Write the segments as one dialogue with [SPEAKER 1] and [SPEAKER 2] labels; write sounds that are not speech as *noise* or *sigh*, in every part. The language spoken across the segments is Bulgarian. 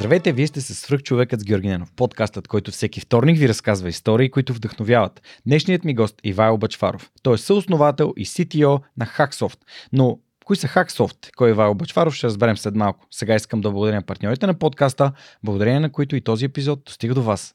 [SPEAKER 1] Здравейте, вие сте с свръх човекът с Георги Ненов, подкастът, който всеки вторник ви разказва истории, които вдъхновяват. Днешният ми гост Ивайло Бачваров. Той е съосновател и CTO на Hacksoft. Но кои са Hacksoft? Кой е Ивайло Бачваров? Ще разберем след малко. Сега искам да благодаря партньорите на подкаста, благодарение на които и този епизод достига до вас.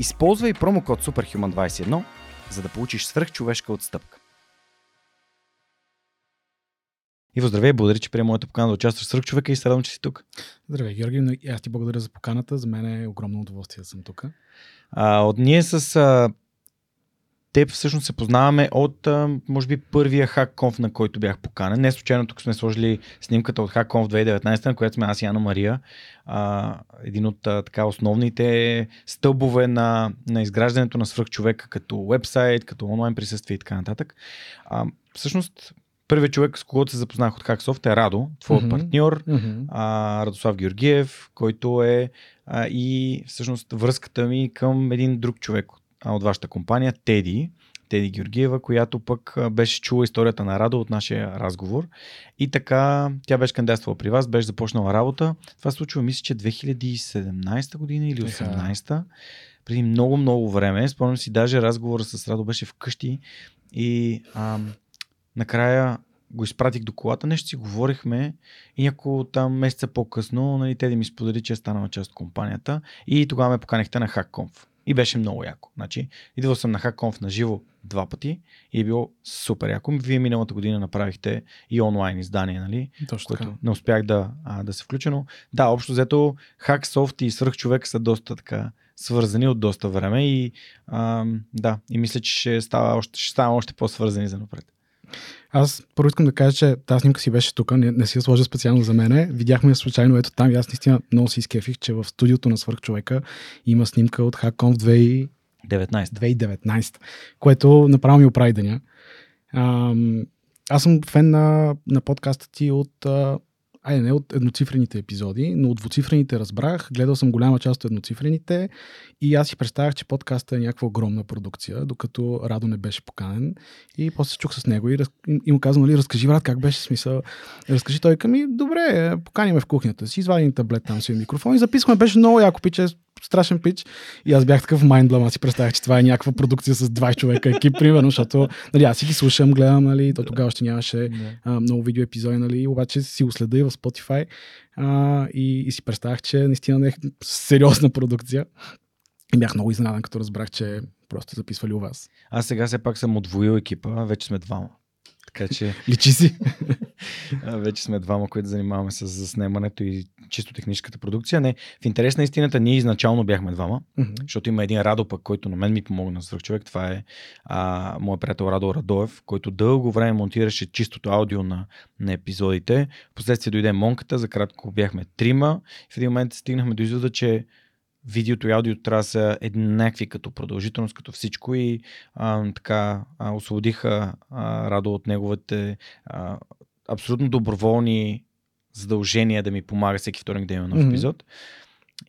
[SPEAKER 1] Използвай промокод SUPERHUMAN21, за да получиш свръхчовешка отстъпка. Иво, здравей, благодаря, че приема моята покана да участваш в свръхчовека и се радвам, че си тук.
[SPEAKER 2] Здравей, Георги. и Аз ти благодаря за поканата. За мен е огромно удоволствие да съм тук.
[SPEAKER 1] А, от ние с а, теб всъщност се познаваме от, може би, първия HackConf, на който бях поканен. Не случайно тук сме сложили снимката от HackConf 2019, на която сме аз и Ана Мария. А, един от а, така основните стълбове на, на изграждането на свръхчовека като вебсайт, като онлайн присъствие и така нататък. А, всъщност, първият човек, с когото се запознах от Hacksoft е Радо, твой mm-hmm. партньор,
[SPEAKER 2] Mm-hmm.
[SPEAKER 1] а, Радослав Георгиев, който е а, и всъщност връзката ми към един друг човек а, от вашата компания, Теди, Теди Георгиева, която пък беше чула историята на Радо от нашия разговор. И така, тя беше кандидатствала при вас, беше започнала работа. Това се случва, мисля, че 2017 година или 18 преди много, много време. Спомням си, даже разговора с Радо беше вкъщи и ам, накрая го изпратих до колата, нещо си говорихме и няколко там месеца по-късно, нали, те да ми сподели, че е станала част от компанията и тогава ме поканихте на HackConf. И беше много яко. Значи, идвал съм на HackConf на живо два пъти и е било супер яко. Вие миналата година направихте и онлайн издание, нали?
[SPEAKER 2] Точно
[SPEAKER 1] което
[SPEAKER 2] така.
[SPEAKER 1] не успях да, а, да се включа, но да, общо взето HackSoft и Свръхчовек са доста така свързани от доста време и а, да, и мисля, че ще става още, ще ставам още по-свързани за напред.
[SPEAKER 2] Аз първо искам да кажа, че тази снимка си беше тук, не, не си я сложа специално за мене. Видяхме я случайно ето там и аз наистина много си изкефих, че в студиото на свърхчовека има снимка от HackConf 2
[SPEAKER 1] 19.
[SPEAKER 2] 2019, което направо ми оправи деня. Ам, аз съм фен на, на подкаста ти от, а, айде не от едноцифрените епизоди, но от двуцифрените разбрах. Гледал съм голяма част от едноцифрените и аз си представях, че подкаста е някаква огромна продукция, докато Радо не беше поканен. И после чух с него и, раз, и, и му казвам, нали, разкажи, брат, как беше смисъл. Разкажи той към ми, добре, покани ме в кухнята си, извади таблет там си микрофон и записваме, беше много яко, пиче, страшен пич. И аз бях такъв майндлъм, аз си представях, че това е някаква продукция с 20 човека екип, примерно, защото нали, аз си ги слушам, гледам, нали, то тогава още нямаше а, много видео епизоди, нали, обаче си го следа и в Spotify а, и, и си представях, че наистина не е сериозна продукция. И бях много изненадан, като разбрах, че просто записвали у вас.
[SPEAKER 1] Аз сега все пак съм отвоил екипа, вече сме двама. Така че
[SPEAKER 2] Личи си.
[SPEAKER 1] Вече сме двама, които занимаваме с заснемането и чисто техническата продукция. Не, в интерес на истината ние изначално бяхме двама,
[SPEAKER 2] Мгм.
[SPEAKER 1] защото има един Радо пък, който на мен ми помогна свърх човек. Това е а, моят приятел Радо Радоев, който дълго време монтираше чистото аудио на, на епизодите. Впоследствие дойде Монката, за кратко бяхме трима. В един момент стигнахме до извода, че видеото и аудиото трябва да са еднакви като продължителност, като всичко и а, така а, освободиха а, Радо от неговите а, абсолютно доброволни задължения да ми помага всеки вторник да има нов
[SPEAKER 2] Мгм.
[SPEAKER 1] епизод.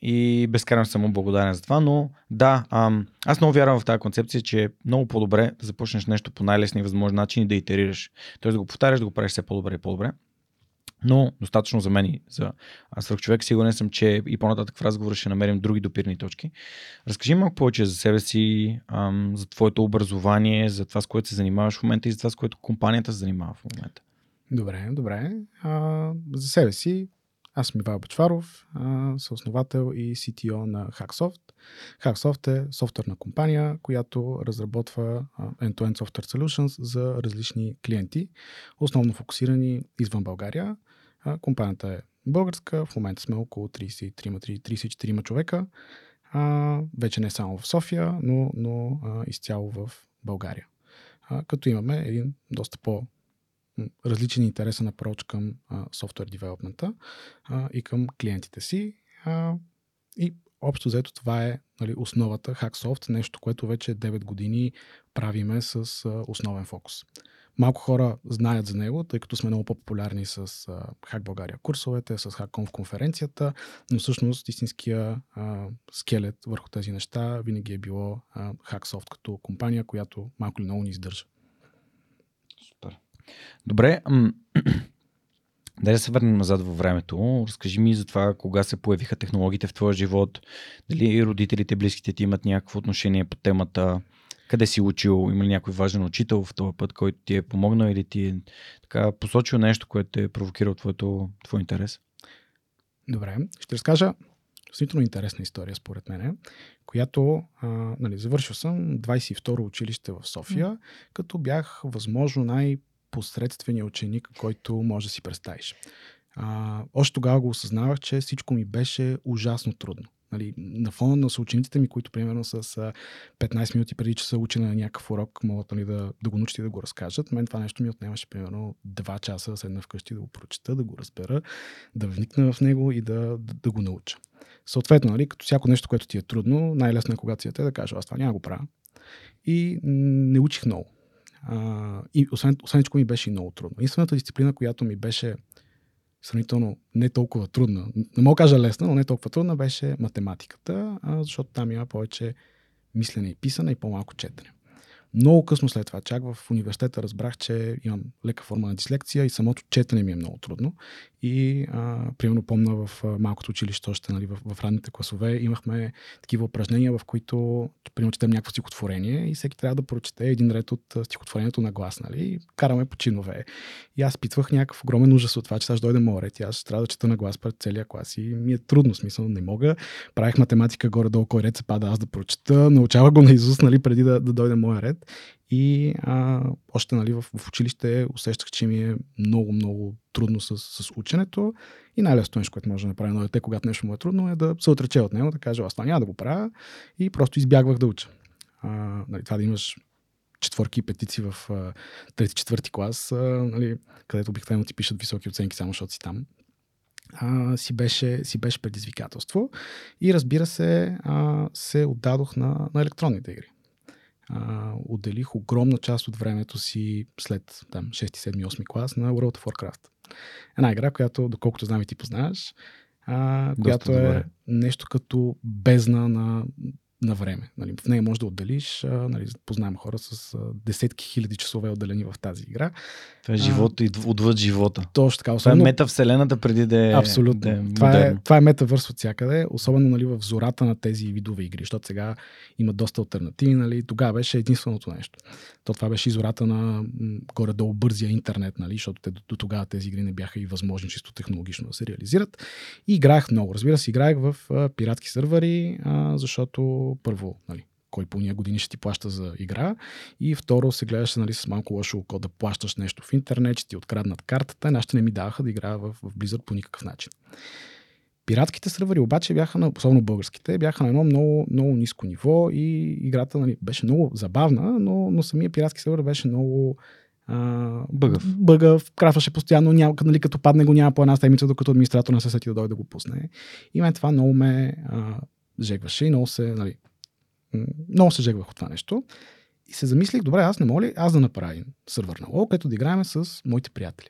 [SPEAKER 1] И безкрайно съм му благодарен за това, но да, ам, аз много вярвам в тази концепция, че е много по-добре да започнеш нещо по най-лесния възможен начин и да итерираш. Тоест да го повтаряш, да го правиш все по-добре и по-добре. Но достатъчно за мен и за аз свърх човек. Сигурен съм, че и по-нататък в разговора ще намерим други допирни точки. Разкажи малко повече за себе си, ам, за твоето образование, за това, с което се занимаваш в момента и за това, с което компанията се занимава в момента.
[SPEAKER 2] Добре, добре. А, за себе си, аз съм Ивал Бачваров, а, съосновател и CTO на Hacksoft. Hacksoft е софтуерна компания, която разработва end-to-end software solutions за различни клиенти, основно фокусирани извън България. А, компанията е българска, в момента сме около 33-34 човека. А, вече не само в София, но, но а, изцяло в България. А, като имаме един доста по- различен интересен approach към софтуер девелопмента и към клиентите си. А, и общо взето това е нали, основата Hacksoft, нещо, което вече 9 години правиме с а, основен фокус. Малко хора знаят за него, тъй като сме много по-популярни с Hack България курсовете, с в конференцията, но всъщност истинския а, скелет върху тези неща винаги е било а, Hacksoft като компания, която малко или много ни издържа.
[SPEAKER 1] Добре. *clears throat* Дай да се върнем назад във времето. Разкажи ми за това, кога се появиха технологиите в твоя живот, дали родителите, близките ти имат някакво отношение по темата, къде си учил, има ли някой важен учител в този път, който ти е помогнал или ти е така, посочил нещо, което те е провокирал твоето, твой интерес?
[SPEAKER 2] Добре, ще разкажа Действително интересна история, според мен, която а, нали, завършил съм 22-ро училище в София, mm. като бях възможно най-посредствения ученик, който може да си представиш. А, още тогава го осъзнавах, че всичко ми беше ужасно трудно. Нали, на фона на съучениците ми, които примерно с 15 минути преди часа учене на някакъв урок могат нали, да, да го научат и да го разкажат, мен това нещо ми отнемаше примерно 2 часа да седна вкъщи да го прочета, да го разбера, да вникна в него и да, да, да го науча. Съответно, нали, като всяко нещо, което ти е трудно, най-лесно е когато си е да кажеш, аз това няма го правя. И не учих много. А, и освен, освен ми беше много трудно. Единствената дисциплина, която ми беше сравнително не толкова трудна, не мога да кажа лесна, но не толкова трудна, беше математиката, защото там има повече мислене и писане и по-малко четене. Много късно след това, чак в университета разбрах, че имам лека форма на дислекция и самото четене ми е много трудно. И, а, примерно, помня в малкото училище, още нали, в, в ранните класове, имахме такива упражнения, в които, примерно, четем някакво стихотворение и всеки трябва да прочете един ред от стихотворението на глас, нали? Караме по чинове. И аз питвах някакъв огромен ужас от това, че аз дойде моят ред и аз трябва да чета на глас пред целия клас и ми е трудно, смисъл, не мога. Правих математика горе-долу, кой ред се пада аз да прочета, научавах го на Изус, нали, преди да, да дойде моя ред. И а, още нали, в, в училище усещах, че ми е много, много трудно с, с ученето. И най-лесното нещо, което може да направи на дете, когато нещо му е трудно, е да се отрече от него, да каже, аз това няма да го правя. И просто избягвах да уча. А, нали, това да имаш четворки и петици в трети-четвърти клас, а, нали, където обикновено ти пишат високи оценки, само защото си там. А, си, беше, си беше предизвикателство. И разбира се, а, се отдадох на, на електронните игри а, отделих огромна част от времето си след там, 6, 7, 8 клас на World of Warcraft. Една игра, която, доколкото знам и ти познаваш, а, която е нещо като бездна на на време. Нали, в нея можеш да отделиш, нали, познавам хора с десетки хиляди часове отделени в тази игра.
[SPEAKER 1] Това е живота и отвъд живота.
[SPEAKER 2] Точно така.
[SPEAKER 1] Особено... Това е метавселената преди да е
[SPEAKER 2] Абсолютно. Да е това, е, това е метавърс от всякъде, особено нали, в зората на тези видове игри, защото сега има доста альтернативи. Нали, тогава беше единственото нещо. То това беше и зората на горе-долу бързия интернет, нали, защото те, до, тогава тези игри не бяха и възможни чисто технологично да се реализират. И играех много. Разбира се, играех в пиратски сървъри, а, защото първо, нали, кой по ния години ще ти плаща за игра и второ се гледаш нали, с малко лошо око да плащаш нещо в интернет, ще ти откраднат картата, нашите не ми даваха да играя в, в Blizzard по никакъв начин. Пиратските сървъри обаче бяха, на, особено българските, бяха на едно много, много ниско ниво и играта нали, беше много забавна, но, но самия пиратски сървър беше много
[SPEAKER 1] а, бъгъв.
[SPEAKER 2] Бъгъв, крафваше постоянно, няма, нали, като падне го няма по една седмица, докато администратор не се сети да дойде да го пусне. И мен това много ме а, жегваше и много се, нали, много се жегвах от това нещо. И се замислих, добре, аз не мога ли аз да направя сървър на лол, където да играем с моите приятели.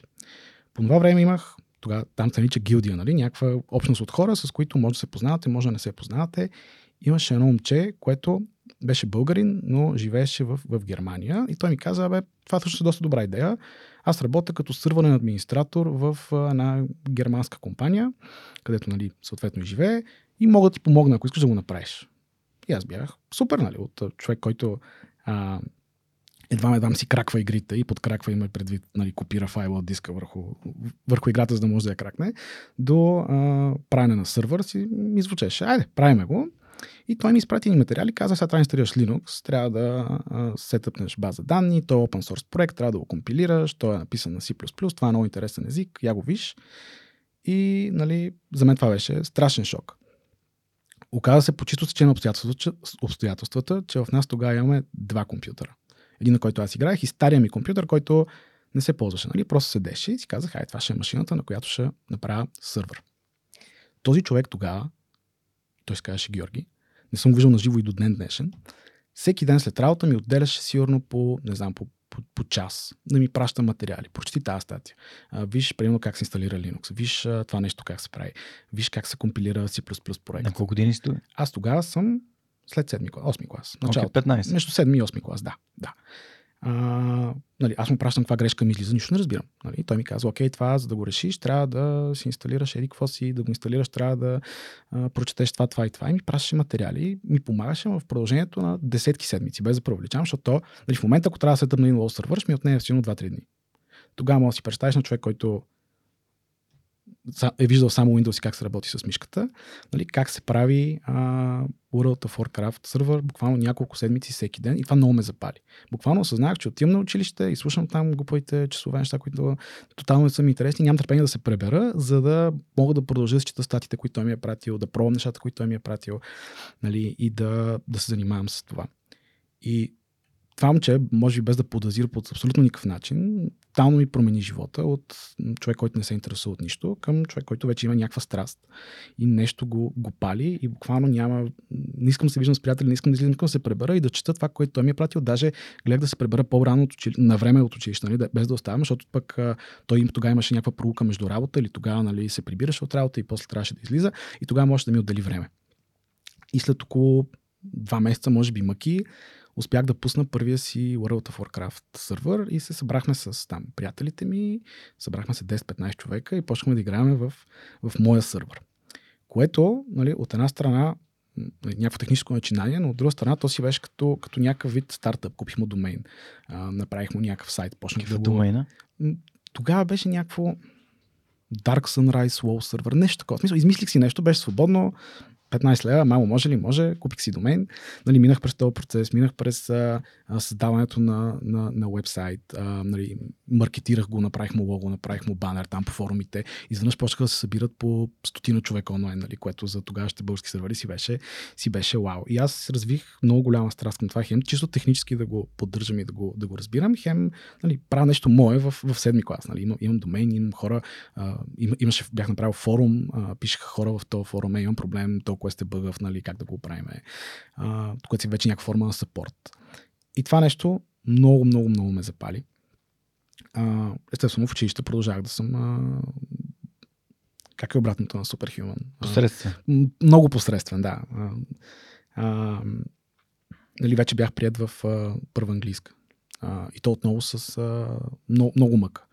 [SPEAKER 2] По това време имах, тогава там се нарича гилдия, нали? някаква общност от хора, с които може да се познавате, може да не се познавате. Имаше едно момче, което беше българин, но живееше в, в Германия и той ми каза, бе, това всъщност е доста добра идея. Аз работя като сървърен администратор в една германска компания, където, нали, съответно и живее и мога да ти помогна, ако искаш да го направиш. И аз бях супер, нали, от човек, който а, едва дам си краква игрите и подкраква има предвид, нали, копира файла от диска върху, върху играта, за да може да я кракне, до а, правене на сървър си ми звучеше. Айде, правиме го. И той ми изпрати ни материали, каза, сега трябва да инсталираш Linux, трябва да сетъпнеш база данни, то е open source проект, трябва да го компилираш, той е написан на C++, това е много интересен език, я го виж. И нали, за мен това беше страшен шок. Оказа се по чисто стечение обстоятелствата, обстоятелствата, че в нас тогава имаме два компютъра. Един, на който аз играех и стария ми компютър, който не се ползваше. Нали? Просто седеше и си казах, ай, това ще е машината, на която ще направя сървър. Този човек тогава, той се казваше Георги, не съм го виждал на живо и до ден днешен, всеки ден след работа ми отделяше сигурно по, не знам, по, по, по час да ми праща материали. Прочети тази статия. А, виж, примерно, как се инсталира Linux. Виж а, това нещо как се прави. Виж как се компилира C++ проект.
[SPEAKER 1] На колко години сте?
[SPEAKER 2] Аз тогава съм след 7 клас, 8 клас.
[SPEAKER 1] Началото. Okay, 15.
[SPEAKER 2] Между 7 и 8 клас, да. да. А, нали, аз му пращам каква грешка ми излиза, нищо не разбирам. Нали. Той ми казва, окей, това за да го решиш, трябва да си инсталираш еди какво си, да го инсталираш, трябва да а, прочетеш това, това и това. И ми пращаше материали, ми помагаше в продължението на десетки седмици, без да провеличам, защото то, нали, в момента, ако трябва да се тъмна един сервер, ще ми отнеме силно 2-3 дни. Тогава може да си представиш на човек, който е виждал само Windows и как се работи с мишката, нали, как се прави а, World of Warcraft сервер буквално няколко седмици всеки ден и това много ме запали. Буквално осъзнах, че отивам на училище и слушам там глупавите часове неща, които тотално не са ми интересни, нямам търпение да се пребера, за да мога да продължа да чета статите, които той ми е пратил, да пробвам нещата, които той ми е пратил нали, и да, да се занимавам с това. И това момче, може би без да подазира по абсолютно никакъв начин, тотално ми промени живота от човек, който не се интересува от нищо, към човек, който вече има някаква страст и нещо го, го пали и буквално няма, не искам да се виждам с приятели, не искам да излизам, да се пребера и да чета това, което той ми е пратил. Даже гледах да се пребера по-рано от учили... на време от училище, нали, без да оставам, защото пък той тогава имаше някаква проука между работа или тогава нали, се прибираше от работа и после трябваше да излиза и тогава може да ми отдели време. И след около два месеца, може би мъки, успях да пусна първия си World of Warcraft сервер и се събрахме с там приятелите ми, събрахме се 10-15 човека и почнахме да играем в, в моя сервер. Което, нали, от една страна, някакво техническо начинание, но от друга страна то си беше като, като някакъв вид стартъп. Купих му домейн, а, направих му някакъв сайт. Почнах
[SPEAKER 1] да го... домейна?
[SPEAKER 2] Тогава беше някакво Dark Sunrise Wall сервер, нещо такова. В смисъл, измислих си нещо, беше свободно, 15 лева, мамо, може ли? Може. Купих си домен. Нали, минах през този процес, минах през а, създаването на, на, на вебсайт, а, нали, маркетирах го, направих му лого, направих му банер там по форумите. Изведнъж почнаха да се събират по стотина човека онлайн, нали, което за тогавашните български сервери си беше, си беше вау. И аз развих много голяма страст към това, хем чисто технически да го поддържам и да го, да го разбирам, хем нали, правя нещо мое в, в седми клас. Нали. Имам, имам домен, имам хора, а, им, имаше, бях направил форум, а, пишеха хора в този форум, имам проблем, толкова сте бъгъв, нали, как да го правим. което си вече някаква форма на сапорт. И това нещо много, много, много ме запали. А, естествено, в училище продължавах да съм а, как е обратното на Superhuman?
[SPEAKER 1] Посредствен.
[SPEAKER 2] Много посредствен, да. А, а, нали, вече бях прият в а, първа английска. А, и то отново с а, много, много мъка.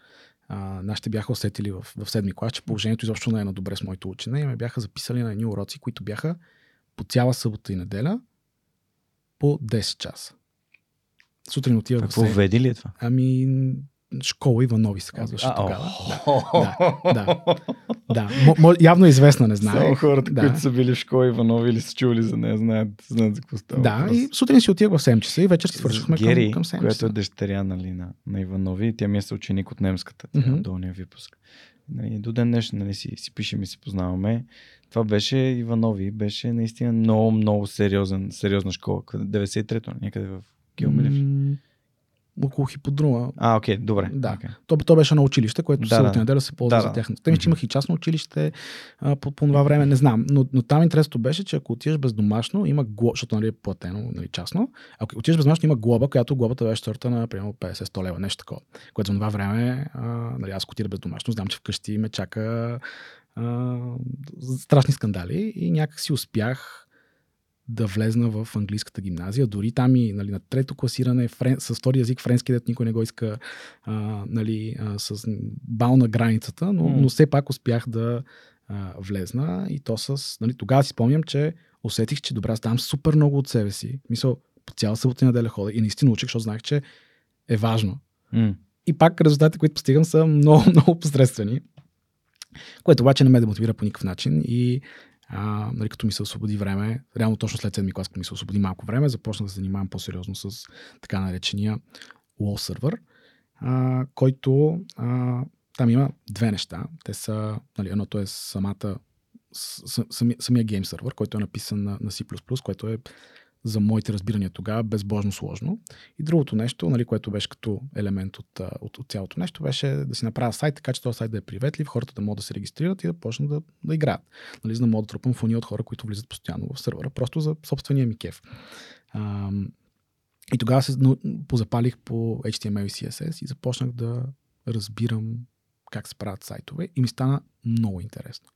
[SPEAKER 2] А, нашите бяха усетили в, в седми клас, че положението изобщо не е на добре с моето учене и ме бяха записали на едни уроци, които бяха по цяла събота и неделя по 10 часа. Сутрин отивах
[SPEAKER 1] Какво веди ли е това?
[SPEAKER 2] Ами, школа Иванови се казваше тогава. *laughs* Да, да, да, явно е известна, не знае.
[SPEAKER 1] Само хората, да. които са били в школа Иванови или са чували за нея, знаят, знаят за какво става.
[SPEAKER 2] Да, и сутрин си отивах в 7 часа и вечер си свършихме към, към 7
[SPEAKER 1] която е дъщеря нали, на, на Иванови, тя ми е съученик от немската, тя mm-hmm. долния випуск. Нали, до ден днешен нали, си, си пишем и се познаваме. Това беше Иванови, беше наистина много, много сериозен, сериозна школа. 93-то, някъде в Геомилев. Mm,
[SPEAKER 2] около хиподрума.
[SPEAKER 1] А, окей, okay, добре.
[SPEAKER 2] Да.
[SPEAKER 1] Okay.
[SPEAKER 2] То, то беше на училище, което да, да. неделя се ползва да, за тяхното. Те ми, че имах и частно училище а, по, по това време, не знам. Но, но там интересното беше, че ако отидеш без домашно, има глоба, защото нали, е платено нали, частно. Ако отидеш без домашно, има глоба, която глобата беше сторта на примерно 50-100 лева, нещо такова. Което за това време, а, нали, аз отида без домашно, знам, че вкъщи ме чака а, страшни скандали и някак си успях да влезна в английската гимназия. Дори там и нали, на трето класиране френ, с втори язик френски, дет никой не го иска а, нали, а, с бал на границата, но, mm. но все пак успях да а, влезна и то с... Нали, тогава си спомням, че усетих, че добре, аз давам супер много от себе си. Мисъл, по цяла събота и неделя хода и наистина учих, защото знаех, че е важно.
[SPEAKER 1] Mm.
[SPEAKER 2] И пак резултатите, които постигам, са *laughs* много, много посредствени. Което обаче не ме демотивира по никакъв начин и а, нали, като ми се освободи време, реално точно след седми клас, като ми се освободи малко време, започнах да се занимавам по-сериозно с така наречения wall server, а, който а, там има две неща. Те са, нали, едното е самата, самия, самия гейм сервер, който е написан на, на C++, което е за моите разбирания тогава безбожно сложно. И другото нещо, нали, което беше като елемент от, от, от цялото нещо, беше да си направя сайт, така че този сайт да е приветлив, хората да могат да се регистрират и да почнат да, да играят. Нали, за да мога да трупам фони от хора, които влизат постоянно в сървъра, просто за собствения ми кеф. А, и тогава се позапалих по HTML и CSS и започнах да разбирам как се правят сайтове и ми стана много интересно.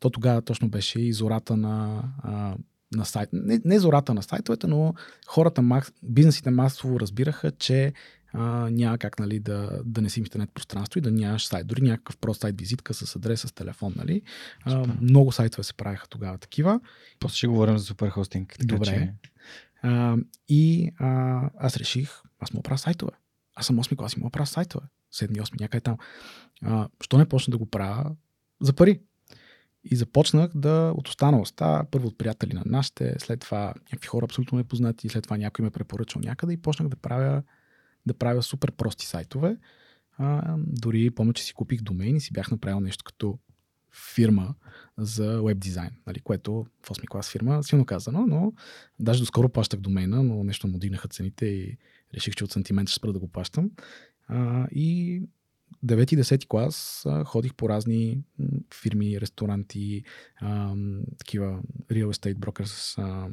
[SPEAKER 2] То тогава точно беше и зората на, а, на сайт. Не, не зората на сайтовете, но хората, мас, бизнесите масово разбираха, че а, няма как нали, да, да не си интернет пространство и да нямаш сайт. Дори някакъв прост сайт визитка с адрес, с телефон. Нали? А, много сайтове се правиха тогава такива.
[SPEAKER 1] После ще говорим за супер хостинг.
[SPEAKER 2] Добре. Че... А, и а, аз реших, аз му правя сайтове. Аз съм 8 клас и му правя сайтове. 7-8, някъде там. А, що не почна да го правя за пари? И започнах да от останалостта, първо от приятели на нашите, след това някакви хора абсолютно непознати, след това някой ме препоръчал някъде и почнах да правя, да правя супер прости сайтове. А, дори помня, че си купих домейн и си бях направил нещо като фирма за веб дизайн, нали, което в 8 клас фирма, силно казано, но даже доскоро плащах домейна, но нещо му дигнаха цените и реших, че от сантимент ще спра да го плащам. А, и 9-10 клас а, ходих по разни фирми, ресторанти, а, такива real estate brokers а,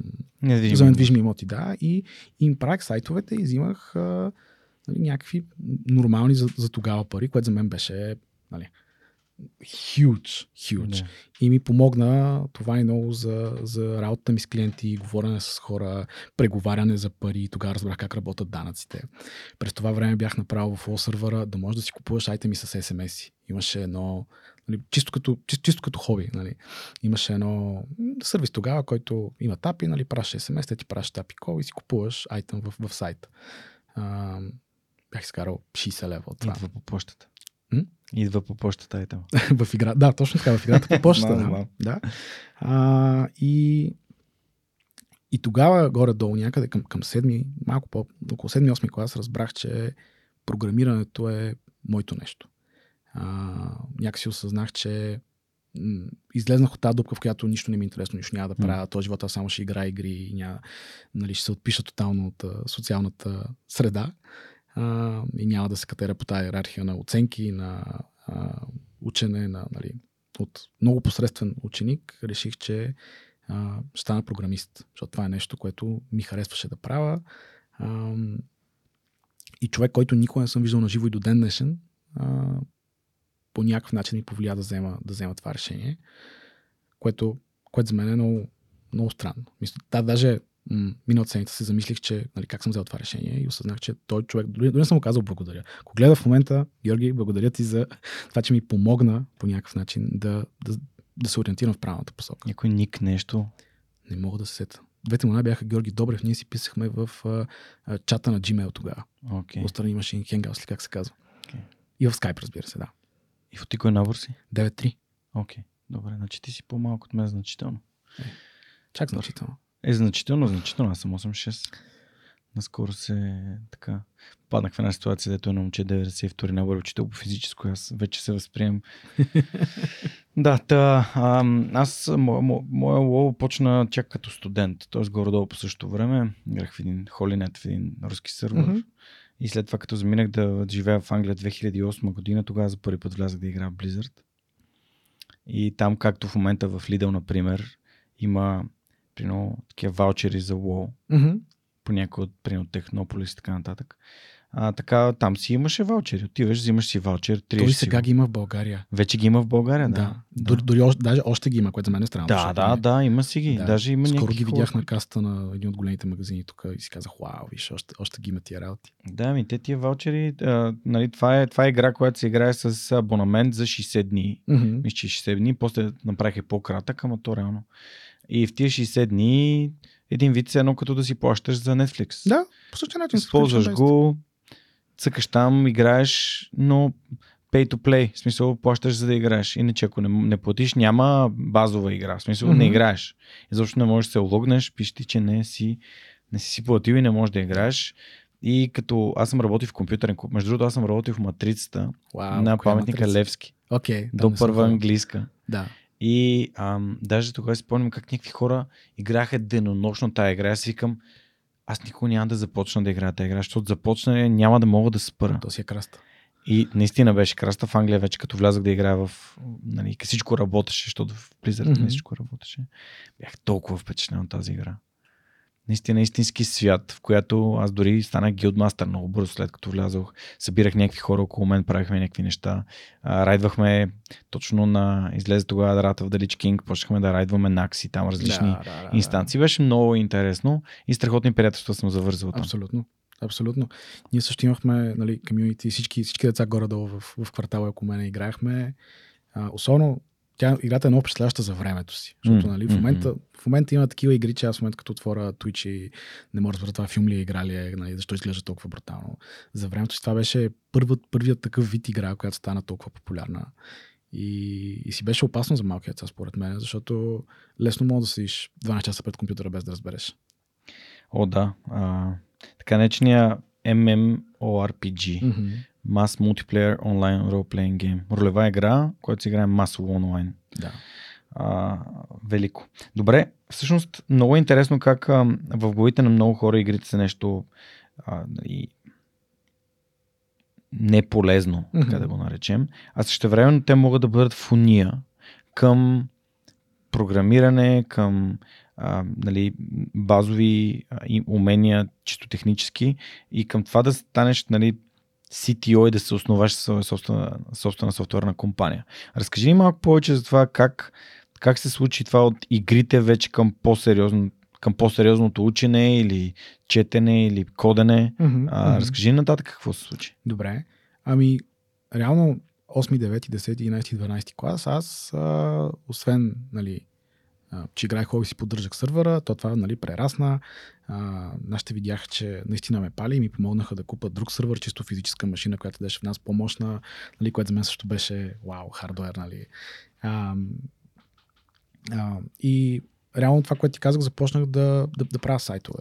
[SPEAKER 2] за недвижими имоти, да, и им правих сайтовете и взимах а, нали, някакви нормални за, за тогава пари, което за мен беше нали, huge, huge. Yeah. И ми помогна това и много за, за работата ми с клиенти, говорене с хора, преговаряне за пари. Тогава разбрах как работят данъците. През това време бях направил в сервера да можеш да си купуваш айтеми с SMS. Имаше едно, нали, чисто, като, чисто, чисто като хоби. Нали. Имаше едно сервис тогава, който има тапи, нали, праща SMS, те ти праща тапи кол и си купуваш айтем в, в сайта. А, бях изкарал 60 лева от това.
[SPEAKER 1] Идва по почтата. Идва по почтата и там. *laughs*
[SPEAKER 2] в игра. Да, точно така, в играта по почтата. да. да. А, и, и тогава, горе-долу, някъде към, към 7, малко по, около 7-8 клас, разбрах, че програмирането е моето нещо. А, някакси осъзнах, че м- излезнах от тази дупка, в която нищо не ми е интересно, нищо няма да правя. Mm. Този живота само ще игра игри и няма, нали, ще се отпиша тотално от а, социалната среда а, и няма да се катера по тази иерархия на оценки, на а, учене, на, нали, от много посредствен ученик, реших, че а, ще стана програмист, защото това е нещо, което ми харесваше да правя. А, и човек, който никога не съм виждал на живо и до ден днешен, а, по някакъв начин ми повлия да взема, да взема това решение, което, което за мен е много, много странно. Мисля, да, даже миналата седмица се замислих, че нали, как съм взел това решение и осъзнах, че той човек, дори, дори не съм му казал благодаря. Ако гледа в момента, Георги, благодаря ти за това, че ми помогна по някакъв начин да, да, да се ориентирам в правилната посока.
[SPEAKER 1] Някой ник нещо?
[SPEAKER 2] Не мога да се сета. Двете му бяха Георги Добрев, ние си писахме в а, а, чата на Gmail тогава.
[SPEAKER 1] Okay.
[SPEAKER 2] Отстрани имаше Hangouts, ли как се казва. Okay. И в Skype, разбира се, да.
[SPEAKER 1] И в ти кой набор си?
[SPEAKER 2] 9-3.
[SPEAKER 1] Окей, okay. добре, значи ти си по-малко от мен значително.
[SPEAKER 2] Е, чак значително.
[SPEAKER 1] Е, значително, значително. Аз съм 8-6. Наскоро се така паднах в една ситуация, дето на момче 92 набор учител по физическо. Аз вече се възприем. *laughs* да, та, а, аз, мо, мо, моя лоу почна чак като студент, т.е. горе-долу по същото време. Играх в един холинет, в един руски сървър. Mm-hmm. И след това, като заминах да живея в Англия 2008 година, тогава за първи път влязах да играя в Blizzard. И там, както в момента в Lidl, например, има прино, такива ваучери за WoW,
[SPEAKER 2] mm-hmm.
[SPEAKER 1] по някой от прино, Технополис и така нататък. А, така, там си имаше ваучери. Отиваш, взимаш си ваучер.
[SPEAKER 2] Той сега ги има в България.
[SPEAKER 1] Вече ги има в България, да.
[SPEAKER 2] да. Дори, дори още, даже още ги има, което за мен е странно.
[SPEAKER 1] Да, да, не... да, има си ги. Да. Даже има
[SPEAKER 2] Скоро ги видях хора. на каста на един от големите магазини тук и си казах, вау, виж, още, още ги има тия работи.
[SPEAKER 1] Да, ми те тия ваучери, а, нали, това, е, това е игра, която се играе с абонамент за 60 дни.
[SPEAKER 2] Mm-hmm.
[SPEAKER 1] Мисля, че 60 дни, после направих по-кратък, ама то реално. И в тия 60 дни един вид се едно като да си плащаш за Netflix.
[SPEAKER 2] Да, по същия начин.
[SPEAKER 1] Използваш го, цъкаш там, играеш, но pay to play. В смисъл, плащаш за да играеш. Иначе ако не, не платиш, няма базова игра. В смисъл, mm-hmm. не играеш. И защото не можеш да се логнеш, пише ти, че не си, не си си платил и не можеш да играеш. И като аз съм работил в компютърен клуб, между другото аз съм работил в матрицата
[SPEAKER 2] wow,
[SPEAKER 1] на паметника матрица? Левски.
[SPEAKER 2] Okay,
[SPEAKER 1] до първа английска.
[SPEAKER 2] Да.
[SPEAKER 1] И ам, даже тогава си спомням как някакви хора играха денонощно тази игра. Аз викам, аз никога няма да започна да играя тази игра, защото започна няма да мога да се спра.
[SPEAKER 2] То си е краста.
[SPEAKER 1] И наистина беше краста в Англия вече, като влязах да играя в... Нали, всичко работеше, защото в Blizzard mm-hmm. всичко работеше. Бях толкова впечатлен от тази игра. Наистина истински свят, в която аз дори станах гилдмастър много бързо след като влязох. Събирах някакви хора около мен, правихме някакви неща. А, райдвахме точно на... Излезе тогава Рата в Далич Кинг, почнахме да райдваме накси, там различни
[SPEAKER 2] Да, да, да, да.
[SPEAKER 1] инстанции. Беше много интересно и страхотни приятелства съм завързал там.
[SPEAKER 2] Абсолютно. Абсолютно. Ние също имахме нали, комьюнити, всички, всички деца горе-долу в, в квартала, ако мене играехме. А, особено тя, играта е много впечатляваща за времето си. Защото
[SPEAKER 1] М,
[SPEAKER 2] нали, в, момента, в момента има такива игри, че аз в момента като отворя Twitch и не мога да разбера това филм ли е игра ли е, нали, защо изглежда толкова брутално. За времето си това беше първият, първият такъв вид игра, която стана толкова популярна. И, и си беше опасно за малки деца, според мен, защото лесно мога да седиш 12 часа пред компютъра без да разбереш.
[SPEAKER 1] О, да. А, така наречения MMORPG.
[SPEAKER 2] Мгм.
[SPEAKER 1] Mass Multiplayer Online Role Playing Game. Ролева игра, която се играе масово онлайн.
[SPEAKER 2] Да.
[SPEAKER 1] А, велико. Добре, всъщност много е интересно как а, в главите на много хора игрите са нещо а, и неполезно, така
[SPEAKER 2] Мгм.
[SPEAKER 1] да го наречем. А също време те могат да бъдат в уния към програмиране, към а, нали, базови а, умения, чисто технически и към това да станеш нали, CTO и да се основаш своя собствена, собствена софтуерна компания. Разкажи ни малко повече за това как, как се случи това от игрите вече към, по-сериозно, към по-сериозното учене или четене или кодене.
[SPEAKER 2] Мгм,
[SPEAKER 1] А,
[SPEAKER 2] мгм.
[SPEAKER 1] разкажи нататък какво се случи.
[SPEAKER 2] Добре. Ами, реално 8, 9, 10, 11, 12 клас, аз, а, освен, нали, че играех хобби си поддържах сървъра, то това, нали, прерасна. А, нашите видяха, че наистина ме пали и ми помогнаха да купат друг сървър, чисто физическа машина, която беше в нас по-мощна, нали, което за мен също беше, вау, хардуер, нали. А, а, и реално това, което ти казах, започнах да, да, да правя сайтове.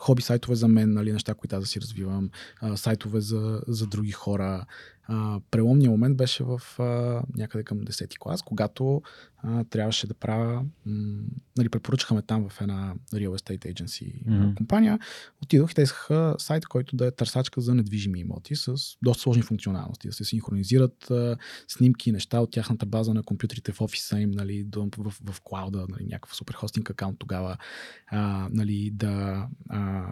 [SPEAKER 2] Хоби сайтове за мен, нали, неща, които аз да си развивам, а, сайтове за, за други хора. А, преломният момент беше в а, някъде към 10-ти клас, когато а, трябваше да правя, м- нали, препоръчаха ме там в една real estate agency mm-hmm. компания. Отидох и те искаха сайт, който да е търсачка за недвижими имоти с доста сложни функционалности, да се синхронизират а, снимки, неща от тяхната база на компютрите в офиса им, нали, до, в, в, в клауда, нали, някакъв супер хостинг акаунт тогава, а, нали, да, а,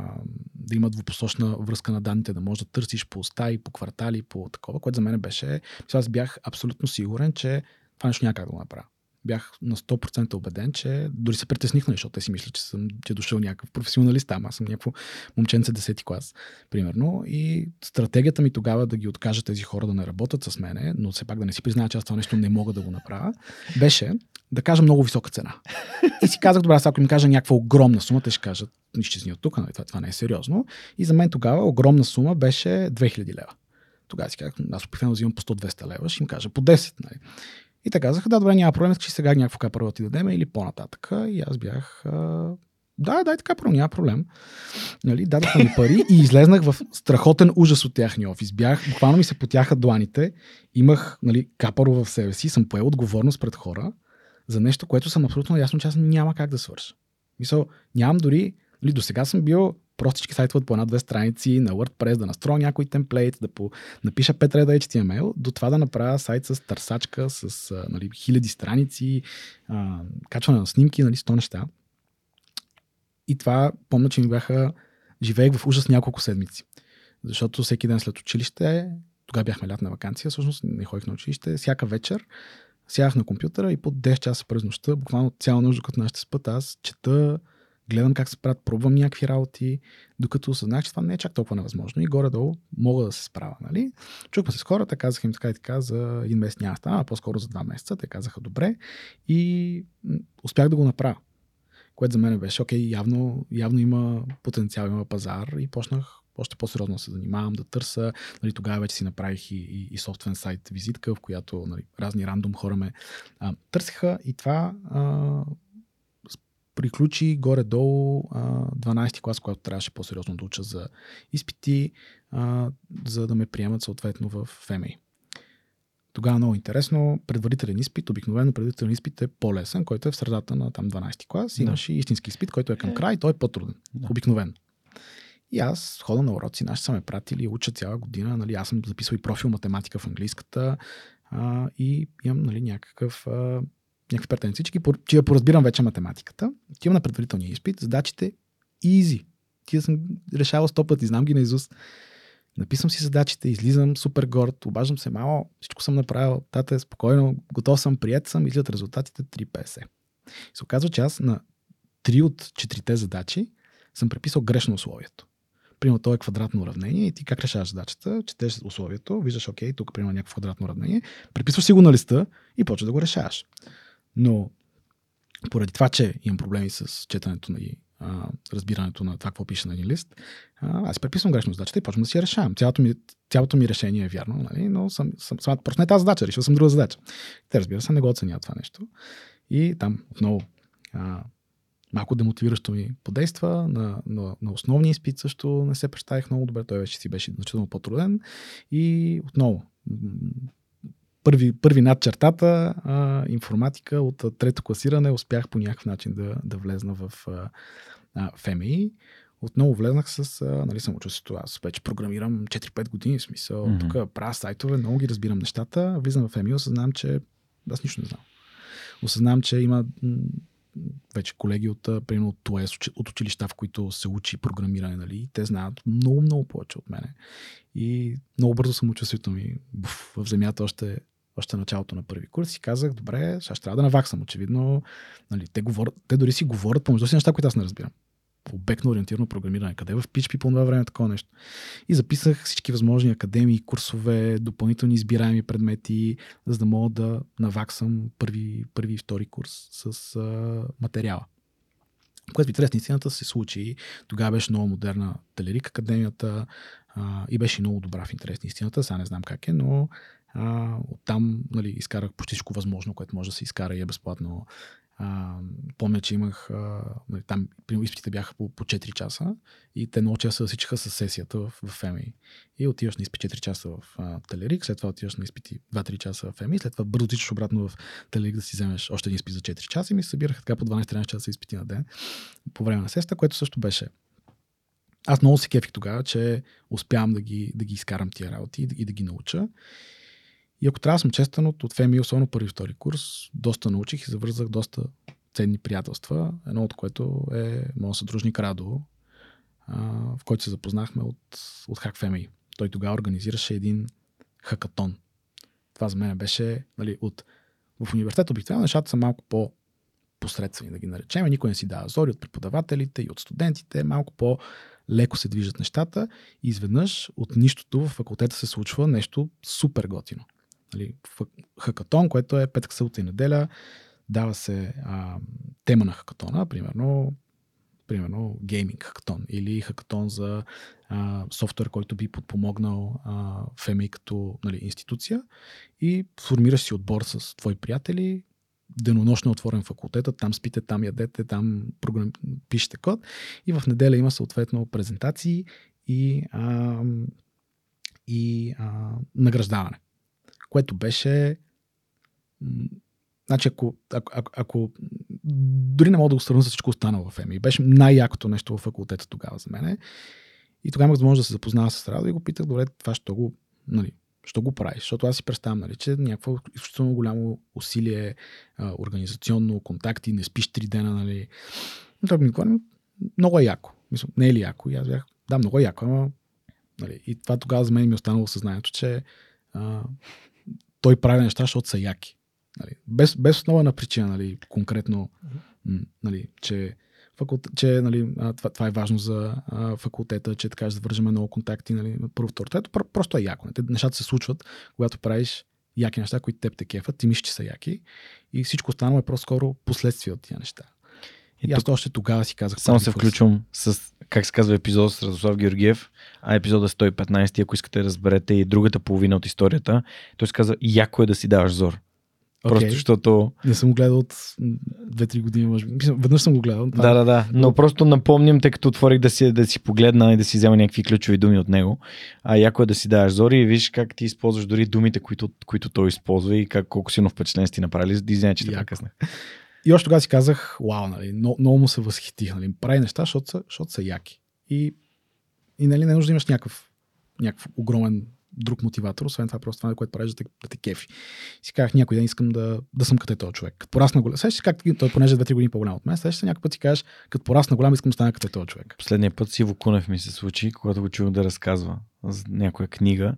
[SPEAKER 2] да има двупосочна връзка на данните, да можеш да търсиш по стаи, по квартали, по такова, което за мен беше, аз бях абсолютно сигурен, че това нещо няма как да го направя. Бях на 100% убеден, че дори се притесних, нали, защото те си мислят, че съм че е дошъл някакъв професионалист там. Аз съм някакво момченце 10 клас, примерно. И стратегията ми тогава да ги откажа тези хора да не работят с мене, но все пак да не си призная, че аз това нещо не мога да го направя, беше да кажа много висока цена. И си казах, добре, ако ми кажа някаква огромна сума, те ще кажат, изчезни от тук, нали, това, това не е сериозно. И за мен тогава огромна сума беше 2000 лева. Тогава си казах, аз обикновено взимам по 100-200 лева, ще им кажа по 10. Нали. И те казаха, да, добре, няма проблем, че сега някакво капаро ти дадем или по-нататък. И аз бях, да, дай така, първо, няма проблем. Нали, дадаха ми пари и излезнах в страхотен ужас от тяхния офис. Бях, буквално ми се потяха дланите, имах нали, капаро в себе си, съм поел отговорност пред хора за нещо, което съм абсолютно ясно, че аз няма как да свърша. Мисъл, нямам дори, нали, до сега съм бил простички сайтове от по една-две страници на WordPress, да настроя някой темплейт, да по, напиша 5 реда HTML, до това да направя сайт с търсачка, с а, нали, хиляди страници, а, качване на снимки, нали, 100 неща. И това помня, че ми бяха живеех в ужас няколко седмици. Защото всеки ден след училище, тогава бяхме лятна вакансия, всъщност не ходих на училище, всяка вечер сядах на компютъра и по 10 часа през нощта, буквално цяла нощ, докато нашите спът, аз чета, гледам как се правят, пробвам някакви работи, докато осъзнах, че това не е чак толкова невъзможно и горе-долу мога да се справя. Нали? Чухме се с хората, казах им така и така, за един месец няма стана, а по-скоро за два месеца. Те казаха добре и успях да го направя. Което за мен беше, окей, явно, явно има потенциал, има пазар и почнах още по-сериозно да се занимавам, да търся. Нали, тогава вече си направих и, и, и собствен сайт визитка, в която нали, разни рандом хора ме а, търсиха и това приключи горе-долу а, 12 клас, когато трябваше по-сериозно да уча за изпити, а, за да ме приемат съответно в ФМИ. Тогава много интересно, предварителен изпит, обикновено предварителен изпит е по-лесен, който е в средата на там 12 клас. Имаш да. и истински изпит, който е към край и той е по-труден. Да. Обикновено. И аз хода на уроци, наши са ме пратили, уча цяла година. Нали, аз съм записал и профил математика в английската а, и имам нали, някакъв, а, някакви претенции, че я поразбирам вече математиката. Отивам на предварителния изпит, задачите easy. Тия съм решавал сто пъти, знам ги на Изус. Написвам си задачите, излизам супер горд, обаждам се мало, всичко съм направил, тата е спокойно, готов съм, прият съм, излизат резултатите 3,50. И се оказва, че аз на 3 от четирите задачи съм преписал грешно условието. Примерно, то е квадратно уравнение и ти как решаваш задачата, четеш условието, виждаш, окей, тук примерно някакво квадратно уравнение, преписваш си го на листа и почваш да го решаваш. Но поради това, че имам проблеми с четенето на а, разбирането на това, какво пише на един лист, а, аз преписвам грешно задачата и почвам да си я решавам. Цялото ми, цялото ми решение е вярно, нали? но съм, съм, съм, просто не е тази задача, решил съм друга задача. Те, разбира се, не го оценяват това нещо. И там отново а, малко демотивиращо ми подейства. На, на, на основния изпит също не се представих много добре. Той вече си беше значително по-труден. И отново, първи, първи над чертата, а, информатика от трето класиране, успях по някакъв начин да, да влезна в а, ФМИ. Отново влезнах с, а, нали съм учил с това, аз вече програмирам 4-5 години, в смисъл, mm-hmm. тук правя сайтове, много ги разбирам нещата, влизам в ФМИ, осъзнавам, че аз нищо не знам. Осъзнавам, че има вече колеги от, примерно, от ТОЕС, от училища, в които се учи програмиране, нали, те знаят много, много повече от мене. И много бързо съм чувството ми в земята още, още началото на първи курс и казах, добре, сега ще трябва да наваксам, очевидно. Нали, те, говорят, те дори си говорят помежду си неща, които аз не разбирам обектно ориентирано програмиране. Къде в PHP по това време такова нещо? И записах всички възможни академии, курсове, допълнителни избираеми предмети, за да мога да наваксам първи, първи и втори курс с а, материала. Което в интерес на истината се случи. Тогава беше много модерна Телерик Академията а, и беше много добра в интерес на истината. Сега не знам как е, но а, оттам нали, изкарах почти всичко възможно, което може да се изкара и е безплатно а, помня, че имах, а, нали, там изпитите бяха по, по 4 часа и те много часа засичаха с сесията в, в ФМИ. И отиваш на изпит 4 часа в а, Телерик, след това отиваш на изпити 2-3 часа в ФМИ, след това бързо отичаш обратно в Телерик да си вземеш още един изпит за 4 часа и ми събираха така по 12-13 часа изпити на ден по време на сеста, което също беше аз много се кефих тогава, че успявам да ги, да ги изкарам тия работи и да, и да ги науча. И ако трябва да съм честен, от, от ФМИ, особено първи и втори курс, доста научих и завързах доста ценни приятелства. Едно от което е моят съдружник Радо, в който се запознахме от, от HackFMI. Той тогава организираше един хакатон. Това за мен беше нали, от... В университета обикновено нещата са малко по посредствени, да ги наречем. Никой не си дава зори от преподавателите и от студентите. Малко по леко се движат нещата и изведнъж от нищото в факултета се случва нещо супер готино нали, хакатон, което е петък, събота и неделя. Дава се а, тема на хакатона, примерно, примерно гейминг хакатон или хакатон за а, софтуер, който би подпомогнал а, FMI като нали, институция. И формираш си отбор с твои приятели, денонощно отворен факултета, там спите, там ядете, там програм... пишете код. И в неделя има съответно презентации и, а, и а, награждаване което беше Значи, ако, ако, ако, дори не мога да го сравня с всичко останало в ЕМИ, беше най-якото нещо в факултета тогава за мен. И тогава имах възможност да се запознава с Радо и го питах, добре, това ще го, нали, що го правиш? Защото аз си представям, нали, че някакво изключително голямо усилие, организационно, контакти, не спиш три дена, нали. Но той ми говори, много е яко. Мисля, не е ли яко? И аз бях, да, много е яко, ама, нали. И това тогава за мен ми е останало съзнанието, че а, той прави неща, защото са яки. Нали, без, без основа причина, нали, конкретно, нали, че, факулт, че нали, това, това е важно за а, факултета, че така ще завържаме много контакти. Нали, първо, второ, трето, просто е яко. Нещата се случват, когато правиш яки неща, които теб те кефат, ти мислиш, че са яки и всичко останало е по-скоро последствие от тия неща. И, и аз още тогава си казах.
[SPEAKER 1] Само се включвам с, как се казва епизод с Радослав Георгиев, а епизода 115, ако искате да разберете и другата половина от историята. Той се казва, яко е да си даваш зор. Просто защото...
[SPEAKER 2] Не съм го гледал от 2-3 години, може би. Веднъж съм го гледал.
[SPEAKER 1] Да, да, да. Но просто напомням, тъй като отворих да си, да си погледна и да си взема някакви ключови думи от него. А яко е да си даваш зори и виж как ти използваш дори думите, които, които той използва и как, колко силно впечатление сте направили. Извиня, че така къснах.
[SPEAKER 2] И още тогава си казах, вау, нали, много, много му се възхитих. Нали, прави неща, защото са, защото са яки. И, и нали, не нужда да имаш някакъв, някакъв огромен друг мотиватор, освен това просто това, което правиш да те, да те кефи. Си казах, някой ден искам да, да съм като е този човек. Като порасна голям. Сещаш как той понеже 2-3 години по-голям от мен, сещаш някой път си кажеш, като порасна голям, искам да стана като е този човек.
[SPEAKER 1] Последния път Сиво Кунев ми се случи, когато го чух да разказва за някоя книга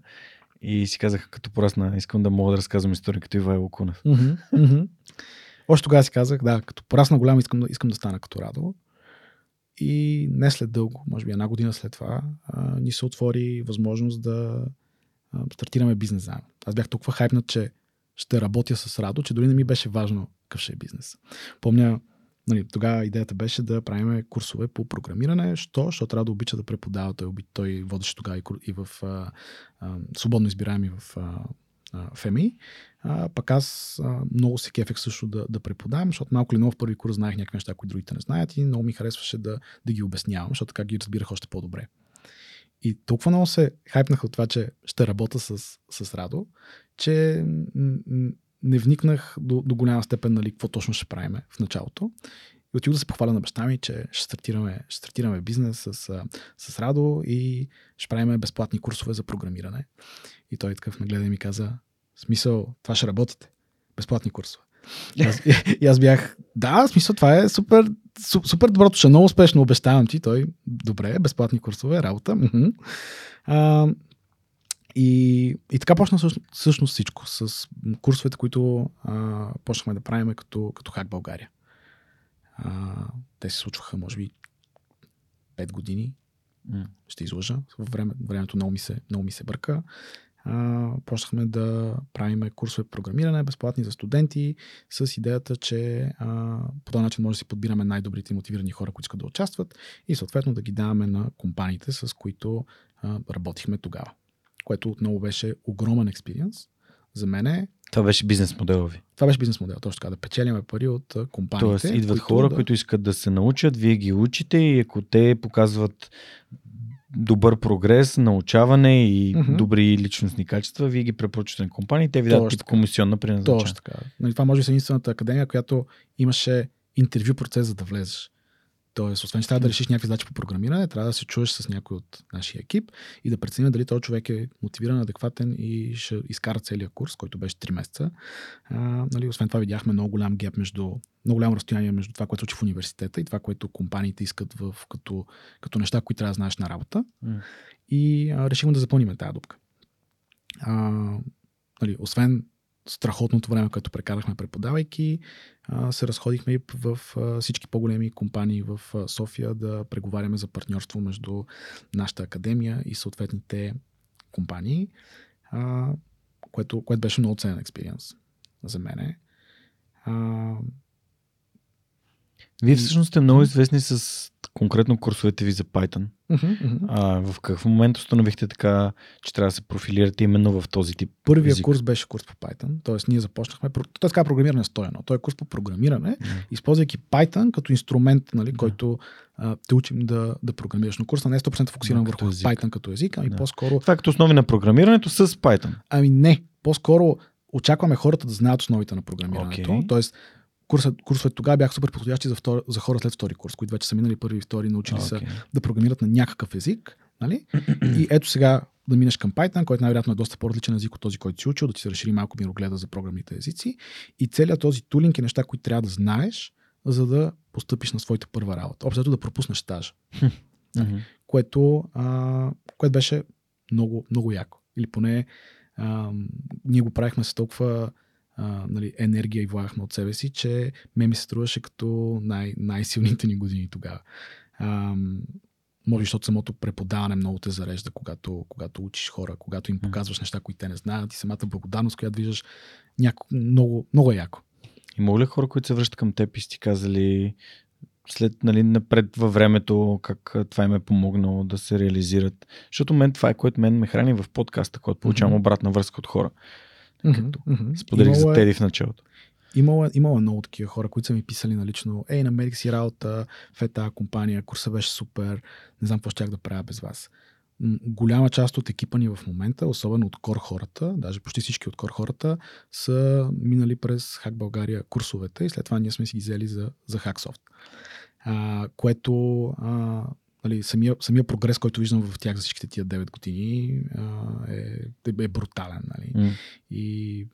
[SPEAKER 1] и си казах, като порасна, искам да мога да разказвам история като Ивайло Кунев.
[SPEAKER 2] Още тогава си казах, да, като порасна голям, искам искам да стана като Радо. И не след дълго, може би една година след това, а, ни се отвори възможност да а, стартираме бизнес заедно. Аз бях толкова хайпнат, че ще работя с Радо, че дори не ми беше важно какъв ще е бизнес. Помня, нали, тогава идеята беше да правим курсове по програмиране. Що? Защото Радо обича да преподава. Той, той водеше тогава и, и в а, а, свободно избираеми в а, ФМИ. А, пък аз а, много се кефех също да, да преподавам, защото малко ли много в първи курс знаех някакви неща, които другите не знаят и много ми харесваше да, да ги обяснявам, защото така ги разбирах още по-добре. И толкова много се хайпнах от това, че ще работя с, с Радо, че не вникнах до, до голяма степен нали, какво точно ще правим в началото. И отидох да се похваля на баща ми, че ще стартираме, ще стартираме бизнес с, с Радо и ще правим безплатни курсове за програмиране. И той такъв ме гледа и ми каза, смисъл, това ще работите. Безплатни курсове. И аз, *laughs* и аз бях, да, смисъл, това е супер, супер доброто, ще много успешно обещавам ти. Той, добре, безплатни курсове, работа. А, и, и така почна всъщност, всъщност всичко с курсовете, които а, почнахме да правим като, като Хак България. А, те се случваха, може би, 5 години. Mm. Ще излъжа. Време, времето много ми се, много ми се бърка а, почнахме да правим курсове програмиране, безплатни за студенти, с идеята, че а, по този начин може да си подбираме най-добрите мотивирани хора, които искат да участват и съответно да ги даваме на компаниите, с които а, работихме тогава. Което отново беше огромен експириенс. За мен е
[SPEAKER 1] това беше бизнес модел ви.
[SPEAKER 2] Това беше бизнес модел, точно така, да печелиме пари от компаниите.
[SPEAKER 1] Тоест, идват които хора, да... които искат да се научат, вие ги учите и ако те показват добър прогрес, научаване и mm-hmm. добри личностни качества, вие ги препоръчвате на компании, те ви дадат тип комисионна при назначение.
[SPEAKER 2] Точно така. Нали, това може би е единствената академия, която имаше интервю процес, за да влезеш. Тоест, освен че трябва да решиш някакви задачи по програмиране, трябва да се чуеш с някой от нашия екип и да преценим дали този човек е мотивиран, адекватен и ще изкара целият курс, който беше 3 месеца. А, нали, освен това видяхме много голям геп между, много голямо разстояние между това, което учи в университета и това, което компаниите искат в, като, като неща, които трябва да знаеш на работа. Mm. И а, решихме да запълним тази дупка. А, нали, освен страхотното време, което прекарахме преподавайки, се разходихме и в всички по-големи компании в София да преговаряме за партньорство между нашата академия и съответните компании, което, което беше много ценен експириенс за мене.
[SPEAKER 1] Вие всъщност сте много известни с конкретно курсовете ви за Python.
[SPEAKER 2] Uh-huh, uh-huh.
[SPEAKER 1] А, в какъв момент установихте така, че трябва да се профилирате именно в този тип
[SPEAKER 2] Първият
[SPEAKER 1] език?
[SPEAKER 2] курс беше курс по Python, т.е. ние започнахме, т.е. така програмиране стоено. Той е курс по програмиране, uh-huh. използвайки Python като инструмент, нали, uh-huh. който а, те учим да, да програмираш. Но курса не е 100% фокусиран върху език. Python като език, ами
[SPEAKER 1] да.
[SPEAKER 2] по-скоро...
[SPEAKER 1] Това е като основи на програмирането с Python.
[SPEAKER 2] Ами не, по-скоро очакваме хората да знаят основите на програмирането. Okay. Тоест, курсът, курсовете тогава бяха супер подходящи за, втор, за хора след втори курс, които вече са минали първи и втори, научили okay. се да програмират на някакъв език. Нали? и ето сега да минеш към Python, който най-вероятно е доста по-различен език от този, който си учил, да ти се разшири малко мирогледа за програмните езици. И целият този тулинг е неща, които трябва да знаеш, за да постъпиш на своята първа работа. Общо да пропуснеш стажа. *laughs*
[SPEAKER 1] Mm-hmm.
[SPEAKER 2] Което, а, което беше много, много яко. Или поне а, ние го правихме с толкова а, нали, енергия и влагахме от себе си, че ме ми се струваше като най- най-силните ни години тогава. А, може, защото самото преподаване много те зарежда, когато, когато учиш хора, когато им показваш неща, които те не знаят и самата благодарност, която виждаш, няко, много, много е яко.
[SPEAKER 1] Има ли хора, които се връщат към теб и си казали след, нали, напред във времето, как това им е помогнало да се реализират? Защото мен това е, което мен ме храни в подкаста, когато получавам mm-hmm. обратна връзка от хора Като споделих за
[SPEAKER 2] Имало е-
[SPEAKER 1] Теди в началото.
[SPEAKER 2] Имало, е- имало е много такива хора, които са ми писали налично. Ей, намерих си работа в е тази компания, курса беше супер, не знам какво щях да правя без вас. Голяма част от екипа ни в момента, особено от кор хората, даже почти всички от кор хората, са минали през Хак България курсовете и след това ние сме си ги взели за, за Hacksoft. А, което а, нали, самия, самия прогрес, който виждам в тях за всичките тия 9 години а, е, е брутален. Нали?
[SPEAKER 1] М.
[SPEAKER 2] И,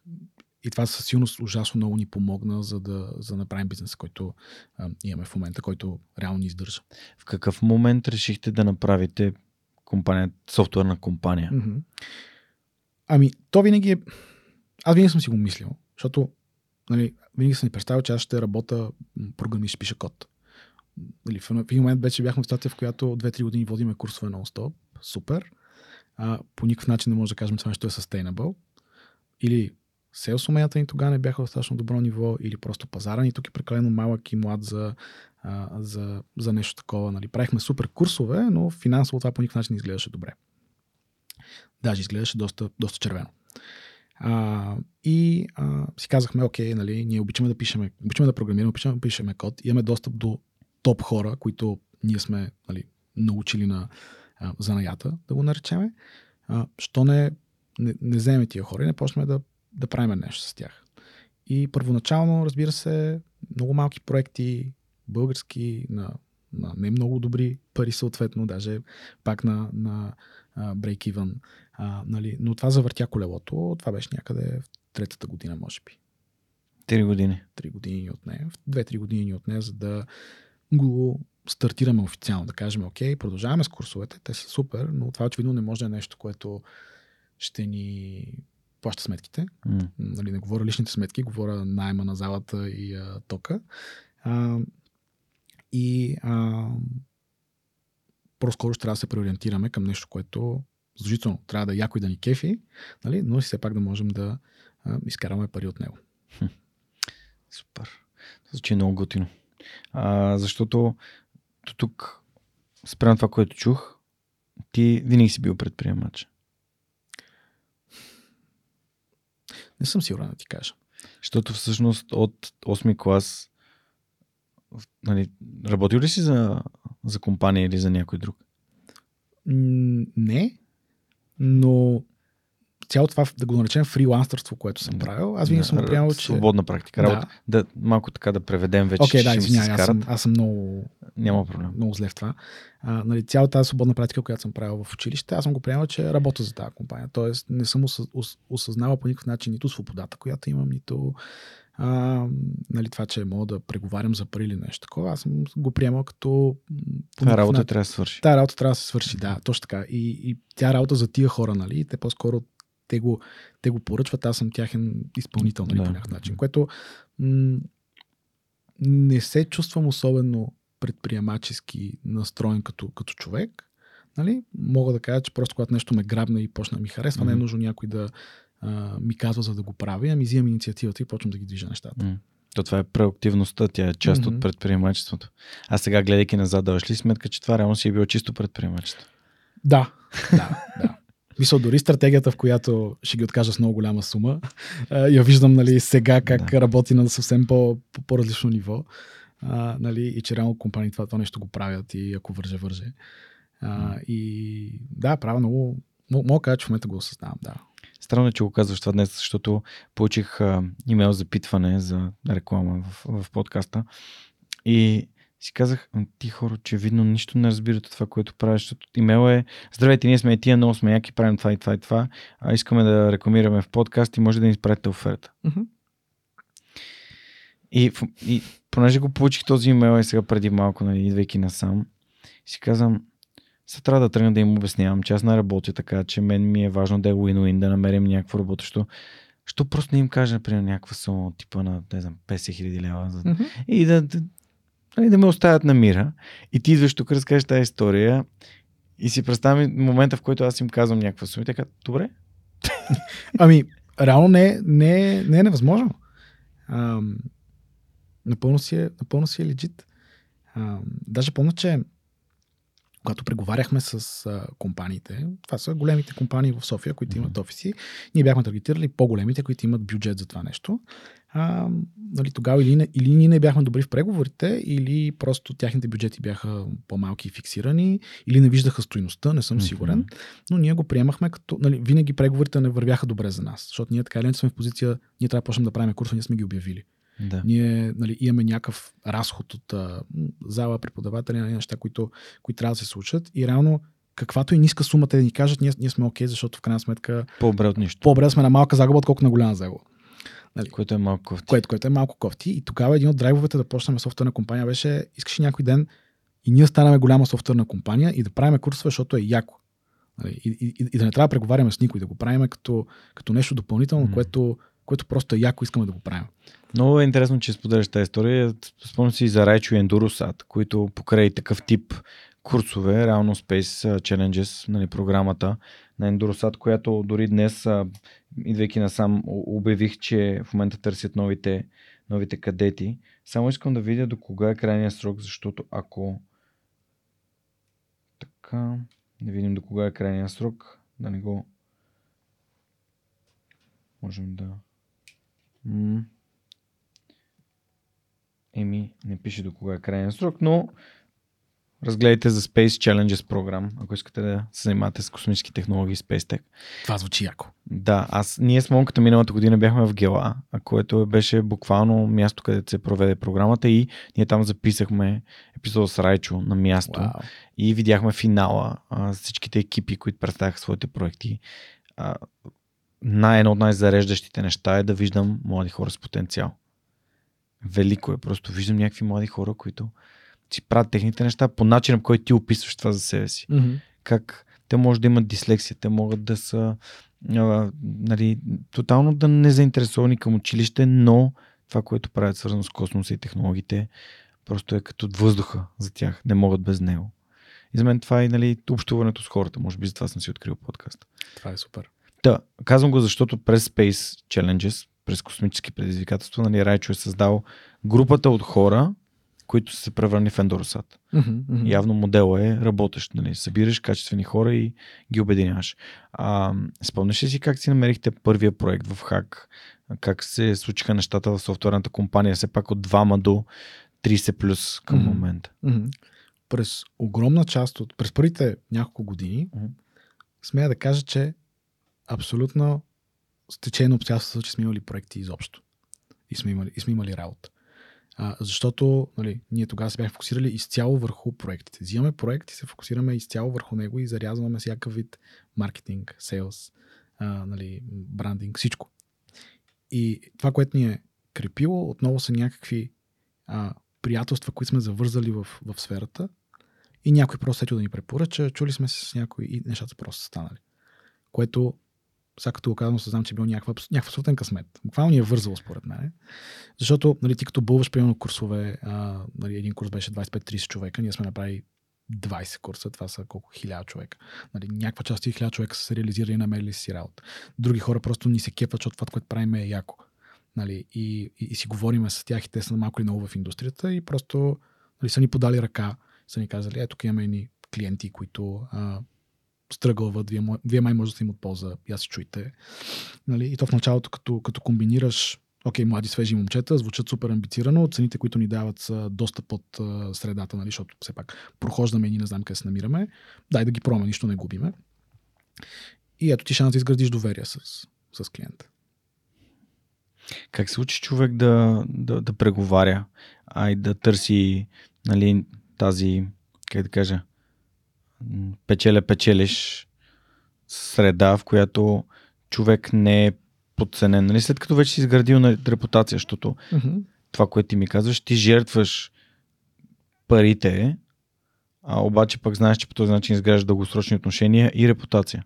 [SPEAKER 2] и това със сигурност ужасно много ни помогна, за да, за да направим бизнеса, който а, имаме в момента, който реално ни издържа.
[SPEAKER 1] В какъв момент решихте да направите компания, софтуерна компания?
[SPEAKER 2] Mm-hmm. Ами, то винаги е... Аз винаги съм си го мислил, защото нали, винаги съм си представил, че аз ще работя програмист, пиша код. Нали, в един момент вече бяхме в статия, в която 2-3 години водиме курсове нон-стоп. Супер. А, по никакъв начин не може да кажем, че това нещо е sustainable. Или селс уменията ни тогава не бяха в достатъчно добро ниво, или просто пазара ни тук е прекалено малък и млад за, а, за, за нещо такова. Нали. Правихме супер курсове, но финансово това по никакъв начин не изглеждаше добре. Даже изглеждаше доста, доста червено. А, и а, си казахме, окей, нали, ние обичаме да пишеме, обичаме да програмираме, обичаме да пишеме код, имаме достъп до топ хора, които ние сме нали, научили на а, занаята, да го наречеме. А, що не, не, не вземем тия хора и не почнем да, да правим нещо с тях. И първоначално, разбира се, много малки проекти, български, на, на не много добри пари съответно, даже пак на, на а, break-even. А, нали, но това завъртя колелото. Това беше някъде в третата година, може би.
[SPEAKER 1] Три години.
[SPEAKER 2] Три години ни отне. Две-три години ни отне, за да го стартираме официално. Да кажем, окей, продължаваме с курсовете, те са супер, но това очевидно не може да е нещо, което ще ни плаща сметките.
[SPEAKER 1] М.
[SPEAKER 2] Нали, не говоря личните сметки, говоря найма на залата и а, тока. А, и а, по-скоро ще трябва да се преориентираме към нещо, което задължително трябва да е яко и да ни кефи, нали, но все пак да можем да а, изкараме пари от него.
[SPEAKER 1] Супер. Звучи много готино. А, защото тук, спрямо това, което чух, ти винаги си бил предприемач.
[SPEAKER 2] Не съм сигурен да ти кажа.
[SPEAKER 1] Защото всъщност от 8 клас нали, работил ли си за, за компания или за някой друг?
[SPEAKER 2] Не, но цялото това, да го наречем фрилансърство, което съм
[SPEAKER 1] Да.
[SPEAKER 2] правил, аз винаги съм го приемал, че...
[SPEAKER 1] Свободна практика.
[SPEAKER 2] Да.
[SPEAKER 1] Работа. Да. малко така да преведем вече, че
[SPEAKER 2] да, извинявай, аз съм, аз съм много,
[SPEAKER 1] Няма проблем.
[SPEAKER 2] много зле в това. А, нали, цялата тази свободна практика, която съм правил в училище, аз съм го приемал, че работя за тази компания. Тоест не съм осъ- ос- осъзнавал по никакъв начин нито свободата, която имам, нито а, нали, това, че мога да преговарям за пари или нещо такова. Аз съм го приемал като... никакъв
[SPEAKER 1] работа
[SPEAKER 2] начин-
[SPEAKER 1] трябва да свърши.
[SPEAKER 2] Тая работа трябва да се свърши, да, точно така. И, и тя работа за тия хора, нали? Те по-скоро те го, те го поръчват, аз съм тяхен изпълнител, нали,
[SPEAKER 1] Да.
[SPEAKER 2] по някакъв начин. Което м- не се чувствам особено предприемачески настроен като, като човек. Нали? Мога да кажа, че просто когато нещо ме грабне и почна да ми харесва, не е нужно някой да а, ми казва за да го правя, ами взимам инициативата и почвам да ги движа нещата.
[SPEAKER 1] М. То това е преактивността, тя е част
[SPEAKER 2] Мгм.
[SPEAKER 1] от предприемачеството. А сега, гледайки назад, даваш ли сметка, че това реално си е било чисто предприемачество?
[SPEAKER 2] Да, да, да. Мисля, дори стратегията, в която ще ги откажа с много голяма сума, я виждам нали, сега как
[SPEAKER 1] Да.
[SPEAKER 2] работи на съвсем по, по, по-различно ниво. А, нали, и че реално компании това, това нещо го правят и ако върже, върже. А, и да, правя много. Мога мога да кажа, че в момента го осъзнавам, да.
[SPEAKER 1] Странно е, че го казваш това днес, защото получих а, имейл запитване за реклама в, в подкаста и си казах, «М, ти хора, че видно нищо не разбирате това, което правиш, защото имейл е, здравейте, ние сме и тия, много сме яки, правим това и това и това, а искаме да рекламираме в подкаст и може да ни изпратите оферта.
[SPEAKER 2] Мгм.
[SPEAKER 1] И, и понеже го получих този имейл и сега преди малко, нали, идвайки насам, си казвам, сега трябва да тръгна да им обяснявам, че аз не работя така, че мен ми е важно да е win-win, да намерим някакво работещо. Що просто не им кажа, например, някаква сума от типа на, не знам, 50 хиляди лева. За...
[SPEAKER 2] Мгм.
[SPEAKER 1] И да, да, нали, да ме оставят на мира. И ти идваш тук, разкажеш тази история и си представям момента, в който аз им казвам някаква сума. И казват, добре. *laughs*
[SPEAKER 2] Ами, реално не, не, не е невъзможно. Ам, напълно, си е, напълно си е легит. Ам, даже помня, че когато преговаряхме с а, компаниите, това са големите компании в София, които имат офиси, ние бяхме таргетирали по-големите, които имат бюджет за това нещо. А, нали, тогава или, или ние не бяхме добри в преговорите, или просто тяхните бюджети бяха по-малки и фиксирани, или не виждаха стоиността, не съм сигурен. Но ние го приемахме като. Нали, винаги преговорите не вървяха добре за нас, защото ние така или сме в позиция, ние трябва да почнем да правим курса, ние сме ги обявили.
[SPEAKER 1] Да.
[SPEAKER 2] Ние нали, имаме някакъв разход от а, зала, преподаватели, нали, неща, които, които трябва да се случат. И реално, каквато и ниска сума те да ни кажат, ние, ние сме окей, okay, защото в крайна сметка
[SPEAKER 1] По-добре от нищо.
[SPEAKER 2] по-добре сме на малка загуба, отколкото на голяма загуба.
[SPEAKER 1] Нали? Което е малко кофти.
[SPEAKER 2] Което, което е малко кофти. И тогава един от драйвовете да почнем софтуерна компания беше, искаш някой ден и ние станаме голяма софтуерна компания и да правим курсове, защото е яко. Нали? И, и, и, да не трябва да преговаряме с никой, да го правим като, като нещо допълнително, mm. което, което просто е яко искаме да го правим.
[SPEAKER 1] Много е интересно, че споделяш тази история. Спомням си за Райчо и Endurosat, които покрай такъв тип курсове, реално Space Challenges, нали, програмата на Endurosat, която дори днес, идвайки насам, обявих, че в момента търсят новите, новите кадети. Само искам да видя до кога е крайния срок, защото ако така, да видим до кога е крайния срок, да не го можем да м- Еми, не пише до кога е крайния срок, но разгледайте за Space Challenges програм, ако искате да се занимавате с космически технологии и Space Tech.
[SPEAKER 2] Това звучи яко.
[SPEAKER 1] Да, аз, ние с Монката миналата година бяхме в Гела, което беше буквално място, където се проведе програмата и ние там записахме епизод с Райчо на място
[SPEAKER 2] Wow.
[SPEAKER 1] и видяхме финала, а, всичките екипи, които представяха своите проекти. А, най- едно от най-зареждащите неща е да виждам млади хора с потенциал. Велико е. Просто виждам някакви млади хора, които си правят техните неща по начина, по който ти описваш това за себе си.
[SPEAKER 2] Mm-hmm.
[SPEAKER 1] Как те може да имат дислексия, те могат да са а, нали, тотално да не заинтересовани към училище, но това, което правят свързано с космоса и технологиите, просто е като въздуха за тях. Не могат без него. И за мен това е нали, общуването с хората. Може би затова съм си открил подкаст.
[SPEAKER 2] Това е супер.
[SPEAKER 1] Да, казвам го, защото през Space Challenges, през космически предизвикателства, нали, Райчо е създал групата от хора, които са се превърнали в Endorosat.
[SPEAKER 2] Mm-hmm. Mm-hmm.
[SPEAKER 1] Явно модел е работещ, нали? Събираш качествени хора и ги обединяваш. А, спомняш ли си как си намерихте първия проект в Хак? Как се случиха нещата в софтуерната компания, все пак от 2 до 30 плюс към
[SPEAKER 2] Мгм.
[SPEAKER 1] момента?
[SPEAKER 2] Mm-hmm. През огромна част от, през първите няколко години,
[SPEAKER 1] Мгм.
[SPEAKER 2] смея да кажа, че абсолютно с течение на обстоятелствата, че сме имали проекти изобщо. И сме имали, и сме имали работа. А, защото нали, ние тогава се бяхме фокусирали изцяло върху проектите. Взимаме проект и се фокусираме изцяло върху него и зарязваме всякакъв вид маркетинг, сейлс, а, нали, брандинг, всичко. И това, което ни е крепило, отново са някакви а, приятелства, които сме завързали в, в сферата и някой просто сетил да ни препоръча, чули сме се с някой и нещата просто са станали. Което, сега като го казвам, съзнам, че е бил някакъв, абс- някакъв абсолютен късмет. Буквално ни е вързало според мен. Защото нали, ти като бълваш, примерно, курсове, а, нали, един курс беше 25-30 човека, ние сме направили 20 курса, това са колко 1000 човека. Нали, някаква част от тези 1000 човека са се реализирали и намерили си работа. Други хора просто ни се кепват, защото това, което правим е яко. Нали, и, и, и, си говориме с тях и те са малко или много в индустрията и просто нали, са ни подали ръка, са ни казали, ето тук имаме едни клиенти, които а, стръгълват, вие, вие май може да сте им от полза, я се чуйте. Нали, и то в началото, като, като комбинираш окей, млади, свежи момчета, звучат супер амбицирано, цените, които ни дават са доста под средата, нали, защото все пак прохождаме и ние не знам къде се намираме. Дай да ги пробваме, нищо не губиме. И ето ти шанс да изградиш доверие с, с клиента.
[SPEAKER 1] Как се учи човек да, да, да преговаря, а и да търси нали, тази, как да кажа, печеля-печелиш среда, в която човек не е подценен. Нали? След като вече си изградил на репутация, защото
[SPEAKER 2] Mm-hmm.
[SPEAKER 1] това, което ти ми казваш, ти жертваш парите, а обаче пък знаеш, че по този начин изграждаш дългосрочни отношения и репутация.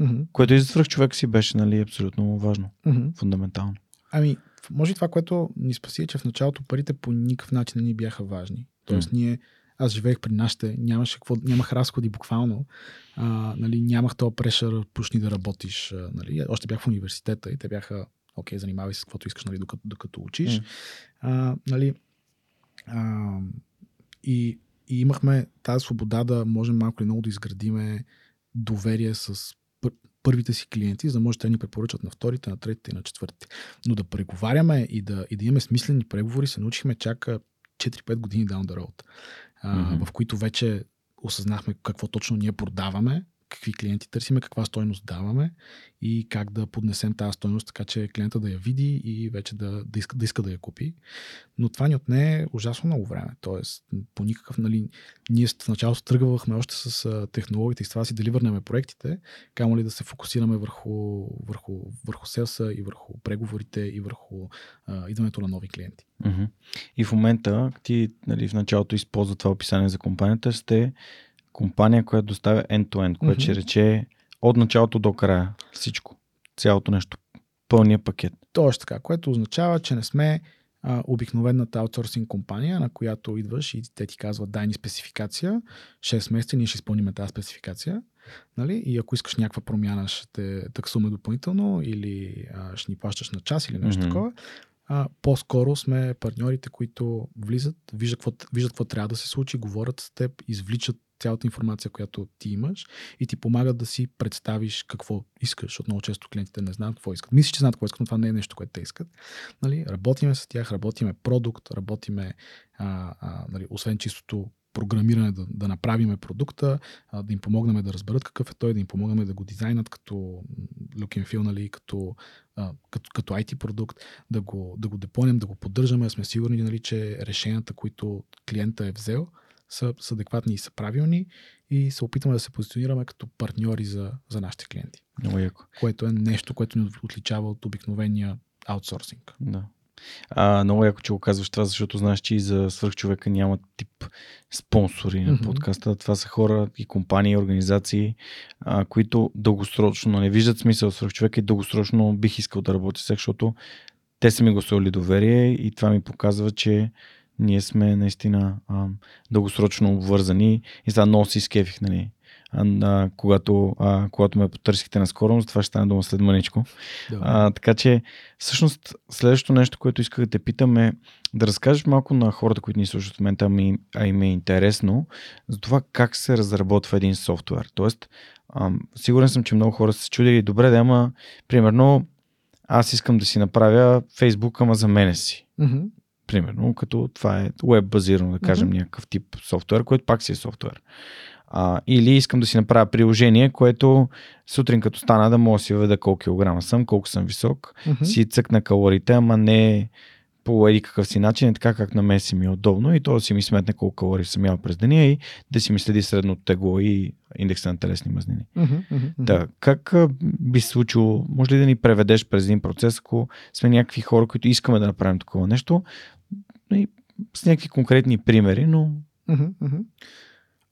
[SPEAKER 2] Mm-hmm.
[SPEAKER 1] Което и за свръх човек си беше нали, абсолютно важно,
[SPEAKER 2] Mm-hmm.
[SPEAKER 1] фундаментално.
[SPEAKER 2] Ами, може и това, което ни спаси е, че в началото парите по никакъв начин не ни бяха важни. Тоест, ние, аз живеех при нашите, нямаше какво, нямах разходи буквално, а, нали, нямах този прешър, пушни да работиш. А, нали. Още бях в университета и те бяха, окей, занимавай се с каквото искаш, нали, докато, докато учиш. А, нали, а, и и имахме тази свобода да можем малко или много да изградиме доверие с първите си клиенти, за да може те ни препоръчат на вторите, на третите и на четвъртите. Но да преговаряме и да, и да имаме смислени преговори се научихме чак 4-5 години down the road, mm-hmm. в които вече осъзнахме какво точно ние продаваме, какви клиенти търсиме, каква стойност даваме и как да поднесем тази стойност, така че клиента да я види и вече да, да, иска, да иска да я купи. Но това ни отне ужасно много време. Тоест, по никакъв, нали, ние в началото тръгвахме още с технологиите и с това си деливърнем проектите, камо ли да се фокусираме върху, върху, върху селса и върху преговорите и върху а, идването на нови клиенти.
[SPEAKER 1] И в момента ти нали, в началото използва това описание за компанията, сте компания, която доставя end-to-end, което mm-hmm. ще рече от началото до края всичко. Цялото нещо. Пълния пакет.
[SPEAKER 2] Точно така, което означава, че не сме а, обикновената аутсорсинг компания, на която идваш и те ти казват дай ни спецификация, 6 месеца ние ще изпълним тази спецификация. Нали? И ако искаш някаква промяна, ще те таксуваме допълнително или а, ще ни плащаш на час или нещо mm-hmm. такова. А, по-скоро сме партньорите, които влизат, виждат какво, виждат какво трябва да се случи, говорят с теб, извличат цялата информация, която ти имаш и ти помагат да си представиш какво искаш. Отново често клиентите не знаят какво искат. Мислиш, че знаят какво искат, но това не е нещо, което те искат. Нали? Работиме с тях, работиме продукт, работиме, а, а, нали, освен чистото програмиране да, да направиме продукта, а, да им помогнем да разберат какъв е той, да им помогнем да го дизайнат като look and feel, нали, като, а, като, като IT продукт, да го, да го депонем, да го поддържаме, сме сигурни, нали, че решенията, които клиента е взел, са, са адекватни и са правилни и се опитваме да се позиционираме като партньори за, за нашите клиенти.
[SPEAKER 1] Много яко.
[SPEAKER 2] Което е нещо, което ни отличава от обикновения аутсорсинг.
[SPEAKER 1] Да. А, много яко, че го казваш това, защото знаеш, че и за свърхчовека няма тип спонсори на подкаста. Това са хора и компании, и организации, а, които дългосрочно не виждат смисъл свърхчовека и дългосрочно бих искал да работя с защото те са ми гласували доверие и това ми показва, че ние сме наистина а, дългосрочно обвързани и сега много си скефих, нали, а, а, когато, а, когато ме потърсихте наскоро, но за това ще стане дума след маничко. А, така че, всъщност, следващото нещо, което исках да те питам е да разкажеш малко на хората, които ни слушат в момента, а, им е интересно, за това как се разработва един софтуер. Тоест, а, сигурен съм, че много хора са се чудили, добре да има, примерно, аз искам да си направя Facebook, ама за мене си.
[SPEAKER 2] Mm-hmm
[SPEAKER 1] примерно, като това е веб базирано, да кажем, mm-hmm. някакъв тип софтуер, който пак си е софтуер. А, или искам да си направя приложение, което сутрин като стана да мога да си въведа колко килограма съм, колко съм висок, mm-hmm. си цъкна калориите, ама не по еди какъв си начин, е така как на мен си ми е удобно и то да си ми сметне колко калории съм ял през деня и да си ми следи средното тегло и индекса на телесни мазнини.
[SPEAKER 2] Mm-hmm, mm-hmm.
[SPEAKER 1] Да, как би се случило, може ли да ни преведеш през един процес, ако сме някакви хора, които искаме да направим такова нещо, и с някакви конкретни примери, но...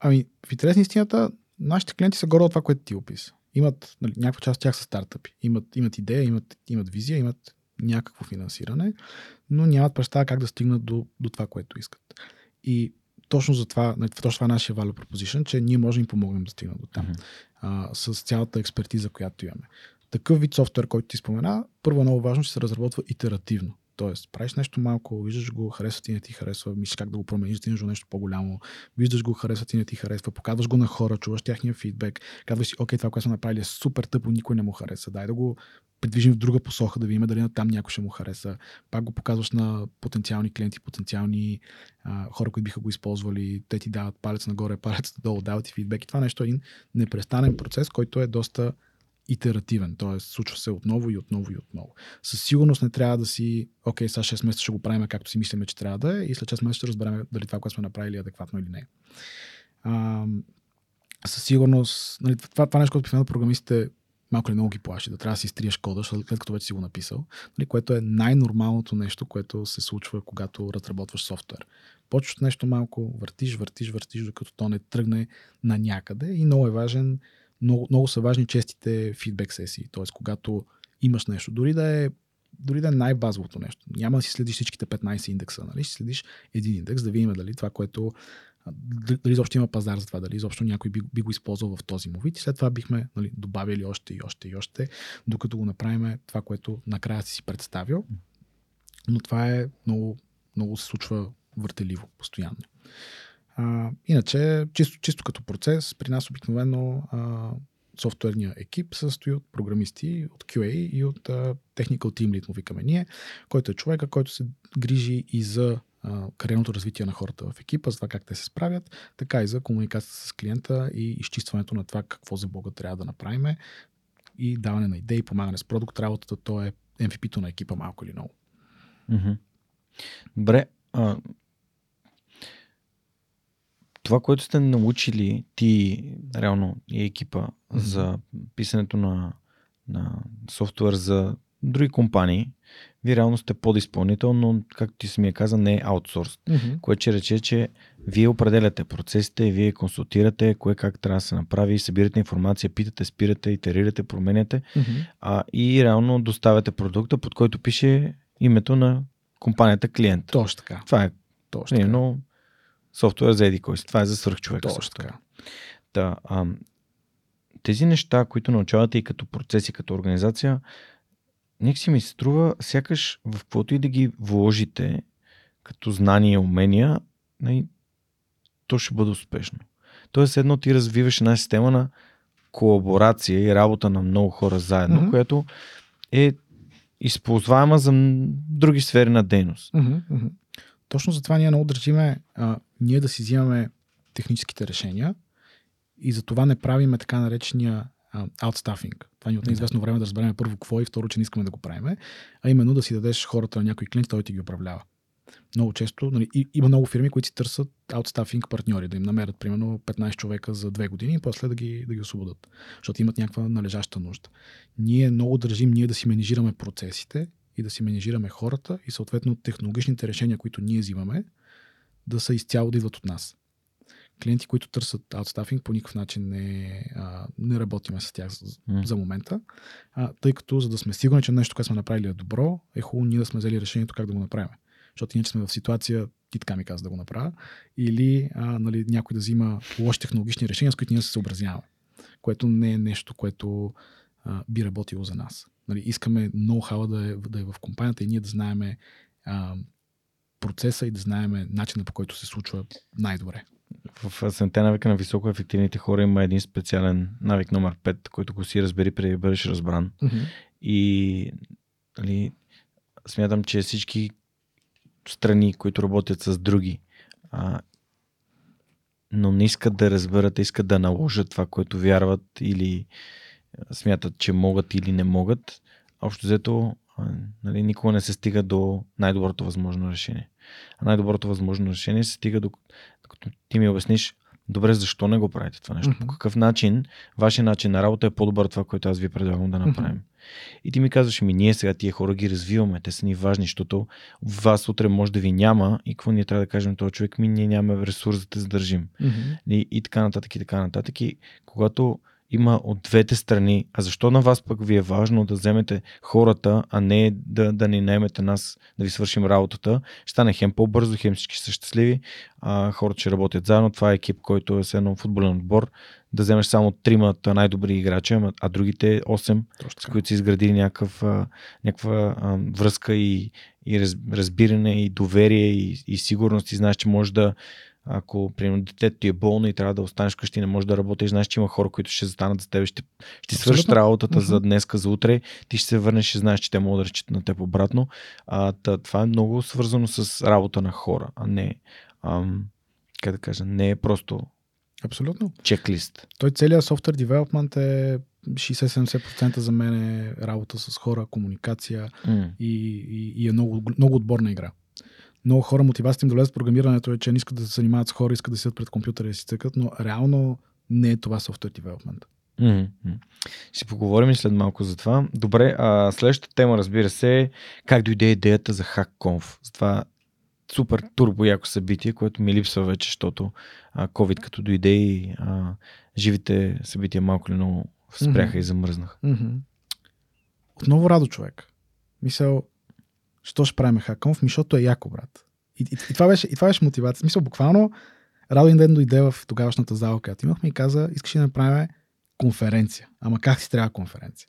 [SPEAKER 2] Ами, в интерес на истината, нашите клиенти са горе от това, което ти описа. Имат, нали, някаква част от тях са стартъпи. Имат, имат идея, имат, имат визия, имат някакво финансиране, но нямат представа как да стигнат до, до това, което искат. И точно за това, нали, точно това е нашия value proposition, че ние можем да им помогнем да стигнат до там. Mm-hmm. А, с цялата експертиза, която имаме. Такъв вид софтуер, който ти спомена, първо е много важно, че се разработва итеративно. Тоест, правиш нещо малко, виждаш го, харесва ти, не ти харесва, мислиш как да го промениш, да до нещо по-голямо, виждаш го, харесва ти, не ти харесва, показваш го на хора, чуваш тяхния фидбек, казваш си, окей, това, което сме направили е супер тъпо, никой не му хареса, дай да го придвижим в друга посока, да видим дали на там някой ще му хареса. Пак го показваш на потенциални клиенти, потенциални а, хора, които биха го използвали, те ти дават палец нагоре, *laughs* палец надолу, дават ти фидбек. И това нещо е един непрестанен процес, който е доста итеративен, т.е. случва се отново и отново и отново. Със сигурност не трябва да си, окей, сега 6 месеца ще го правим както си мислиме, че трябва да е и след 6 месеца ще разберем дали това, което сме направили е адекватно или не. А, със сигурност, нали, това, това нещо, което обикновено програмистите малко ли много ги плаши, да трябва да си изтриеш кода, след като вече си го написал, нали, което е най-нормалното нещо, което се случва, когато разработваш софтуер. Почваш нещо малко, въртиш, въртиш, въртиш, докато то не тръгне на някъде и много е важен много, много са важни честите фидбек сесии. Т.е. когато имаш нещо, дори да е дори да е най-базовото нещо. Няма да си следиш всичките 15 индекса, нали? Ще следиш един индекс, да видим дали това, което дали изобщо има пазар за това, дали изобщо някой би, би го използвал в този му вид. И след това бихме нали, добавили още и още и още, докато го направим това, което накрая си си представил. Но това е много, много се случва въртеливо, постоянно. А, иначе, чисто, чисто като процес, при нас обикновено а, софтуерния екип се състои от програмисти, от QA и от а, Technical Team Lead, му викаме ние, който е човека, който се грижи и за а, кариерното развитие на хората в екипа, за това как те се справят, така и за комуникацията с клиента и изчистването на това какво за Бога трябва да направиме и даване на идеи, помагане с продукт работата, то е MVP-то на екипа малко или много.
[SPEAKER 1] Добре. Това, което сте научили ти, реално и екипа,
[SPEAKER 2] Мгм.
[SPEAKER 1] за писането на, на софтуер за други компании, вие реално сте подизпълнител, но, както ти самия каза, не е аутсорс.
[SPEAKER 2] Mm-hmm.
[SPEAKER 1] Което ще рече, че вие определяте процесите, вие консултирате кое как трябва да се направи, събирате информация, питате, спирате, итерирате, променяте
[SPEAKER 2] Mm-hmm.
[SPEAKER 1] а, и реално доставяте продукта, под който пише името на компанията клиент.
[SPEAKER 2] Точно така.
[SPEAKER 1] Това е
[SPEAKER 2] Точно така.
[SPEAKER 1] но софтуер за еди кой си. Това е за свръхчовека. Софтуер.
[SPEAKER 2] така.
[SPEAKER 1] Да, а, тези неща, които научавате и като процеси, като организация, нека си ми се струва, сякаш в каквото и да ги вложите, като знания и умения, то ще бъде успешно. Тоест, едно ти развиваш една система на колаборация и работа на много хора заедно,
[SPEAKER 2] Мгм.
[SPEAKER 1] която е използваема за други сфери на дейност.
[SPEAKER 2] Мгм. Точно затова ние много държиме а, ние да си взимаме техническите решения и за това не правиме така наречения а, outstaffing. Това ни отне
[SPEAKER 1] Да.
[SPEAKER 2] известно време да разберем първо какво е и второ, че не искаме да го правиме, а именно да си дадеш хората на някой клиент, той ти ги управлява. Много често, нали, има много фирми, които си търсят outstaffing партньори, да им намерят примерно 15 човека за две години и после да ги, да ги освободят, защото имат някаква належаща нужда. Ние много държим ние да си менежираме процесите и да си менежираме хората и съответно технологичните решения, които ние взимаме, да са изцяло да идват от нас. Клиенти, които търсят outstaffing, по никакъв начин не, а, не работиме с тях за, за момента, а, тъй като за да сме сигурни, че нещо, което сме направили е добро, е хубаво ние да сме взели решението как да го направим. Защото иначе сме в ситуация, ти така ми каза да го направя, или а, нали, някой да взима лоши технологични решения, с които ние се съобразяваме. Което не е нещо, което а, би работило за нас. Нали, искаме ноу-хау да е, да е в компанията и ние да знаеме а, процеса и да знаеме начина по който се случва най-добре.
[SPEAKER 1] В седемте навика на високо ефективните хора има един специален навик номер 5, който го си разбери преди да бъдеш разбран. И нали, смятам, че всички страни, които работят с други, а, но не искат да разберат, искат да наложат това, което вярват или смятат, че могат или не могат, общо взето нали, никога не се стига до най-доброто възможно решение. А най-доброто възможно решение се стига до, докато ти ми обясниш добре, защо не го правите това нещо?
[SPEAKER 2] Мгм.
[SPEAKER 1] По какъв начин, вашия начин на работа е по-добър от това, което аз ви предлагам да направим. И ти ми казваш, ми ние сега тия хора ги развиваме, те са ни важни, защото вас утре може да ви няма и какво ние трябва да кажем този човек, ми ние нямаме ресурс да те задържим.
[SPEAKER 2] Мгм.
[SPEAKER 1] И, и така нататък, и така нататък. И когато има от двете страни, а защо на вас пък ви е важно да вземете хората, а не да, да ни наемете нас да ви свършим работата, ще стане хем по-бързо, хем всички са щастливи, а хората ще работят заедно. Това е екип, който е с едно футболен отбор, да вземеш само тримата най-добри играчи, а другите 8
[SPEAKER 2] Точно
[SPEAKER 1] с които са изградили някакъв, някаква а, връзка и, и раз, разбиране и доверие и, и сигурност и знаеш, че можеш да ако примерно детето ти е болно и трябва да останеш вкъщи, не можеш да работиш, знаеш, че има хора, които ще застанат за теб, ще, ще свършат работата
[SPEAKER 2] Мгм.
[SPEAKER 1] за днеска, за утре, ти ще се върнеш и знаеш, че те могат да разчитат на теб обратно. А, та, това е много свързано с работа на хора, а не, ам, как да кажа, не е просто
[SPEAKER 2] Абсолютно.
[SPEAKER 1] чеклист.
[SPEAKER 2] Той целият софтуер девелопмент е 60-70% за мен е работа с хора, комуникация
[SPEAKER 1] М.
[SPEAKER 2] и, и, и е много, много отборна игра. Много хора мотивацията им да влезат в програмирането е, че не искат да се занимават с хора, искат да седят пред компютъра и си цъкат, но реално не е това девелопмент.
[SPEAKER 1] Мгм, мгм. Ще поговорим и след малко за това. Добре, а следващата тема, разбира се, е как дойде идеята за HackConf. За това супер турбо яко събитие, което ми липсва вече, защото а, COVID като дойде и а, живите събития малко ли много спряха
[SPEAKER 2] Мгм.
[SPEAKER 1] и замръзнаха.
[SPEAKER 2] Mm-hmm. Отново радо човек. Мисъл, що ще правим хаконф? Ми, защото е яко, брат. И, и, и, това беше, и това беше мотивация. Мисъл, буквално Радо един ден дойде в тогавашната зала, която имахме и каза, искаш да направим конференция. Ама как си трябва конференция?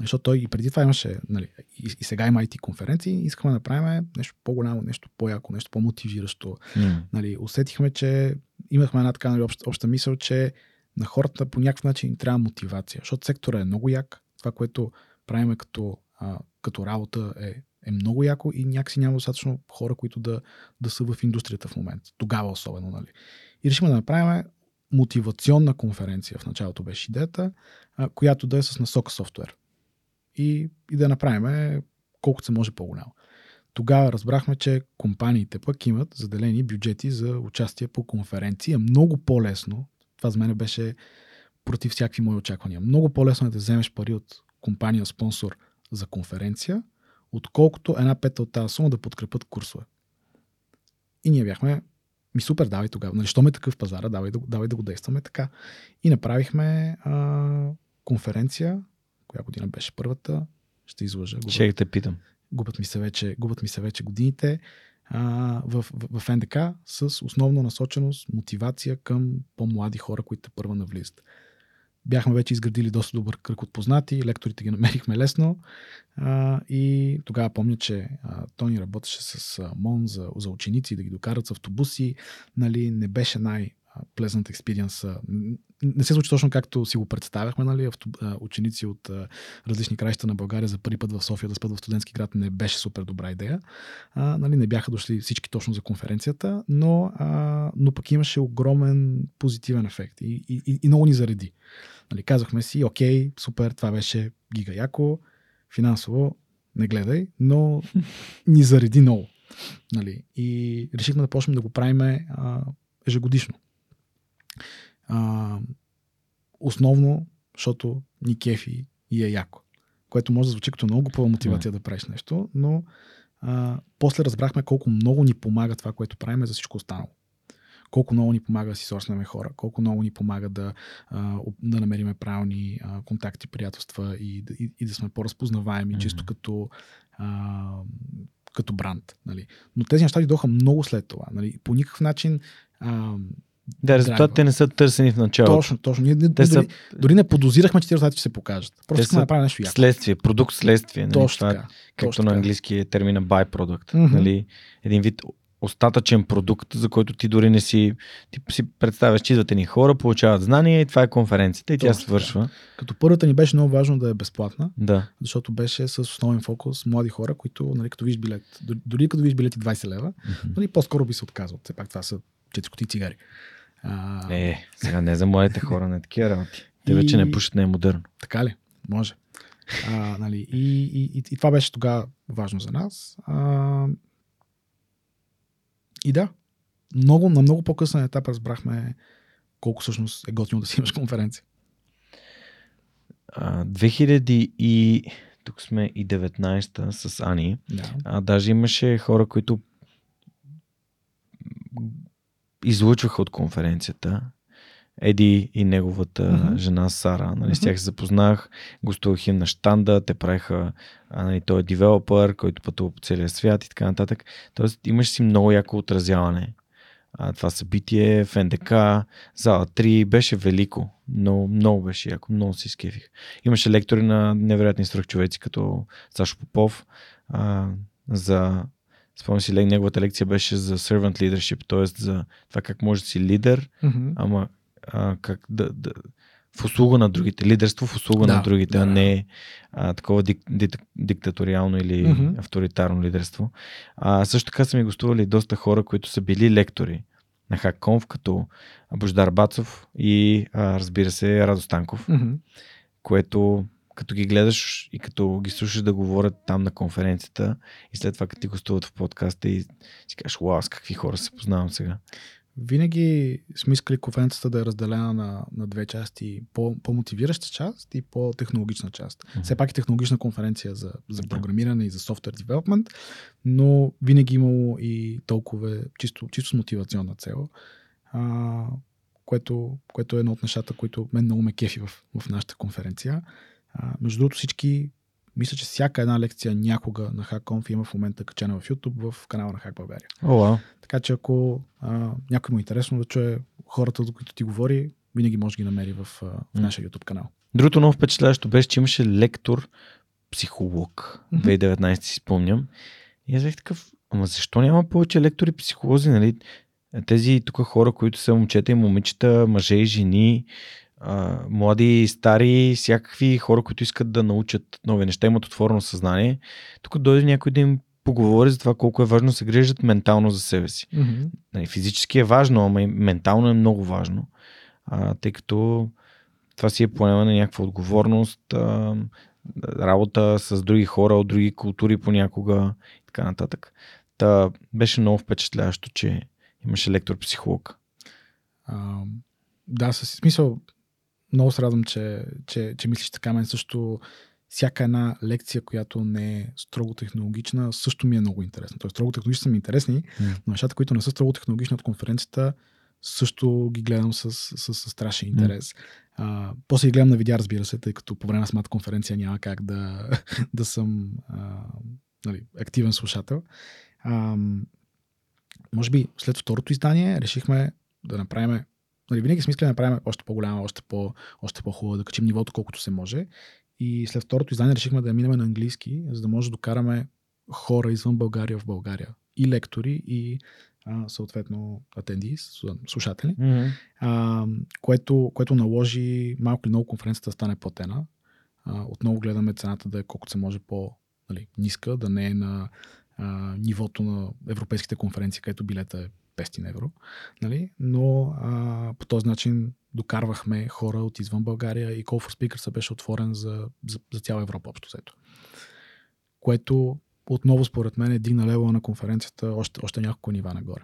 [SPEAKER 2] Защото той и преди това имаше, нали, и, и сега има IT конференции, искаме да направим нещо по-голямо, нещо по-яко, нещо по-мотивиращо.
[SPEAKER 1] Mm.
[SPEAKER 2] Нали, усетихме, че имахме една така нали, обща, обща мисъл, че на хората по някакъв начин им трябва мотивация, защото сектора е много як. Това, което правиме като, а, като работа е, е много яко и някакси няма достатъчно хора, които да, да са в индустрията в момента. Тогава особено, нали. И решихме да направим мотивационна конференция, в началото беше идеята, която да е с насока софтуер. И, и да направим колкото се може по-голямо. Тогава разбрахме, че компаниите пък имат заделени бюджети за участие по конференции. Е много по-лесно, това за мен беше против всякакви мои очаквания, много по-лесно е да вземеш пари от компания спонсор за конференция, отколкото една пета от тази сума да подкрепят курсове. И ние бяхме ми супер, давай тогава. Нали, що ме такъв пазара, давай да, давай да го действаме така. И направихме а, конференция, коя година беше първата, ще излъжа.
[SPEAKER 1] Ще те питам.
[SPEAKER 2] Губят ми се вече, губят ми се вече годините а, в, в, в НДК с основна насоченост, мотивация към по-млади хора, които първа навлизат. Бяхме вече изградили доста добър кръг от познати, лекторите ги намерихме лесно а, и тогава помня, че а, Тони работеше с МОН за, за ученици да ги докарат с автобуси. Нали, не беше най- Pleasant Experience. Не се случи точно както си го представяхме, нали? Ученици от различни краища на България за първи път в София да спят в студентски град не беше супер добра идея. А, нали? Не бяха дошли всички точно за конференцията, но, а, но пък имаше огромен позитивен ефект и, и, и много ни зареди. Нали? Казахме си, окей, супер, това беше гига яко, финансово не гледай, но ни зареди много. Нали? И решихме да почнем да го правим ежегодишно. А, основно, защото ни кефи и е яко. Което може да звучи като много по мотивация да правиш нещо, но а, после разбрахме колко много ни помага това, което правим за всичко останало. Колко много ни помага да си сорснеме хора, колко много ни помага да, да намериме правилни контакти, приятелства и, и, и да сме по-разпознаваеми, mm-hmm. чисто като, а, като бранд. Нали. Но тези неща дойдоха много след това. Нали. По никакъв начин а,
[SPEAKER 1] да, резултатите не са търсени в началото.
[SPEAKER 2] Точно, точно. Ние, Те дори, са... дори не подозирахме, че тези резултати ще се покажат. Просто искаме да направим нещо яко.
[SPEAKER 1] Следствие, продукт следствие. Нали?
[SPEAKER 2] Точно Това, така.
[SPEAKER 1] Както
[SPEAKER 2] точно
[SPEAKER 1] на английски е термина byproduct. Mm-hmm. Нали? Един вид остатъчен продукт, за който ти дори не си, ти си представяш, че идвате ни хора, получават знания и това е конференцията и Точно, тя свършва. Да.
[SPEAKER 2] Като първата ни беше много важно да е безплатна,
[SPEAKER 1] да.
[SPEAKER 2] защото беше с основен фокус млади хора, които, нали, като виж билет, дори като виж билети 20 лева, mm-hmm. нали, по-скоро би се отказал. Все пак това са 4 коти цигари.
[SPEAKER 1] А... Е, сега не за младите хора, не такива работи. Те и... вече не пушат, не е модерно.
[SPEAKER 2] Така ли? Може. А, нали, и, и, и, и това беше тогава важно за нас. А, и да, много, на много по-късен етап разбрахме колко всъщност е готино да си имаш конференция.
[SPEAKER 1] А, 2000 и тук сме и 19-та с Ани.
[SPEAKER 2] Да.
[SPEAKER 1] А, даже имаше хора, които излучваха от конференцията. Еди и неговата mm-hmm. жена Сара. Нали. С тях се запознах, гостувах им на штанда, те правиха, нали, той е девелопър, който пътува по целия свят и така нататък. Тоест имаш си много яко отразяване. А, това събитие в НДК, зала 3, беше велико, но много беше яко, много се изкефих. Имаше лектори на невероятни свръхчовеци, като Сашо Попов, а, за Спомням си, неговата лекция беше за servant leadership, т.е. за това как може да си лидер,
[SPEAKER 2] mm-hmm.
[SPEAKER 1] ама а, как да, да, в услуга на другите, лидерство в услуга да, на другите, да. а не а, такова дик, дик, диктаториално или mm-hmm. авторитарно лидерство. А, също така са ми гостували доста хора, които са били лектори на HackConf, като Бождар Бацов и а, разбира се Радо Станков,
[SPEAKER 2] mm-hmm.
[SPEAKER 1] което като ги гледаш и като ги слушаш да говорят там на конференцията и след това като ти гостуват в подкаста и си кажеш, вау, с какви хора се познавам сега.
[SPEAKER 2] Винаги сме искали конференцията да е разделена на, на две части. По, по-мотивираща част и по-технологична част. Mm-hmm. Все пак е технологична конференция за, за програмиране и за software development, но винаги имало и толкова чисто, чисто с мотивационна цел. А, което, което е едно от нещата, които мен много ме кефи в, в нашата конференция. А, между другото всички, мисля, че всяка една лекция някога на HackConf има в момента качена в YouTube в канала на Hack България.
[SPEAKER 1] О, wow.
[SPEAKER 2] Така че ако а, някой му е интересно да чуе хората, до които ти говори, винаги може да ги намери в, в нашия YouTube канал.
[SPEAKER 1] Другото много впечатляващо беше, че имаше лектор, психолог,
[SPEAKER 2] Мгм.
[SPEAKER 1] 2019 си спомням. И аз бях такъв, ама защо няма повече лектори психолози, нали? Тези тук хора, които са момчета и момичета, мъже и жени, а, млади стари, всякакви хора, които искат да научат нови неща, имат отворено съзнание. Тук дойде някой да им поговори за това колко е важно да се грижат ментално за себе си. Нали, физически е важно, ама и ментално е много важно, а, тъй като това си е поемане на някаква отговорност, а, работа с други хора от други култури понякога и така нататък. Та беше много впечатляващо, че имаше лектор-психолог.
[SPEAKER 2] А, да, със смисъл. Много се радвам, че, че, че мислиш така. Мен също всяка една лекция, която не е строго технологична, също ми е много интересна. Тоест, строго технологични са ми интересни, но нещата, които не са строго технологични от конференцията, също ги гледам с, с, с страшен интерес. А, после ги гледам на видеа, разбира се, тъй като по време на самата конференция няма как да, *laughs* да съм а, нали, активен слушател. А, може би след второто издание решихме да направим. Нали, винаги сме искали да направим още по-голяма, още, по, още по-хубава, да качим нивото колкото се може. И след второто издание решихме да минем на английски, за да може да докараме хора извън България в България. И лектори, и а, съответно атенди, слушатели, а, което, което наложи малко или много конференцията да стане платена. А, отново гледаме цената да е колкото се може по-ниска, да не е на а, нивото на европейските конференции, където билета е 500 евро. Нали? Но а, по този начин докарвахме хора от извън България и Call for Speakers беше отворен за, за, за цяла Европа общо взето. Което отново според мен е дигна левела на конференцията още, още няколко нива нагоре.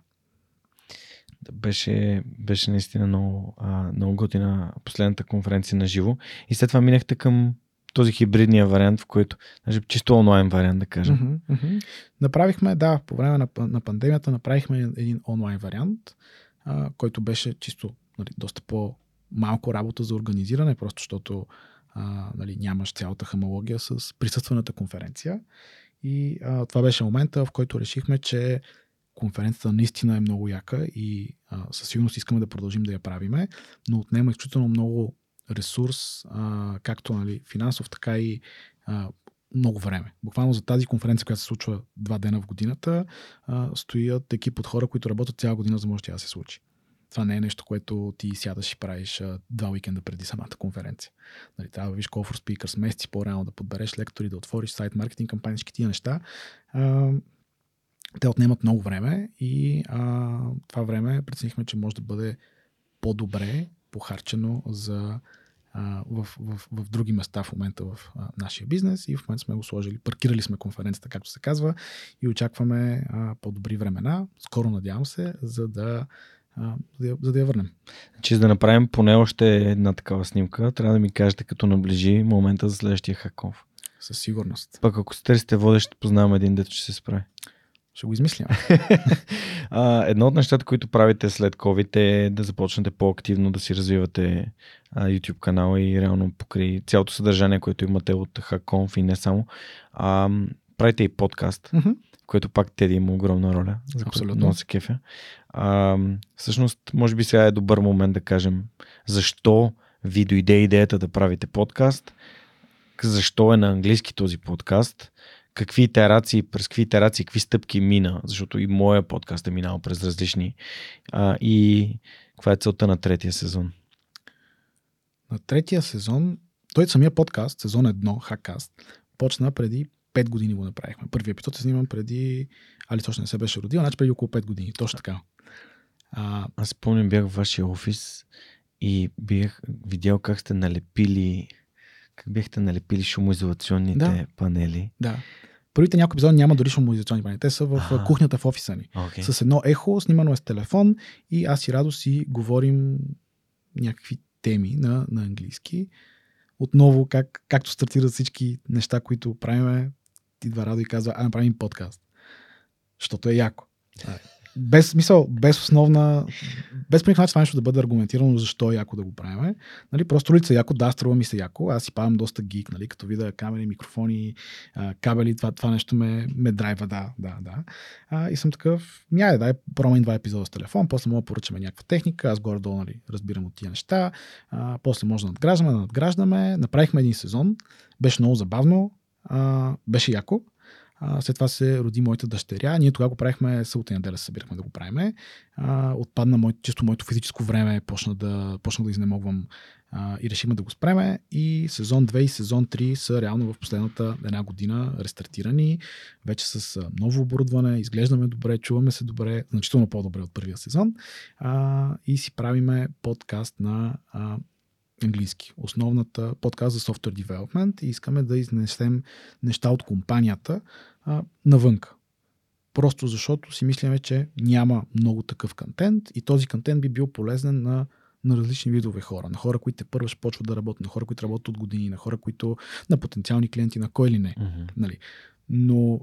[SPEAKER 1] Беше, беше наистина много, а, много готина последната конференция на живо. И след това минахте към този хибридния вариант, в който, значи, чисто онлайн вариант, да кажем.
[SPEAKER 2] Mm-hmm. Направихме, да, по време на, на пандемията направихме един онлайн вариант, а, който беше чисто нали, доста по-малко работа за организиране, просто защото а, нали, нямаш цялата хамология с присъствената конференция. И а, това беше момента, в който решихме, че конференцията наистина е много яка и а, със сигурност искаме да продължим да я правиме, но отнема изключително много ресурс, а, както нали, финансов, така и а, много време. Буквално за тази конференция, която се случва два дена в годината, а, стоят екип от хора, които работят цяла година, за да може тя да се случи. Това не е нещо, което ти сядаш и правиш а, два уикенда преди самата конференция. Нали, трябва да виж Call for Speakers месеци по-рано да подбереш лектори, да отвориш сайт, маркетинг кампании, всички тия неща. А, те отнемат много време и а, това време преценихме, че може да бъде по-добре похарчено за в, в, в други места в момента в а, нашия бизнес и в момента сме го сложили, паркирали сме конференцията, както се казва и очакваме а, по-добри времена, скоро надявам се, за да, а, за, да, за да я върнем.
[SPEAKER 1] Че за да направим поне още една такава снимка, трябва да ми кажете като наближи момента за следващия хаков.
[SPEAKER 2] Със сигурност.
[SPEAKER 1] Пък ако се търсите водещ, познавам един, дето ще се справи.
[SPEAKER 2] Ще го измислям. *laughs*
[SPEAKER 1] а, едно от нещата, които правите след COVID е да започнете по-активно да си развивате YouTube канала и реално покри цялото съдържание, което имате от Hackconf и не само. А, правите и подкаст, в което пак Теди има огромна роля, за
[SPEAKER 2] Абсолютно.
[SPEAKER 1] много се кефя. А, всъщност, може би сега е добър момент да кажем защо ви дойде идеята да правите подкаст, защо е на английски този подкаст, какви итерации, през какви итерации, какви стъпки мина, защото и моя подкаст е минал през различни а, и каква е целта на третия сезон.
[SPEAKER 2] На третия сезон, той самия подкаст, сезон 1, Хакаст, почна преди 5 години го направихме. Първият епизод се снимам преди... Али точно не се беше родил, значи преди около 5 години. Точно така. А,
[SPEAKER 1] Аз спомням, бях в вашия офис и бях видял как сте налепили как бяхте налепили шумоизолационните
[SPEAKER 2] Да.
[SPEAKER 1] панели.
[SPEAKER 2] да. Първите някои епизоди няма дори шумоизолационни панели. Те са в а. кухнята в офиса ни.
[SPEAKER 1] Okay.
[SPEAKER 2] С едно ехо, снимано е с телефон и аз и Радо си говорим някакви теми на, на английски. Отново, как, както стартират всички неща, които правиме, идва Радо и казва, а направим подкаст. Защото е яко. Без смисъл, без основна, без по начин това нещо да бъде аргументирано защо е яко да го правим. Нали, просто лица яко, да, струва ми се яко. Аз си падам доста гик, нали, като видя камери, микрофони, кабели, това, това нещо ме, ме драйва, да, да, да. А, и съм такъв, мяй, дай, пробвам два епизода с телефон, после мога да поръчаме някаква техника, аз горе-долу нали, разбирам от тия неща, а, после може да надграждаме, да надграждаме. Направихме един сезон, беше много забавно, а, беше яко. След това се роди моята дъщеря. Ние тогава го правихме събота и неделя, събирахме да го правиме. Отпадна мой, чисто моето физическо време, почна да, почна да изнемогвам и решихме да го спреме. И сезон 2 и сезон 3 са реално в последната една година рестартирани. Вече с ново оборудване, изглеждаме добре, чуваме се добре, значително по-добре от първия сезон. И си правиме подкаст на английски. Основната подкаст за Software Development и искаме да изнесем неща от компанията а, навънка. Просто защото си мислиме, че няма много такъв контент и този контент би бил полезен на, на различни видове хора. На хора, които първо ще почват да работят, на хора, които работят от години, на хора, които на потенциални клиенти, на кой ли не.
[SPEAKER 1] Mm-hmm.
[SPEAKER 2] Нали. Но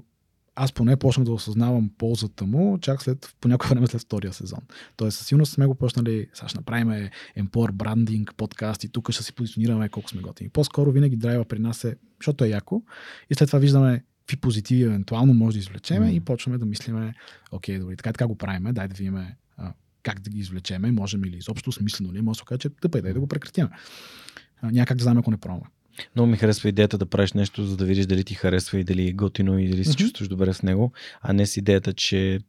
[SPEAKER 2] аз поне почнах да осъзнавам ползата му чак след, по някое време след втория сезон. Тоест, със сигурност сме го почнали, сега ще направим Empor брандинг, подкаст и тук ще си позиционираме колко сме готини. По-скоро винаги драйва при нас е, защото е яко и след това виждаме какви позитиви евентуално може да извлечеме mm. и почваме да мислиме, окей, добре, така така го правиме, дай да видим как да ги извлечеме, можем или изобщо смислено ли, може да се каже, че тъпа дай да го прекратим. Някак да знаме, ако не пробваме.
[SPEAKER 1] Много ми харесва идеята да правиш нещо, за да видиш дали ти харесва и дали е готино и дали се mm-hmm. чувстваш добре с него, а не с идеята, че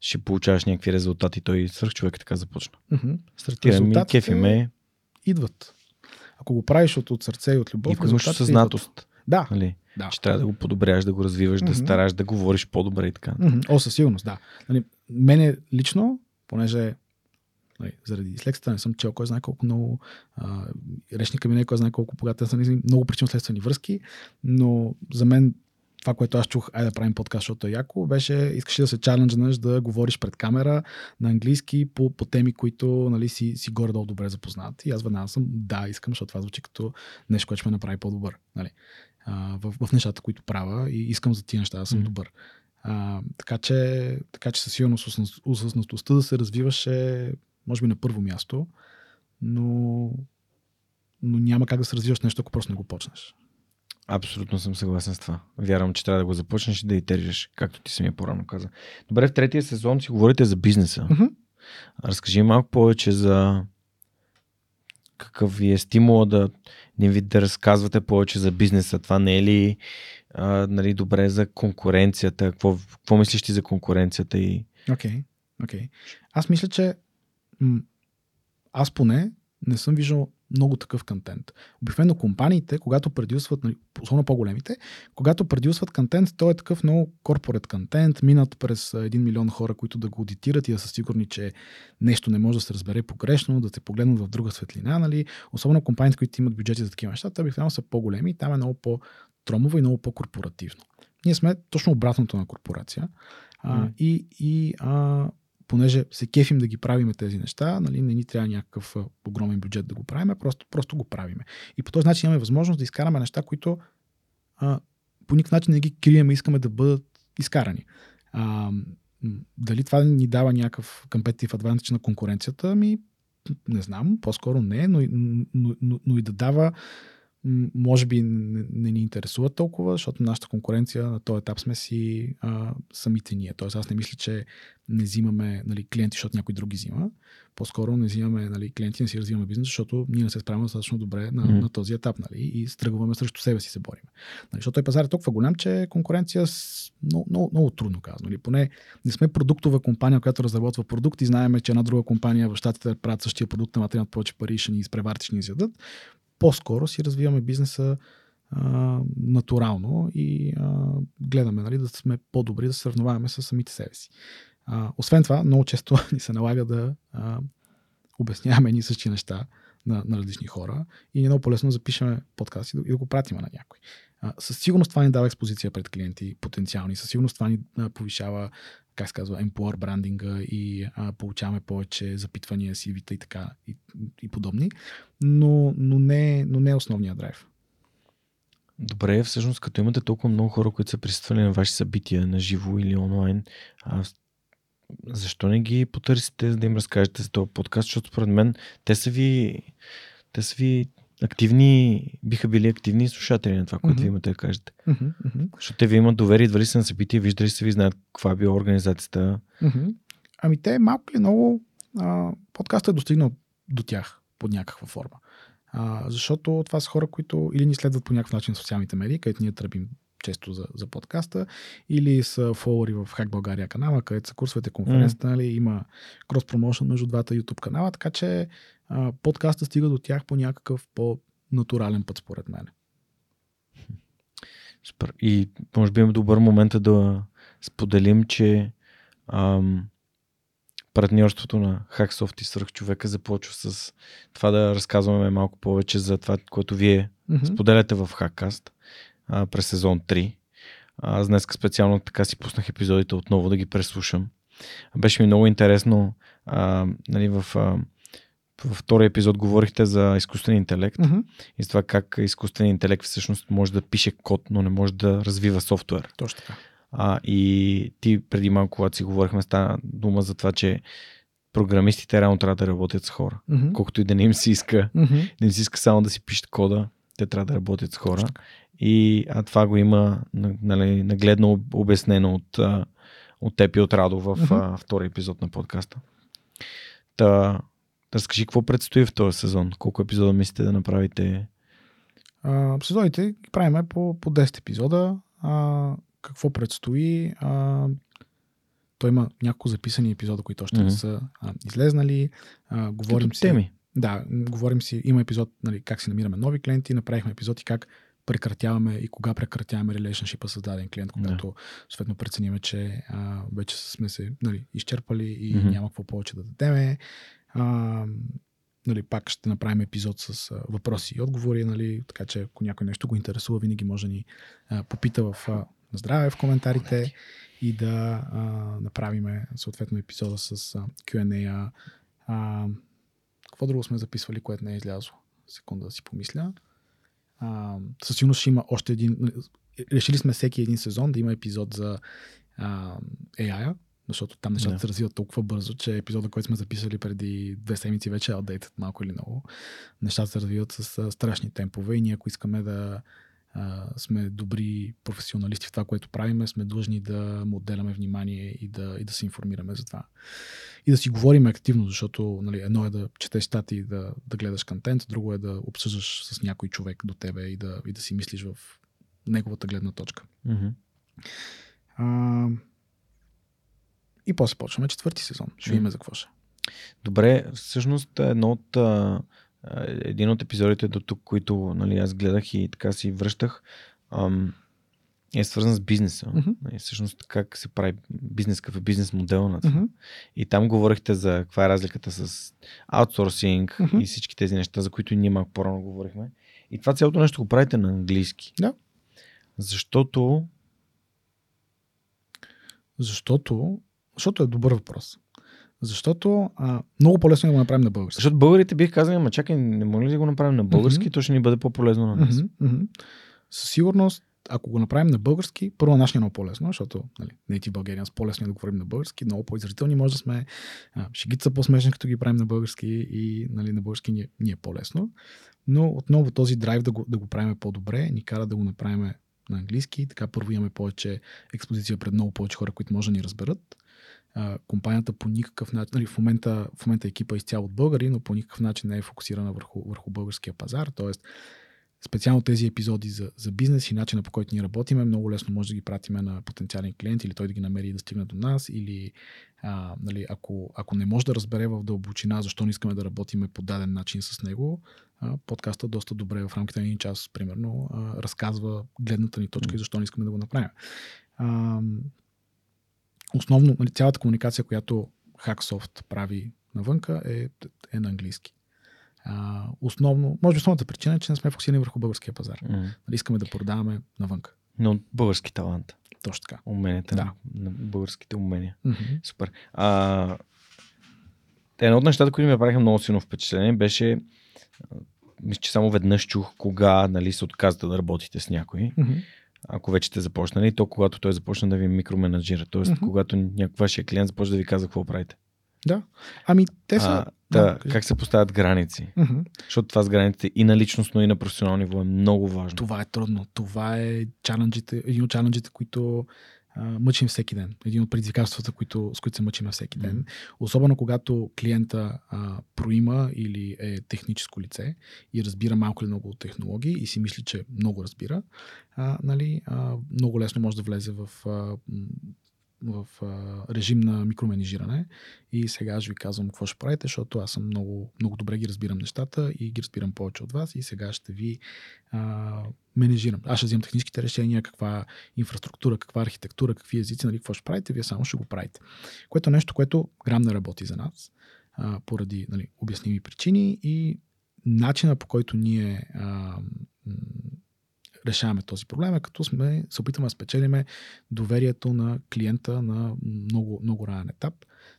[SPEAKER 1] ще получаваш някакви резултати. Той свърх човек така започна.
[SPEAKER 2] Mm-hmm.
[SPEAKER 1] Стартира ми, кефи ме.
[SPEAKER 2] Идват. Ако го правиш от, от сърце и от любов,
[SPEAKER 1] и ако имаш съзнатост.
[SPEAKER 2] Да.
[SPEAKER 1] Нали?
[SPEAKER 2] да.
[SPEAKER 1] Че трябва да го подобряваш, да го развиваш, mm-hmm. да стараш да говориш по-добре и така.
[SPEAKER 2] Mm-hmm. О, със сигурност, да. Нали, мене лично, понеже заради дислексията не съм чел кой знае колко много а, речника ми не е кой знае колко богата са много причинно-следствени връзки, но за мен това, което аз чух, айде да правим подкаст, защото е яко, беше, искаш да се чаленджнеш да говориш пред камера на английски по, по теми, които нали, си, си горе-долу добре запознат. И аз веднага съм, да, искам, защото това звучи като нещо, което ще ме направи по-добър. Нали, а, в, в нещата, които правя и искам за тия неща да съм mm. добър. А, така, че, така че със сигурност осъзнатостта да се развиваше може би на първо място, но, но няма как да се развиваш нещо, ако просто не го почнеш.
[SPEAKER 1] Абсолютно съм съгласен с това. Вярвам, че трябва да го започнеш и да итерираш, както ти самия по-рано каза. Добре, в третия сезон си говорите за бизнеса. Разкажи малко повече за какъв ви е стимула да не ви да разказвате повече за бизнеса. Това не е ли а, нали, добре за конкуренцията? Какво, какво мислиш ти за конкуренцията? И...
[SPEAKER 2] Окей, okay, okay. Аз мисля, че аз поне не съм виждал много такъв контент. Обикновено компаниите, когато предюсват, нали, особено по-големите, когато предюсват контент, то е такъв много корпорет контент, минат през един милион хора, които да го аудитират и да са сигурни, че нещо не може да се разбере погрешно, да те погледнат в друга светлина. Нали? Особено компаниите, които имат бюджети за такива неща, те обикновено са по-големи и там е много по-тромово и много по-корпоративно. Ние сме точно обратното на корпорация. А, и и а, понеже се кефим да ги правиме тези неща, нали, не ни трябва някакъв огромен бюджет да го правиме, просто, просто го правиме. И по този начин имаме възможност да изкараме неща, които а, по никакъв начин не ги крием и искаме да бъдат изкарани. А, дали това ни дава някакъв competitive advantage на конкуренцията? Ми, не знам, по-скоро не, но, но, но, но и да дава може би не, не ни интересува толкова, защото нашата конкуренция на този етап сме си а, самите ние. Тоест аз не мисля, че не взимаме нали, клиенти, защото някой друг ги взима. По-скоро не взимаме нали, клиенти, не си развиваме бизнес, защото ние не се справяме достатъчно добре на, mm. на този етап нали, и стръгваме срещу себе си се борим. Нали, защото той пазар е толкова голям, че конкуренция с много, много, много трудно казано. Нали. Поне не сме продуктова компания, която разработва продукти. Знаеме, че една друга компания в щатите правят същия продукт, ама имат повече пари, ще ни изпреварят, ще ни изядат по-скоро си развиваме бизнеса а, натурално и а, гледаме нали, да сме по-добри, да се сравняваме с самите себе си. А, освен това, много често *laughs* ни се налага да а, обясняваме едни същи неща на, на различни хора и е много по-лесно запишеме подкаст и да, и да го пратим на някой. Със сигурност това ни дава експозиция пред клиенти потенциални, със сигурност това ни повишава как се казва, employer брандинга и а, получаваме повече запитвания, CV-та и така и, и подобни, но, но, не, но не е основният драйв.
[SPEAKER 1] Добре, всъщност като имате толкова много хора, които са присъствали на ваши събития, на живо или онлайн, а, защо не ги потърсите, за да им разкажете за този подкаст, защото според мен те са ви, те са ви активни, биха били активни слушатели на това, което
[SPEAKER 2] Мгм.
[SPEAKER 1] ви имате да кажете.
[SPEAKER 2] Мгм,
[SPEAKER 1] Защото те ви имат доверие, идвали са на събития, виждали са ви, знаят каква е била организацията.
[SPEAKER 2] мгм. Ами те малко или много а, подкастът е достигнал до тях под някаква форма. А, защото това са хора, които или ни следват по някакъв начин в социалните медии, където ние тръбим често за, за подкаста, или са фолуари в Hack България канала, където са курсовете, конференцията, нали, има крос промоушен между двата YouTube канала, така че а, подкаста стига до тях по някакъв по-натурален път, според мен.
[SPEAKER 1] Супер. И може би има добър момент е да споделим, че ам, партньорството на Hacksoft и Свърхчовека започва с това да разказваме малко повече за това, което вие
[SPEAKER 2] Мгм.
[SPEAKER 1] споделяте в Hackcast а, през сезон 3. Аз днес специално така си пуснах епизодите отново да ги преслушам. Беше ми много интересно. А, нали, в, а, във втория епизод говорихте за изкуствен интелект
[SPEAKER 2] Мгм.
[SPEAKER 1] и с това как изкуственият интелект всъщност може да пише код, но не може да развива софтуер.
[SPEAKER 2] Точно така.
[SPEAKER 1] А, и ти преди малко, когато си говорихме, стана дума за това, че програмистите реално трябва да работят с хора.
[SPEAKER 2] Мгм.
[SPEAKER 1] Колкото и да не им се иска,
[SPEAKER 2] Мгм.
[SPEAKER 1] да им се иска само да си пишат кода, те трябва да работят с хора.
[SPEAKER 2] Точно.
[SPEAKER 1] И а това го има на- нали, нагледно об- обяснено от, от теб и от Радо в а, втори епизод на подкаста. Та, разкажи какво предстои в този сезон. Колко епизода мислите да направите?
[SPEAKER 2] А, сезоните ги правиме по, по 10 епизода. А, какво предстои? А, той има няколко записани епизода, които още
[SPEAKER 1] Мгм.
[SPEAKER 2] не са а, излезнали. А, говорим
[SPEAKER 1] Като
[SPEAKER 2] си.
[SPEAKER 1] теми.
[SPEAKER 2] Да, говорим си. Има епизод нали, как си намираме нови клиенти. Направихме епизод и как прекратяваме и кога прекратяваме релейшншипа с даден клиент, когато съответно прецениме, че а, вече сме се нали, изчерпали и
[SPEAKER 1] Мгм.
[SPEAKER 2] няма какво повече да дадеме. А, нали, пак ще направим епизод с а, въпроси и отговори, нали, така че ако някой нещо го интересува, винаги може да ни а, попита в а, здраве в коментарите и да а, направиме съответно епизода с а, Q&A. А, какво друго сме записвали, което не е излязло? Секунда да си помисля. А, със сигурност ще има още един. Решили сме всеки един сезон да има епизод за а, AI, защото там нещата
[SPEAKER 1] Да.
[SPEAKER 2] се развиват толкова бързо, че епизода, който сме записали преди две седмици, вече е outdated малко или много. Нещата се развиват с страшни темпове и ние, ако искаме да а, сме добри професионалисти в това, което правиме, сме длъжни да му отделяме внимание и да, и да се информираме за това. И да си говорим активно, защото нали, едно е да четеш статии и да, да гледаш контент, друго е да обсъждаш с някой човек до тебе и да, и да си мислиш в неговата гледна точка.
[SPEAKER 1] Мгм.
[SPEAKER 2] А, и после почваме четвърти сезон. Ще
[SPEAKER 1] Мгм.
[SPEAKER 2] за какво ще.
[SPEAKER 1] Добре, всъщност едно от, един от епизодите до тук, които нали, аз гледах и така си връщах, ам, е свързан с бизнеса.
[SPEAKER 2] Мгм.
[SPEAKER 1] И всъщност как се прави бизнес, какъв е бизнес модел на това.
[SPEAKER 2] Мгм.
[SPEAKER 1] И там говорихте за каква е разликата с аутсорсинг
[SPEAKER 2] Мгм.
[SPEAKER 1] и всички тези неща, за които ние малко по-рано говорихме. И това цялото нещо го правите на английски.
[SPEAKER 2] Да.
[SPEAKER 1] Защото
[SPEAKER 2] Защото, защото е добър въпрос. Защото а, много по-лесно е да го направим на български.
[SPEAKER 1] Защото българите бих казали, ама чакай, не може ли да го направим на български,
[SPEAKER 2] Мгм.
[SPEAKER 1] то ще ни бъде по-полезно на нас.
[SPEAKER 2] Мгм, мгм. Със сигурност, ако го направим на български, първо нашия е много по-лесно, защото нали, native Bulgarians по-лесно е да говорим на български, много по-изразителни може да сме, а, шегите са по-смешни, като ги правим на български и нали, на български ни, е- ни е по-лесно. Но отново този драйв да го, да го правим по-добре ни кара да го направим на английски. Така първо имаме повече експозиция пред много повече хора, които може да ни разберат. Компанията по никакъв начин, нали, в, момента, в момента екипа е изцяло от българи, но по никакъв начин не е фокусирана върху, върху българския пазар. Тоест, специално тези епизоди за, за бизнес и начина по който ние работиме, много лесно може да ги пратиме на потенциален клиент или той да ги намери и да стигне до нас, или а, нали, ако, ако не може да разбере в дълбочина защо не искаме да работиме по даден начин с него, а, подкаста доста добре в рамките на един час, примерно, а, разказва гледната ни точка и защо не искаме да го направим. А, основно, нали, цялата комуникация, която Hacksoft прави навънка е, е на английски. А, основно, може би основната причина е, че не сме фокусирани върху българския пазар. Нали, искаме да продаваме навънка.
[SPEAKER 1] Но български талант.
[SPEAKER 2] Точно така.
[SPEAKER 1] Уменията
[SPEAKER 2] Да.
[SPEAKER 1] на, българските умения.
[SPEAKER 2] Мгм.
[SPEAKER 1] Супер. А, едно от нещата, които ми направиха много силно впечатление, беше мисля, че само веднъж чух кога нали, се отказвате да работите с някой.
[SPEAKER 2] Мгм.
[SPEAKER 1] Ако вече сте започнали, то когато той започна да ви микроменеджира. Тоест,
[SPEAKER 2] Мгм.
[SPEAKER 1] когато някакъв вашия клиент започва да ви казва какво правите.
[SPEAKER 2] Да. Ами, те са...
[SPEAKER 1] А, да,
[SPEAKER 2] да,
[SPEAKER 1] как се поставят граници?
[SPEAKER 2] Мгм.
[SPEAKER 1] Защото това с границите и на личностно, и на професионално ниво е много важно.
[SPEAKER 2] Това е трудно. Това е чаленджите, един от чаленджите, които мъчим всеки ден. Един от предизвикателствата, които, с които се мъчим всеки ден. Особено когато клиента а, проима или е техническо лице и разбира малко или много технологии и си мисли, че много разбира, а, нали, а, много лесно може да влезе в, а, в а, режим на микроменежиране. И сега ще ви казвам какво ще правите, защото аз съм много, много добре ги разбирам нещата и ги разбирам повече от вас и сега ще ви а, менежирам. Аз ще взимам техническите решения, каква инфраструктура, каква архитектура, какви езици, нали, какво ще правите, вие само ще го правите. Което е нещо, което грам не работи за нас, а, поради нали, обясними причини и начина по който ние а, решаваме този проблем е като сме, се опитаме да спечелиме доверието на клиента на много, много ранен етап,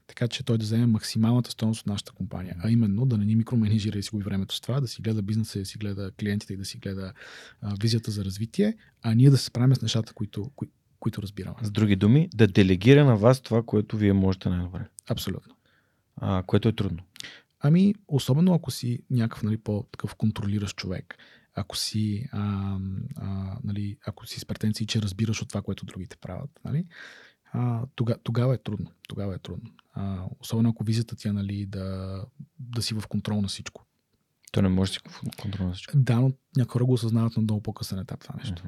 [SPEAKER 2] така че той да вземе максималната стоеност от нашата компания, а именно да не ни микроменежира и си губи времето с това, да си гледа бизнеса, да си гледа клиентите и да си гледа а, визията за развитие, а ние да се справим с нещата, които, кои, които разбираме.
[SPEAKER 1] С други думи, да делегира на вас това, което вие можете най-добре.
[SPEAKER 2] Абсолютно.
[SPEAKER 1] А, което е трудно.
[SPEAKER 2] Ами, особено ако си някакъв нали, по-такъв контролиращ човек, ако си, а, а, нали, ако си с претенции, че разбираш от това, което другите правят, нали, а, тога, тогава е трудно. Тогава е трудно. А, особено ако визията ти е нали, да, да си в контрол на всичко.
[SPEAKER 1] То не може да си контролира всичко.
[SPEAKER 2] Да, но някои хора го осъзнават на много по-късен етап това нещо.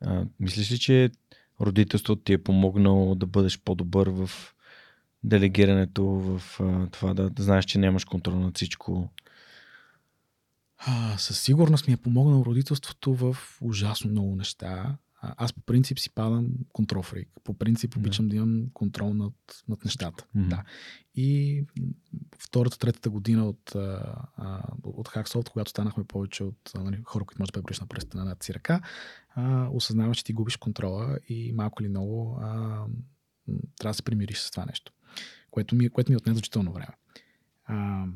[SPEAKER 1] А, мислиш ли, че родителството ти е помогнало да бъдеш по-добър в делегирането, в а, това да, да знаеш, че нямаш контрол над всичко?
[SPEAKER 2] А, със сигурност ми е помогнало родителството в ужасно много неща. А, Аз по принцип си падам контрол фрик. По принцип обичам да имам контрол над, над нещата.
[SPEAKER 1] Мгм.
[SPEAKER 2] Да. И втората, третата година от, а, от Hacksoft, когато станахме повече от нали, хора, които може да преброиш на пръста на над си ръка, а, осъзнаваш, че ти губиш контрола и малко или много а, трябва да се примириш с това нещо, което ми, което ми отне значително време. А,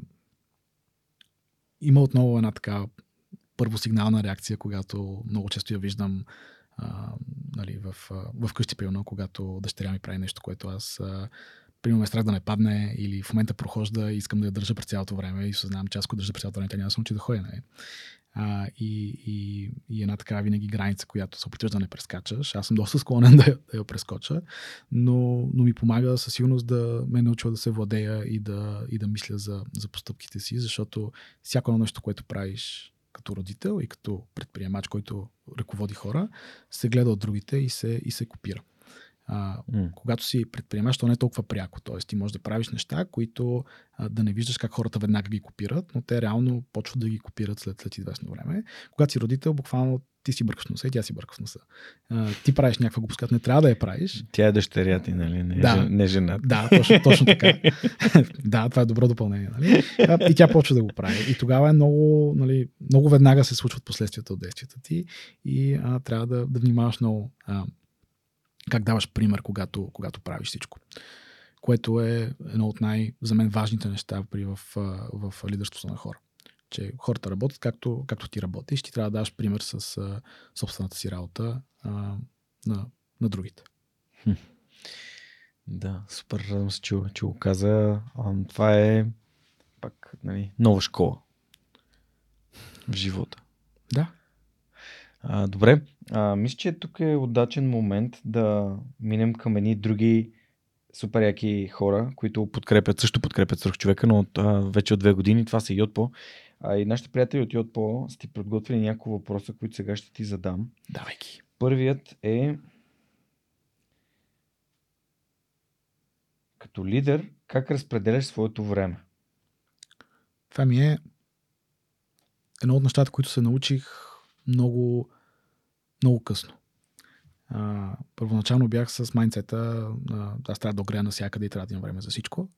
[SPEAKER 2] има отново една така първосигнална реакция, когато много често я виждам а, нали, в, а, в къщи, примерно, когато дъщеря ми прави нещо, което аз а, примерно ме страх да не падне или в момента прохожда и искам да я държа през цялото време и съзнавам, че аз ако държа през цялото време, тя няма да се научи да ходи. Нали? А, и, и, и една така винаги граница, която се опитваш да не прескачаш. Аз съм доста склонен *laughs* да, да я прескоча, но, но ми помага със сигурност да ме научва да се владея и да, и да мисля за, за постъпките си, защото всяко едно нещо, което правиш като родител и като предприемач, който ръководи хора, се гледа от другите и се, и се копира. А,
[SPEAKER 1] М.
[SPEAKER 2] когато си предприемаш, то не е толкова пряко. Тоест, ти можеш да правиш неща, които а, да не виждаш как хората веднага ги копират, но те реално почват да ги копират след, след известно време. Когато си родител, буквално ти си бъркаш носа и тя си бърка в носа. А, ти правиш някаква глупост, която не трябва да я правиш.
[SPEAKER 1] Тя е дъщеря ти, нали? Не,
[SPEAKER 2] Да.
[SPEAKER 1] да. не жената.
[SPEAKER 2] Да, точно, точно така. *laughs* да, това е добро допълнение. Нали? И тя почва да го прави. И тогава е много, нали, много веднага се случват последствията от действията ти и а, трябва да, да внимаваш много а, как даваш пример, когато, когато правиш всичко. Което е едно от най- за мен важните неща при в, а, в лидерството на хора. Че хората работят както, както ти работиш, ти трябва да даваш пример с а, собствената си работа а, на, на другите.
[SPEAKER 1] Да, супер радвам се, че, че го каза. А, това е пак нали, нова школа в живота.
[SPEAKER 2] Да.
[SPEAKER 1] А, добре, а, мисля, че тук е удачен момент да минем към едни други супер яки хора, които подкрепят, също подкрепят свърх човека, но от, а, вече от две години. Това са Йотпо. А, и нашите приятели от Йотпо са ти подготвили няколко въпроса, които сега ще ти задам.
[SPEAKER 2] Давай ги.
[SPEAKER 1] Първият е като лидер, как разпределяш своето време?
[SPEAKER 2] Това ми е едно от нещата, които се научих много, много късно. А, първоначално бях с майнцета, а, аз трябва да огрея навсякъде и трябва да имам време за всичко.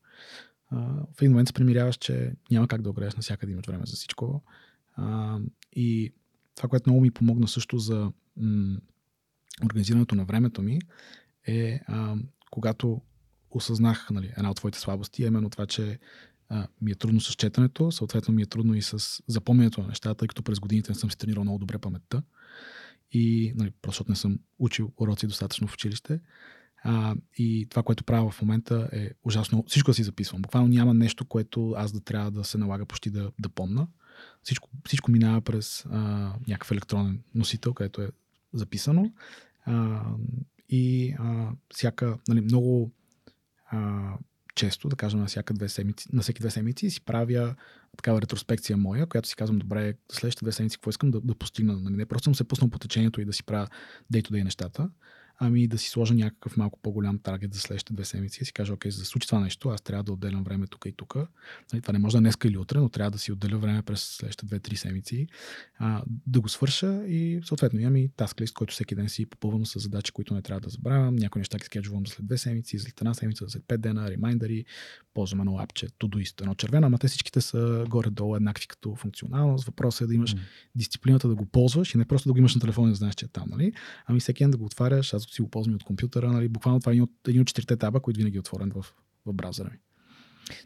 [SPEAKER 2] А, в един момент се примиряваш, че няма как да огрееш навсякъде имаш време за всичко. А, и това, което много ми помогна също за м- организирането на времето ми, е а, когато осъзнах нали, една от твоите слабости, е именно това, че а, ми е трудно с четенето, съответно ми е трудно и с запомнянето на нещата, тъй като през годините не съм си тренирал много добре паметта. И нали, просто не съм учил уроци достатъчно в училище. А, и това, което правя в момента е ужасно. Всичко да си записвам. Буквално няма нещо, което аз да трябва да се налага почти да, да помна. Всичко, всичко минава през а, някакъв електронен носител, където е записано. А, и а, всяка, нали, много а, често, да кажем на, всяка две седмици, на всеки две седмици, си правя такава ретроспекция моя, която си казвам, добре, следващите две седмици какво искам да, да постигна. Нали? Не просто съм се пуснал по течението и да си правя day-to-day нещата, ами да си сложа някакъв малко по-голям таргет за следващите две седмици и си кажа, окей, за да случи това нещо, аз трябва да отделям време тук и тук. Нали, това не може да е днеска или утре, но трябва да си отделя време през следващите две-три седмици, а, да го свърша и съответно имам и task list, който всеки ден си попълвам с задачи, които не трябва да забравям. Някои неща ги скеджувам след две седмици, след една седмица, след пет дена, ремайдери, ползвам едно апче, Todoist, едно червено, ама те всичките са горе-долу еднакви като функционалност. Въпросът е да имаш mm. дисциплината да го ползваш и не просто да го имаш на телефона и да знаеш, че е там, нали? Ами всеки ден да го отваряш, аз си го ползвам от компютъра, нали? Буквално това е един от, един от четирите таба, които винаги е отворен в, в браузъра ми.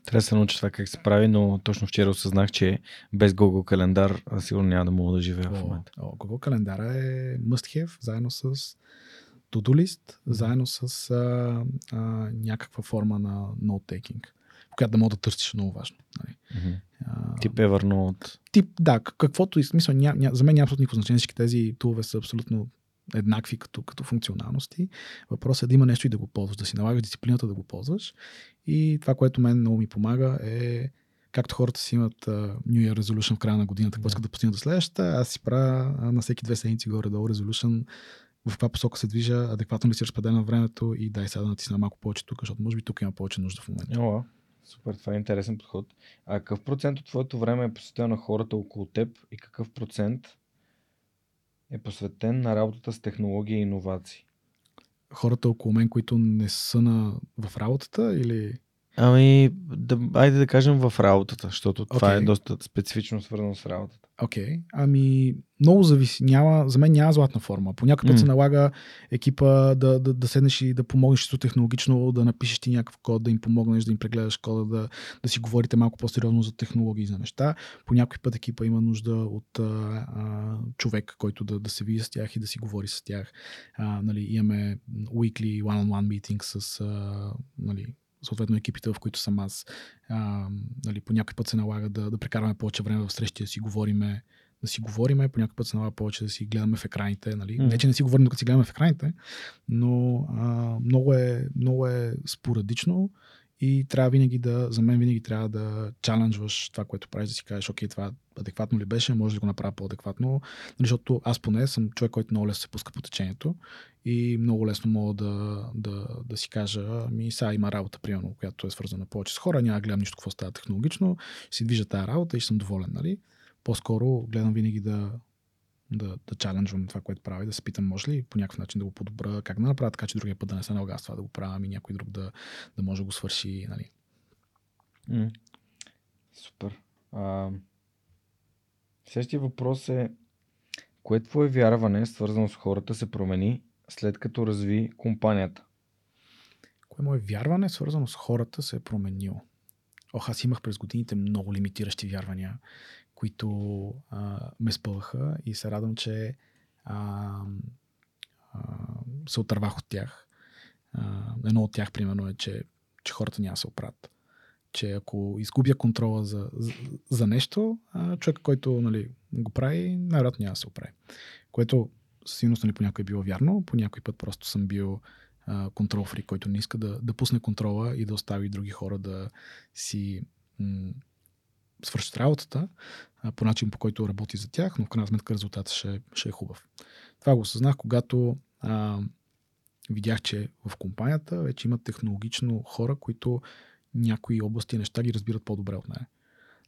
[SPEAKER 1] Трябва да се науча това как се прави, но точно вчера осъзнах, че без Google календар сигурно няма да мога да живея в момента.
[SPEAKER 2] О, Google календара е must have, заедно с to-do list, заедно с а, а, някаква форма на note-taking която да мога да търсиш много важно. Нали.
[SPEAKER 1] Mm-hmm. А, тип Evernote.
[SPEAKER 2] Тип, да, каквото и смисъл, ня, ня, за мен няма абсолютно никакво значение. Всички тези тулове са абсолютно еднакви като, като функционалности. Въпросът е да има нещо и да го ползваш, да си налагаш дисциплината да го ползваш. И това, което мен много ми помага е както хората си имат uh, New Year Resolution в края на годината, какво искат да постигнат до следващата, аз си правя uh, на всеки две седмици горе-долу Resolution в каква посока се движа, адекватно ли си разпределя времето и дай сега да натисна малко повече тук, защото може би тук има повече нужда в момента.
[SPEAKER 1] О, Супер, това е интересен подход. А какъв процент от твоето време е посветен на хората около теб и какъв процент е посветен на работата с технологии и иновации?
[SPEAKER 2] Хората около мен, които не са на, в работата или...
[SPEAKER 1] Ами, да, айде да кажем в работата, защото okay. това е доста специфично свързано с работата.
[SPEAKER 2] Окей, okay. ами много зависи. Няма, за мен няма златна форма. По някакъв път mm. се налага екипа да, да, да седнеш и да помогнеш технологично, да напишеш ти някакъв код, да им помогнеш, да им прегледаш кода, да, да си говорите малко по-сериозно за технологии и за неща. По някой път екипа има нужда от а, а, човек, който да, да се види с тях и да си говори с тях. А, нали, имаме weekly one-on-one meeting с а, нали, съответно екипите, в които съм аз. А, нали, по някой път се налага да, да прекараме повече време в срещи, да си говориме, да си говориме, по някой път се налага повече да си гледаме в екраните. Нали? Mm. Не, че не си говорим, докато си гледаме в екраните, но а, много, е, много е спорадично и трябва винаги да, за мен винаги трябва да чаленджваш това, което правиш, да си кажеш, окей, това адекватно ли беше, може да го направя по-адекватно, нали, защото аз поне съм човек, който много лесно се пуска по течението и много лесно мога да, да, да си кажа, ми сега има работа, примерно, която е свързана повече с хора, няма гледам нищо какво става технологично, си движа тази работа и съм доволен, нали? По-скоро гледам винаги да, да, да чаленджвам това, което правя и да се питам, може ли по някакъв начин да го подобра, как да направя така, че другия път да не се налага аз това да го правя, и някой друг да, да може да го свърши. Нали.
[SPEAKER 1] Mm. Супер. А, следващия въпрос е, кое твое вярване, свързано с хората, се промени след като разви компанията?
[SPEAKER 2] Кое мое вярване, свързано с хората, се е променило? Ох, аз имах през годините много лимитиращи вярвания които а, ме спъваха и се радвам, че а, а, се отървах от тях. А, едно от тях, примерно, е, че, че хората няма се оправят. Че ако изгубя контрола за, за, за нещо, а, човек, който нали, го прави, най-вероятно няма да се оправи. Което сигурно нали, по някой е било вярно, по някой път просто съм бил контрол фри, който не иска да, да пусне контрола и да остави други хора да си свършат работата а, по начин, по който работи за тях, но в крайна сметка резултатът ще, ще е хубав. Това го осъзнах, когато а, видях, че в компанията вече има технологично хора, които някои области и неща ги разбират по-добре от мен.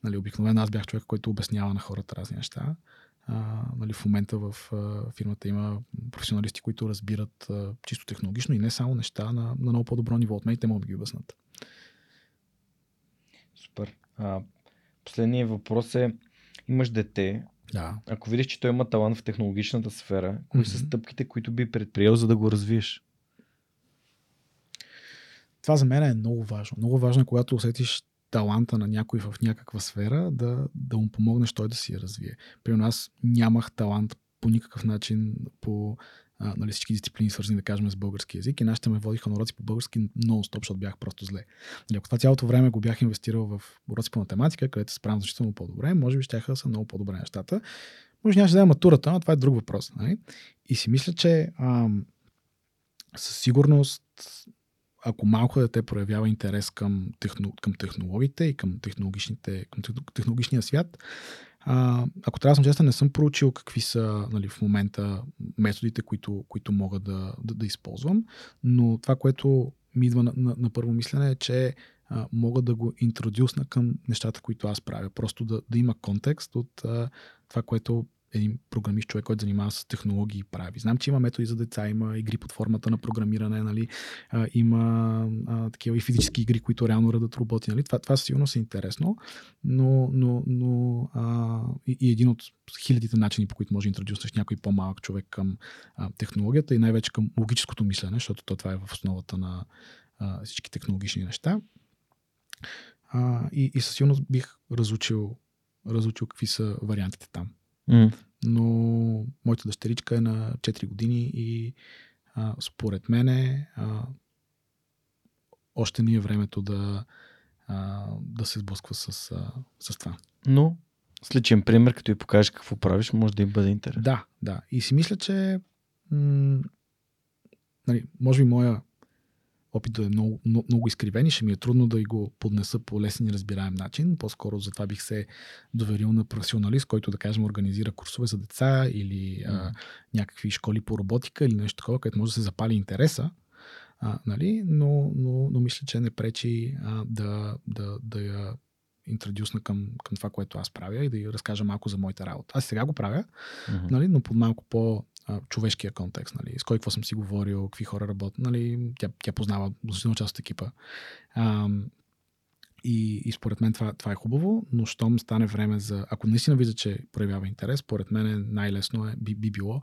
[SPEAKER 2] Нали, обикновено аз бях човек, който обяснява на хората разни неща. А, нали, в момента в а, фирмата има професионалисти, които разбират а, чисто технологично и не само неща на, на много по-добро ниво от мен и те могат да ги обяснат.
[SPEAKER 1] Супер. А, Последният въпрос е, имаш дете,
[SPEAKER 2] да.
[SPEAKER 1] Ако видиш, че той има талант в технологичната сфера, кои mm-hmm. са стъпките, които би предприел, за да го развиеш?
[SPEAKER 2] Това за мен е много важно. Много важно е, когато усетиш таланта на някой в някаква сфера, да, да му помогнеш той да си я развие. Примерно аз нямах талант по никакъв начин по нали, всички дисциплини, свързани да кажем с български язик. И нашите ме водиха на уроци по български нон-стоп, защото бях просто зле. Нали, ако това цялото време го бях инвестирал в уроци по математика, където се справям значително по-добре, може би ще са много по-добре нещата. Може нямаше да матурата, но това е друг въпрос. Нали? И си мисля, че ам, със сигурност ако малко дете проявява интерес към, техно, към технологиите и към, технологичните, към технологичния свят, а, ако трябва да съм честен, не съм проучил какви са нали, в момента методите, които, които мога да, да, да използвам, но това, което ми идва на, на, на първо мислене е, че а, мога да го интродюсна към нещата, които аз правя. Просто да, да има контекст от а, това, което един програмист, човек, който занимава с технологии прави. Знам, че има методи за деца, има игри под формата на програмиране, нали? а, има а, такива и физически игри, които реално радат роботи. Нали? Това, това сигурно е интересно, но, но, но а, и, и един от хилядите начини, по които може да интродюснеш някой по-малък човек към а, технологията и най-вече към логическото мислене, защото то, това е в основата на а, всички технологични неща. А, и, и със сигурност бих разучил, разучил какви са вариантите там.
[SPEAKER 1] Mm.
[SPEAKER 2] Но моята дъщеричка е на 4 години и а, според мене а, още не е времето да, а, да се сблъсква с, а, с това.
[SPEAKER 1] Но с личен пример, като и покажеш какво правиш, може да им бъде интересно.
[SPEAKER 2] Да, да. И си мисля, че м- нали, може би моя опитът е много, много, много изкривен и ще ми е трудно да го поднеса по лесен и разбираем начин. По-скоро за това бих се доверил на професионалист, който да кажем организира курсове за деца или а, някакви школи по роботика или нещо такова, където може да се запали интереса. А, нали? но, но, но мисля, че не пречи а, да, да, да я интродюсна към, към това, което аз правя и да я разкажа малко за моята работа. Аз сега го правя, mm-hmm. нали, но под малко по човешкия контекст, нали, с кой какво съм си говорил, какви хора работят, нали, тя, тя познава значително част от екипа. А, и, и според мен това, това е хубаво, но щом стане време за... Ако наистина вижда, че проявява интерес, според мен най-лесно е, би, би било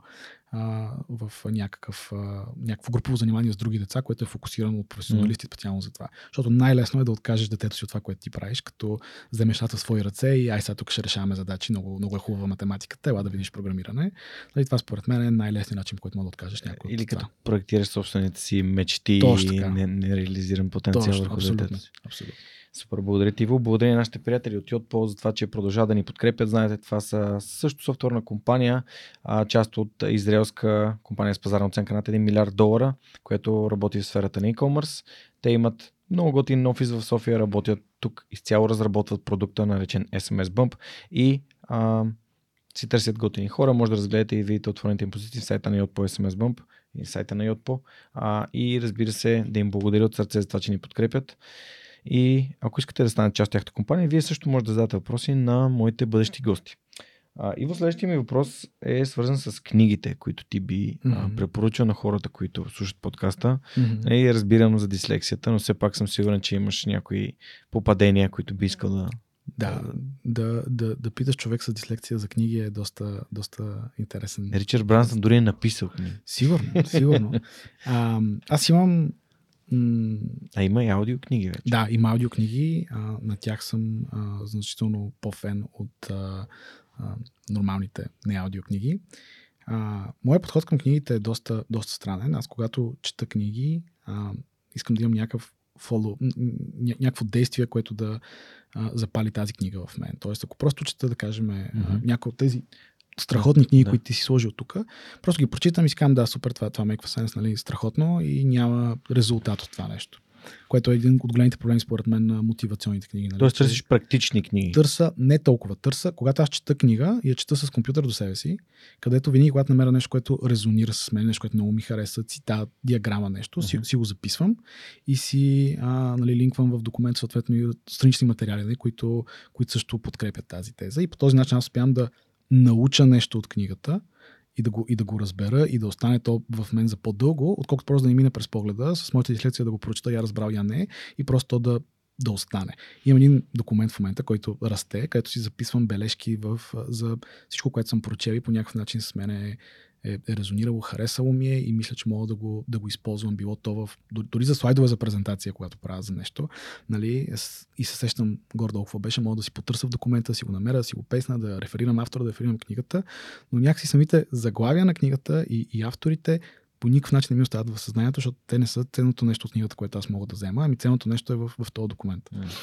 [SPEAKER 2] а, в някакъв, а, някакво групово занимание с други деца, което е фокусирано от професионалисти специално за това. Защото най-лесно е да откажеш детето си от това, което ти правиш, като вземеш в свои ръце и ай сега тук ще решаваме задачи, много, много е хубава математиката, ела да видиш програмиране. Нали, това според мен е най-лесният начин, който мога да откажеш някой.
[SPEAKER 1] Или като проектираш собствените си мечти и
[SPEAKER 2] така.
[SPEAKER 1] не, потенциал
[SPEAKER 2] Точно,
[SPEAKER 1] върху
[SPEAKER 2] абсолютно,
[SPEAKER 1] детето
[SPEAKER 2] абсолютно.
[SPEAKER 1] Супер, благодаря ти, Иво. Благодаря на нашите приятели от Yotpo за това, че продължават да ни подкрепят. Знаете, това са също софтуерна компания, част от израелска компания с пазарна оценка над 1 милиард долара, която работи в сферата на e-commerce. Те имат много готин офис в София, работят тук изцяло разработват продукта, наречен SMS Bump и а, си търсят готини хора. Може да разгледате и видите отворените им позиции в сайта на Yotpo SMS Bump и сайта на Yotpo. А, и разбира се, да им благодаря от сърце за това, че ни подкрепят. И ако искате да станете част от тяхната компания, вие също можете да зададете въпроси на моите бъдещи гости. А, Иво, следващия ми въпрос е свързан с книгите, които ти би mm-hmm. а, препоръчал на хората, които слушат подкаста.
[SPEAKER 2] Mm-hmm.
[SPEAKER 1] И разбирам за дислексията, но все пак съм сигурен, че имаш някои попадения, които би искал да...
[SPEAKER 2] Да, да, да, да питаш човек с дислекция за книги е доста, доста интересен.
[SPEAKER 1] Ричард Брансън дори е написал книги.
[SPEAKER 2] Сигурно, сигурно. *laughs* А, аз имам
[SPEAKER 1] А има и аудиокниги вече.
[SPEAKER 2] Да, има аудиокниги. А, на тях съм а, значително по-фен от а, а, нормалните не аудиокниги. А, моят подход към книгите е доста, доста странен. Аз когато чета книги, а, искам да имам някакъв follow, ня- някакво действие, което да а, запали тази книга в мен. Тоест, ако просто чета, да кажем, mm-hmm. някои от тези страхотни книги,
[SPEAKER 1] Да.
[SPEAKER 2] които ти си сложил тук, просто ги прочитам и си да, супер, това, това меква сенс, нали, страхотно и няма резултат от това нещо. Което е един от големите проблеми, според мен, на мотивационните книги. Нали?
[SPEAKER 1] Тоест търсиш практични книги.
[SPEAKER 2] Търса, не толкова търса, когато аз чета книга я чета с компютър до себе си, където винаги, когато намеря нещо, което резонира с мен, нещо, което много ми хареса, цитат, диаграма, нещо, си,
[SPEAKER 1] Мгм.
[SPEAKER 2] си го записвам и си а, нали, линквам в документ, съответно и странични материали, нали, които, които също подкрепят тази теза. И по този начин аз успявам да науча нещо от книгата и да, го, и да го разбера и да остане то в мен за по-дълго, отколкото просто да не мине през погледа, с моята дислекция да го прочета, я разбрал, я не, и просто то да да остане. Имам един документ в момента, който расте, където си записвам бележки в, за всичко, което съм прочел и по някакъв начин с мен е, е, е резонирало, харесало ми е и мисля, че мога да го, да го използвам. Било то в, дори за слайдове за презентация, когато правя за нещо. Нали, и се сещам гордо какво беше, мога да си потърся в документа, да си го намеря, да си го песна, да реферирам автора, да реферирам книгата. Но някакси самите заглавия на книгата и, и авторите по никакъв начин не ми остават в съзнанието, защото те не са ценното нещо от книгата, което аз мога да взема, ами ценното нещо е в, в този документ. Mm.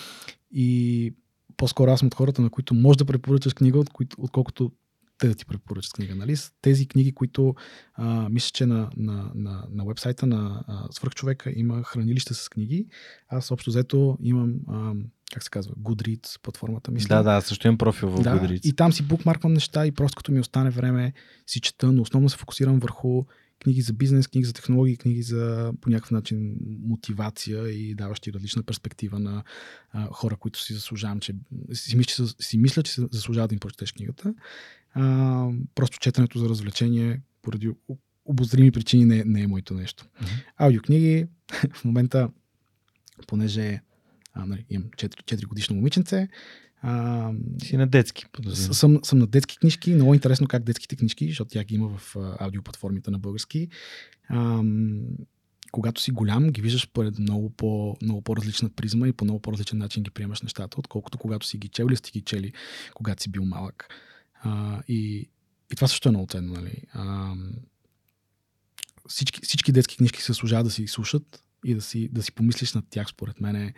[SPEAKER 2] И по-скоро аз съм от хората, на които може да препоръчаш книга, от които, отколкото те да ти препоръчат книга. Нали? Тези книги, които а, мисля, че на, на, на, на вебсайта на а, Свърхчовека има хранилище с книги. Аз общо взето имам а, как се казва, Goodreads платформата. Мисля.
[SPEAKER 1] Да, да, също имам профил в да, Goodreads.
[SPEAKER 2] И там си букмарквам неща и просто като ми остане време си чета, но основно се фокусирам върху книги за бизнес, книги за технологии, книги за по някакъв начин мотивация и даващи различна перспектива на а, хора, които си заслужавам, че си, мисля, че, си мисля, че заслужават да им прочетеш книгата. А, просто четенето за развлечение поради обозрими причини не, не е моето нещо. Mm-hmm. Аудиокниги *laughs* в момента, понеже а, нали, имам 4, 4 годишно момиченце,
[SPEAKER 1] а, си на детски.
[SPEAKER 2] Съм, съм на детски книжки. Много интересно как детските книжки, защото тя ги има в аудиоплатформите на български. А, когато си голям, ги виждаш по много, по, много по-различна призма и по много по-различен начин ги приемаш нещата, отколкото когато си ги чел или сте ги чели, когато си бил малък. А, и, и това също е много ценно. Нали? А, всички, всички детски книжки се служават да си слушат и да си, да си помислиш над тях, според мен е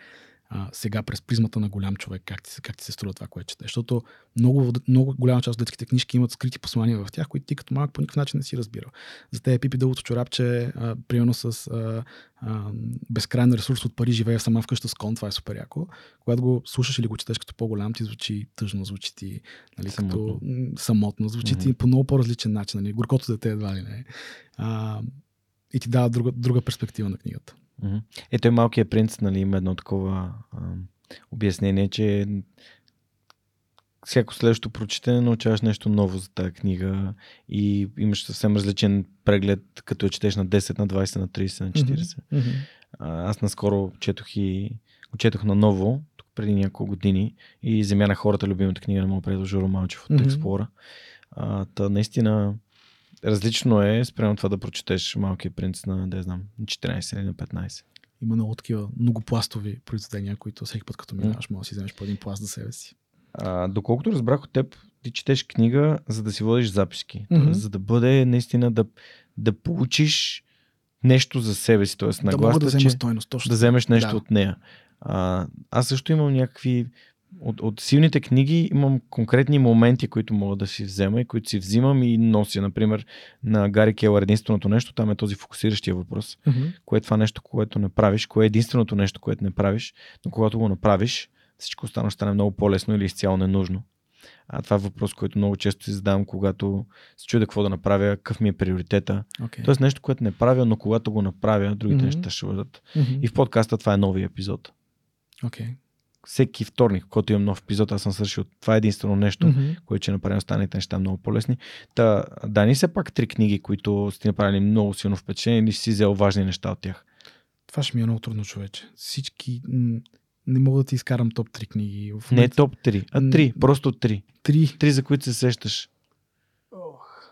[SPEAKER 2] а, сега през призмата на голям човек, как ти, как ти се струва това, което чете. Защото много, много голяма част от детските книжки имат скрити послания в тях, които ти като малък по никакъв начин не си разбирал. За те е пипи дългото чорапче, а, примерно с а, а, безкрайен ресурс от пари, живее сама вкъща с кон, това е супер яко. Когато го слушаш или го четеш като по-голям, ти звучи тъжно, звучи ти нали, самотно. като самотно, звучи mm-hmm. ти по много по-различен начин. Нали, горкото дете едва ли не. А, и ти дава друга, друга перспектива на книгата.
[SPEAKER 1] Ето е малкият принц, нали, има едно такова а, обяснение, че всяко следващо прочитане научаваш нещо ново за тази книга и имаш съвсем различен преглед, като я четеш на 10, на 20, на 30, на 40. Mm-hmm. А, аз наскоро четох и го четох наново, тук преди няколко години и Земя на хората, любимата книга на моят приятел Жоро Малчев от mm-hmm. Експлора. А, та наистина Различно е спрямо това да прочетеш Малкия принц на, да знам, 14 или на 15.
[SPEAKER 2] Има много такива многопластови произведения, които всеки път като минаваш, може да си вземеш по един пласт за себе си.
[SPEAKER 1] А, доколкото разбрах от теб, ти четеш книга, за да си водиш записки. Mm-hmm. Тоест, за да бъде наистина да, да получиш нещо за себе си. Тоест,
[SPEAKER 2] да мога да взема стойност, точно.
[SPEAKER 1] Да вземеш нещо да. от нея. А, аз също имам някакви от, от силните книги имам конкретни моменти, които мога да си взема и които си взимам и нося. Например, на Гари Келър единственото нещо, там е този фокусиращия въпрос. Mm-hmm. Кое е това нещо, което не правиш? Кое е единственото нещо, което не правиш? Но когато го направиш, всичко останало стане много по-лесно или изцяло ненужно. А това е въпрос, който много често си задавам, когато се чудя какво да направя, какъв ми е приоритета. Okay. Тоест нещо, което не правя, но когато го направя, другите mm-hmm. неща ще бъдат. Mm-hmm. И в подкаста това е новия епизод.
[SPEAKER 2] Okay
[SPEAKER 1] всеки вторник, когато имам нов епизод, аз съм свършил това е единствено нещо, mm-hmm. което ще направим останалите неща много по-лесни. Та, да, ни все пак три книги, които сте направили много силно впечатление или си взел важни неща от тях?
[SPEAKER 2] Това ще ми е много трудно, човече. Всички... Не мога да ти изкарам топ 3 книги.
[SPEAKER 1] В. Не топ 3, а 3, просто 3.
[SPEAKER 2] 3.
[SPEAKER 1] 3, за които се сещаш.
[SPEAKER 2] Ох,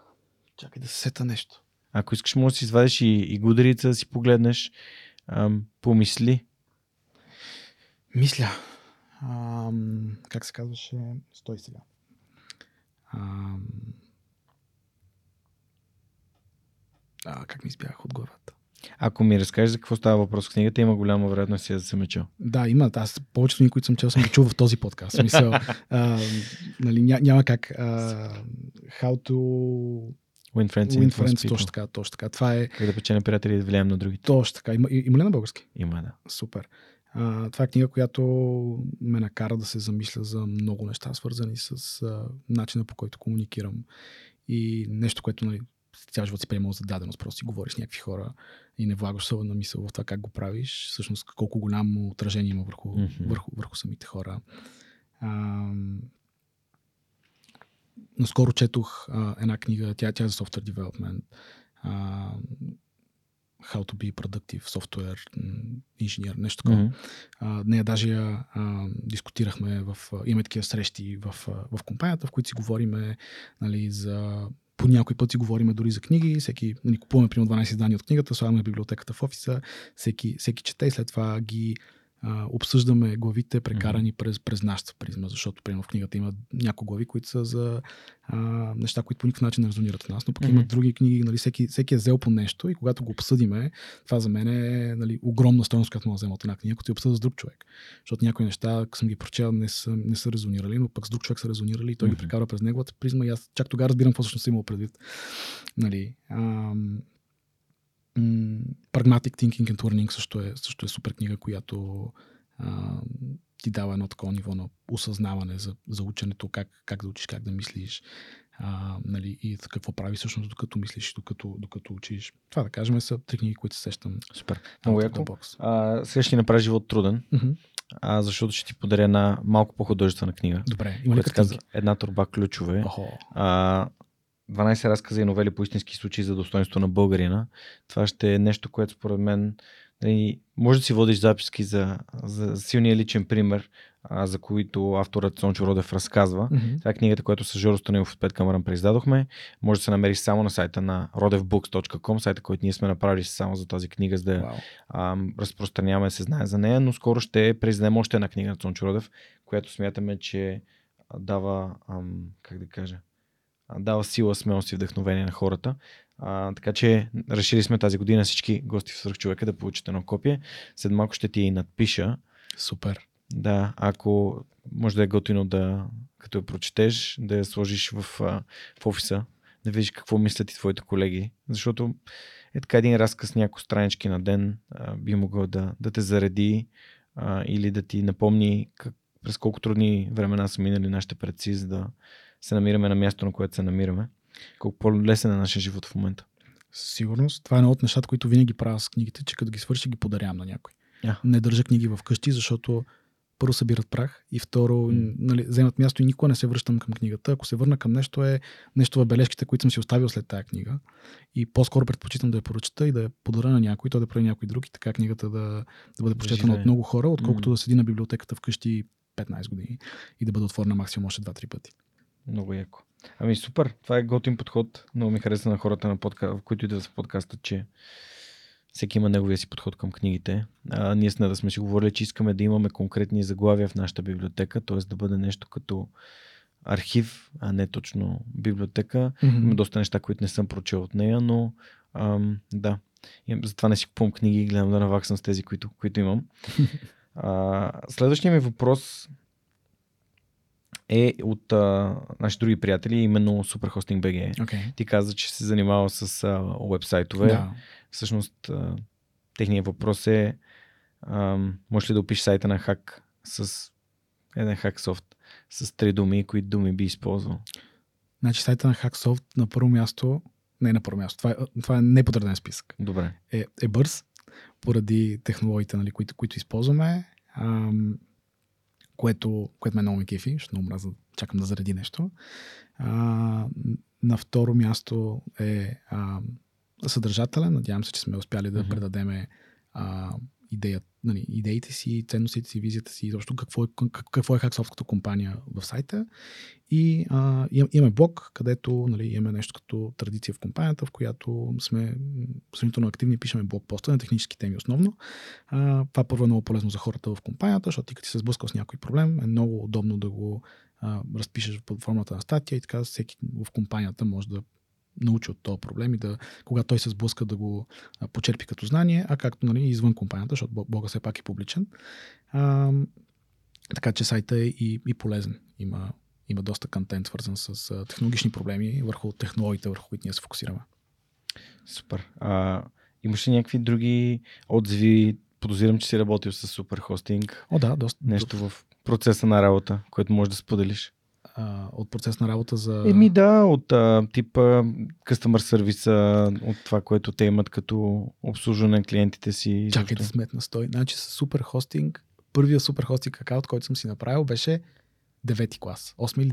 [SPEAKER 2] чакай да се сета нещо.
[SPEAKER 1] Ако искаш, може да си извадиш и, и гударица, да си погледнеш. Ам, помисли.
[SPEAKER 2] Мисля ам, как се казваше, стой сега. Ам, а, как ми избягах от главата?
[SPEAKER 1] Ако ми разкажеш за какво става въпрос в книгата, има голяма вероятност да съм чел.
[SPEAKER 2] Да, има. Аз повечето ни, които съм чел, съм ги чул в този подкаст. Смисъл, а, нали, ня, няма как. А, how to
[SPEAKER 1] Win Friends,
[SPEAKER 2] Win friends точно така, точно така. Това е...
[SPEAKER 1] Как да печеля приятели и да влияем на другите.
[SPEAKER 2] Точно така. Има, има ли на български?
[SPEAKER 1] Има, да.
[SPEAKER 2] Супер. А, това е книга, която ме накара да се замисля за много неща, свързани с а, начина по който комуникирам. И нещо, което нали, цял живот си приемал за даденост, просто си говориш с някакви хора и не влагаш особена мисъл в това как го правиш, всъщност колко голямо отражение има върху, mm-hmm. върху, върху самите хора. А, наскоро четох а, една книга, тя, тя е за software development. А, How to be productive software инженер, нещо такова.
[SPEAKER 1] Мгм.
[SPEAKER 2] А, даже я а, дискутирахме в... Имаме такива срещи в, в компанията, в които си говориме нали, за по някой път си говориме дори за книги, всеки, нали, купуваме примерно 12 издания от книгата, слагаме в библиотеката в офиса, всеки, всеки чете и след това ги а, обсъждаме главите, прекарани през, през нашата призма, защото примерно в книгата има някои глави, които са за а, неща, които по никакъв начин не резонират в нас, но пък
[SPEAKER 1] Мгм.
[SPEAKER 2] има други книги, нали, всеки, всеки е взел по нещо и когато го обсъдиме, това за мен е нали, огромна стойност, която мога да взема от една книга, като я обсъда с друг човек. Защото някои неща, като съм ги прочел, не са, не са резонирали, но пък с друг човек са резонирали и той ги прекарва през неговата призма и аз чак тогава разбирам какво всъщност е имал предвид. Нали, ам, м, Pragmatic Thinking and Learning също е, също е супер книга, която а, ти дава едно такова ниво на осъзнаване за, за ученето, как, как да учиш, как да мислиш а, нали, и какво прави всъщност докато мислиш, докато, докато учиш. Това да кажем са три книги, които се сещам.
[SPEAKER 1] Супер. Много яко. сега ще ти направя живот труден,
[SPEAKER 2] Мгм.
[SPEAKER 1] а, защото ще ти подаря една малко по-художествена книга.
[SPEAKER 2] Добре, има ли?
[SPEAKER 1] Една турба ключове.
[SPEAKER 2] Охо.
[SPEAKER 1] А, 12 разказа и новели по истински случаи за достоинство на българина. Това ще е нещо, което според мен нали, може да си водиш записки за, за силния личен пример, а, за които авторът Сончо Родев разказва.
[SPEAKER 2] Мгм.
[SPEAKER 1] Това е книгата, която с Жоро Станилов от Пет Камъран преиздадохме. Може да се намери само на сайта на rodevbooks.com, сайта, който ние сме направили само за тази книга, за да
[SPEAKER 2] Вау.
[SPEAKER 1] а, разпространяваме, се знае за нея, но скоро ще преиздадем още една книга на Цончо Родев, която смятаме, че дава, ам, как да кажа, дава сила, смелост и вдъхновение на хората. А, така че решили сме тази година всички гости в Свърхчовека да получат едно копие. След малко ще ти надпиша.
[SPEAKER 2] Супер.
[SPEAKER 1] Да, ако може да е готино да, като я прочетеш, да я сложиш в, в офиса, да видиш какво мислят и твоите колеги. Защото е така един разказ, няколко странички на ден а, би могъл да, да те зареди а, или да ти напомни как, през колко трудни времена са минали нашите предци, за да се намираме на място, на което се намираме. Колко по-лесен е нашия живот в момента.
[SPEAKER 2] Със сигурност. Това е едно от нещата, които винаги правя с книгите, че като ги свърши, ги подарявам на някой.
[SPEAKER 1] Yeah.
[SPEAKER 2] Не държа книги в къщи, защото първо събират прах и второ
[SPEAKER 1] М.
[SPEAKER 2] нали, вземат място и никога не се връщам към книгата. Ако се върна към нещо е нещо в бележките, които съм си оставил след тази книга. И по-скоро предпочитам да я поръчата и да я подаря на някой, той да прави някой друг и така книгата да, да бъде прочетена от много хора, отколкото
[SPEAKER 1] М.
[SPEAKER 2] да седи на библиотеката вкъщи 15 години и да бъде отворена максимум още 2-3 пъти.
[SPEAKER 1] Много яко. Ами супер, това е готин подход. Много ми хареса на хората, на подка... които идват в подкаста, че всеки има неговия си подход към книгите. А, ние сме да сме си говорили, че искаме да имаме конкретни заглавия в нашата библиотека, т.е. да бъде нещо като архив, а не точно библиотека. Има доста неща, които не съм прочел от нея, но ам, да. И затова не си купувам книги и гледам да наваксам с тези, които, които имам. *laughs* А, следващия ми въпрос е от а, наши други приятели, именно Superhosting BG.
[SPEAKER 2] Okay.
[SPEAKER 1] Ти каза, че се занимава с а, уебсайтове.
[SPEAKER 2] Да.
[SPEAKER 1] Всъщност, а, техният въпрос е, а, можеш ли да опишеш сайта на хак с един хаксофт с три думи, кои думи би използвал?
[SPEAKER 2] Значи сайта на Hacksoft на първо място, не на първо място, това е, това е неподреден списък.
[SPEAKER 1] Добре.
[SPEAKER 2] Е, е бърз, поради технологиите, нали, които, които използваме, ам, което, което ме много ме кефи, защото много мраза, чакам да зареди нещо. А, на второ място е а, съдържателя. Надявам се, че сме успяли да
[SPEAKER 1] Мгм.
[SPEAKER 2] предадеме а, идея, нали, идеите си, ценностите си, визията си, изобщо какво е, как- какво е като компания в сайта. И а, им- имаме блог, където нали, имаме нещо като традиция в компанията, в която сме сравнително активни, пишеме блог поста на технически теми основно. А, това първо е много полезно за хората в компанията, защото ти като се сблъскал с някой проблем, е много удобно да го а, разпишеш под формата на статия и така всеки в компанията може да научи от този проблем и да, когато той се сблъска да го почерпи като знание, а както нали, извън компанията, защото Бога все пак е публичен. А, така че сайта е и, и полезен. Има, има доста контент, свързан с технологични проблеми върху технологиите, върху които ние се фокусираме.
[SPEAKER 1] Супер. А, имаш ли някакви други отзиви? Подозирам, че си работил с Superhosting.
[SPEAKER 2] О, да, доста.
[SPEAKER 1] Нещо в процеса на работа, което можеш да споделиш.
[SPEAKER 2] А, от процес на работа за...
[SPEAKER 1] Еми да, от а, типа customer сервиса, от това, което те имат като обслужване на клиентите си.
[SPEAKER 2] Чакай да сметна стой. Значи с супер хостинг, първия супер хостинг акаунт, който съм си направил, беше 9 клас. 8 или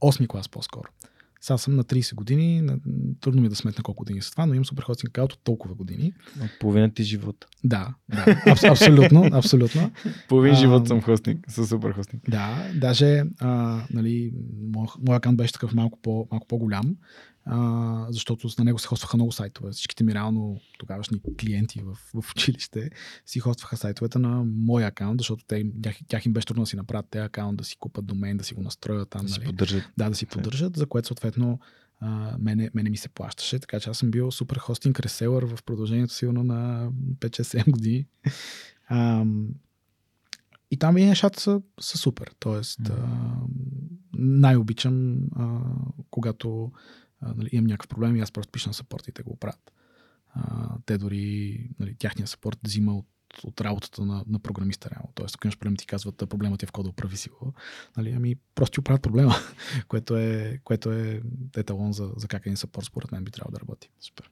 [SPEAKER 2] 8 клас по-скоро. Сега съм на 30 години, на, трудно ми е да сметна колко години са това, но имам суперхостинг акаунт от толкова години.
[SPEAKER 1] От половината ти живот.
[SPEAKER 2] Да, да аб, абсолютно, абсолютно.
[SPEAKER 1] Половин живот съм хостинг, със суперхостинг.
[SPEAKER 2] Да, даже а, нали, моят акаунт беше такъв малко, по, малко по-голям а, защото на него се хостваха много сайтове. Всичките ми реално тогавашни клиенти в, в училище си хостваха сайтовете на моя акаунт, защото те, тях, тях им беше трудно да си направят тези акаунт, да си купат домен, да си го настроят там.
[SPEAKER 1] Да
[SPEAKER 2] нали?
[SPEAKER 1] си поддържат.
[SPEAKER 2] Да, да си поддържат, за което съответно а, мене, мене ми се плащаше, така че аз съм бил супер хостинг реселър в продължението сигурно на 5-6-7 години. А, и там и нещата са, са супер. Тоест, mm-hmm. най-обичам, а, когато нали, имам някакъв проблем и аз просто пиша на съпорт и те го правят. А, те дори, нали, тяхния съпорт взима от, от работата на, на програмиста реално. Тоест, ако имаш проблем, ти казват, проблемът е в кода, оправи си го. Нали, ами, просто ти оправят проблема, *laughs* което е, което е еталон за, за как един съпорт според мен би трябвало да работи.
[SPEAKER 1] Супер.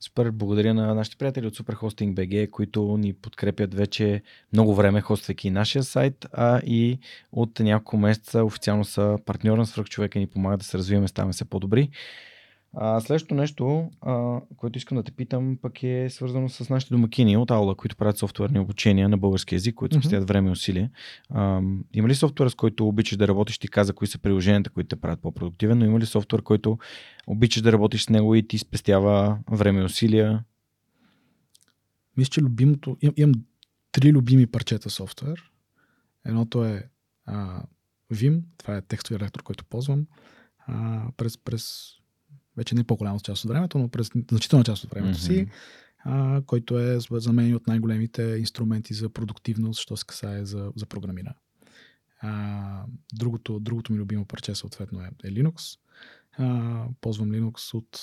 [SPEAKER 1] Супер, благодаря на нашите приятели от Superhosting BG, които ни подкрепят вече много време, хоствайки нашия сайт, а и от няколко месеца официално са партньор на свръхчовека и ни помагат да се развиваме, ставаме се по-добри. А, следващото нещо, а, което искам да те питам, пък е свързано с нашите домакини от Аула, които правят софтуерни обучения на български язик, които mm-hmm. спестят време и усилия. А, има ли софтуер, с който обичаш да работиш? Ти каза кои са приложенията, които те правят по-продуктивен, но има ли софтуер, който обичаш да работиш с него и ти спестява време и усилия?
[SPEAKER 2] Мисля, че любимото... Им, имам три любими парчета софтуер. Едното е а, Vim, това е текстови ректор, който ползвам. А, през, през вече не по-голяма част от времето, но през значителна част от времето mm-hmm. си, а, който е за мен от най-големите инструменти за продуктивност, що се касае за, за програмиране. А, другото, другото ми любимо парче съответно е, е Linux. А, ползвам Linux от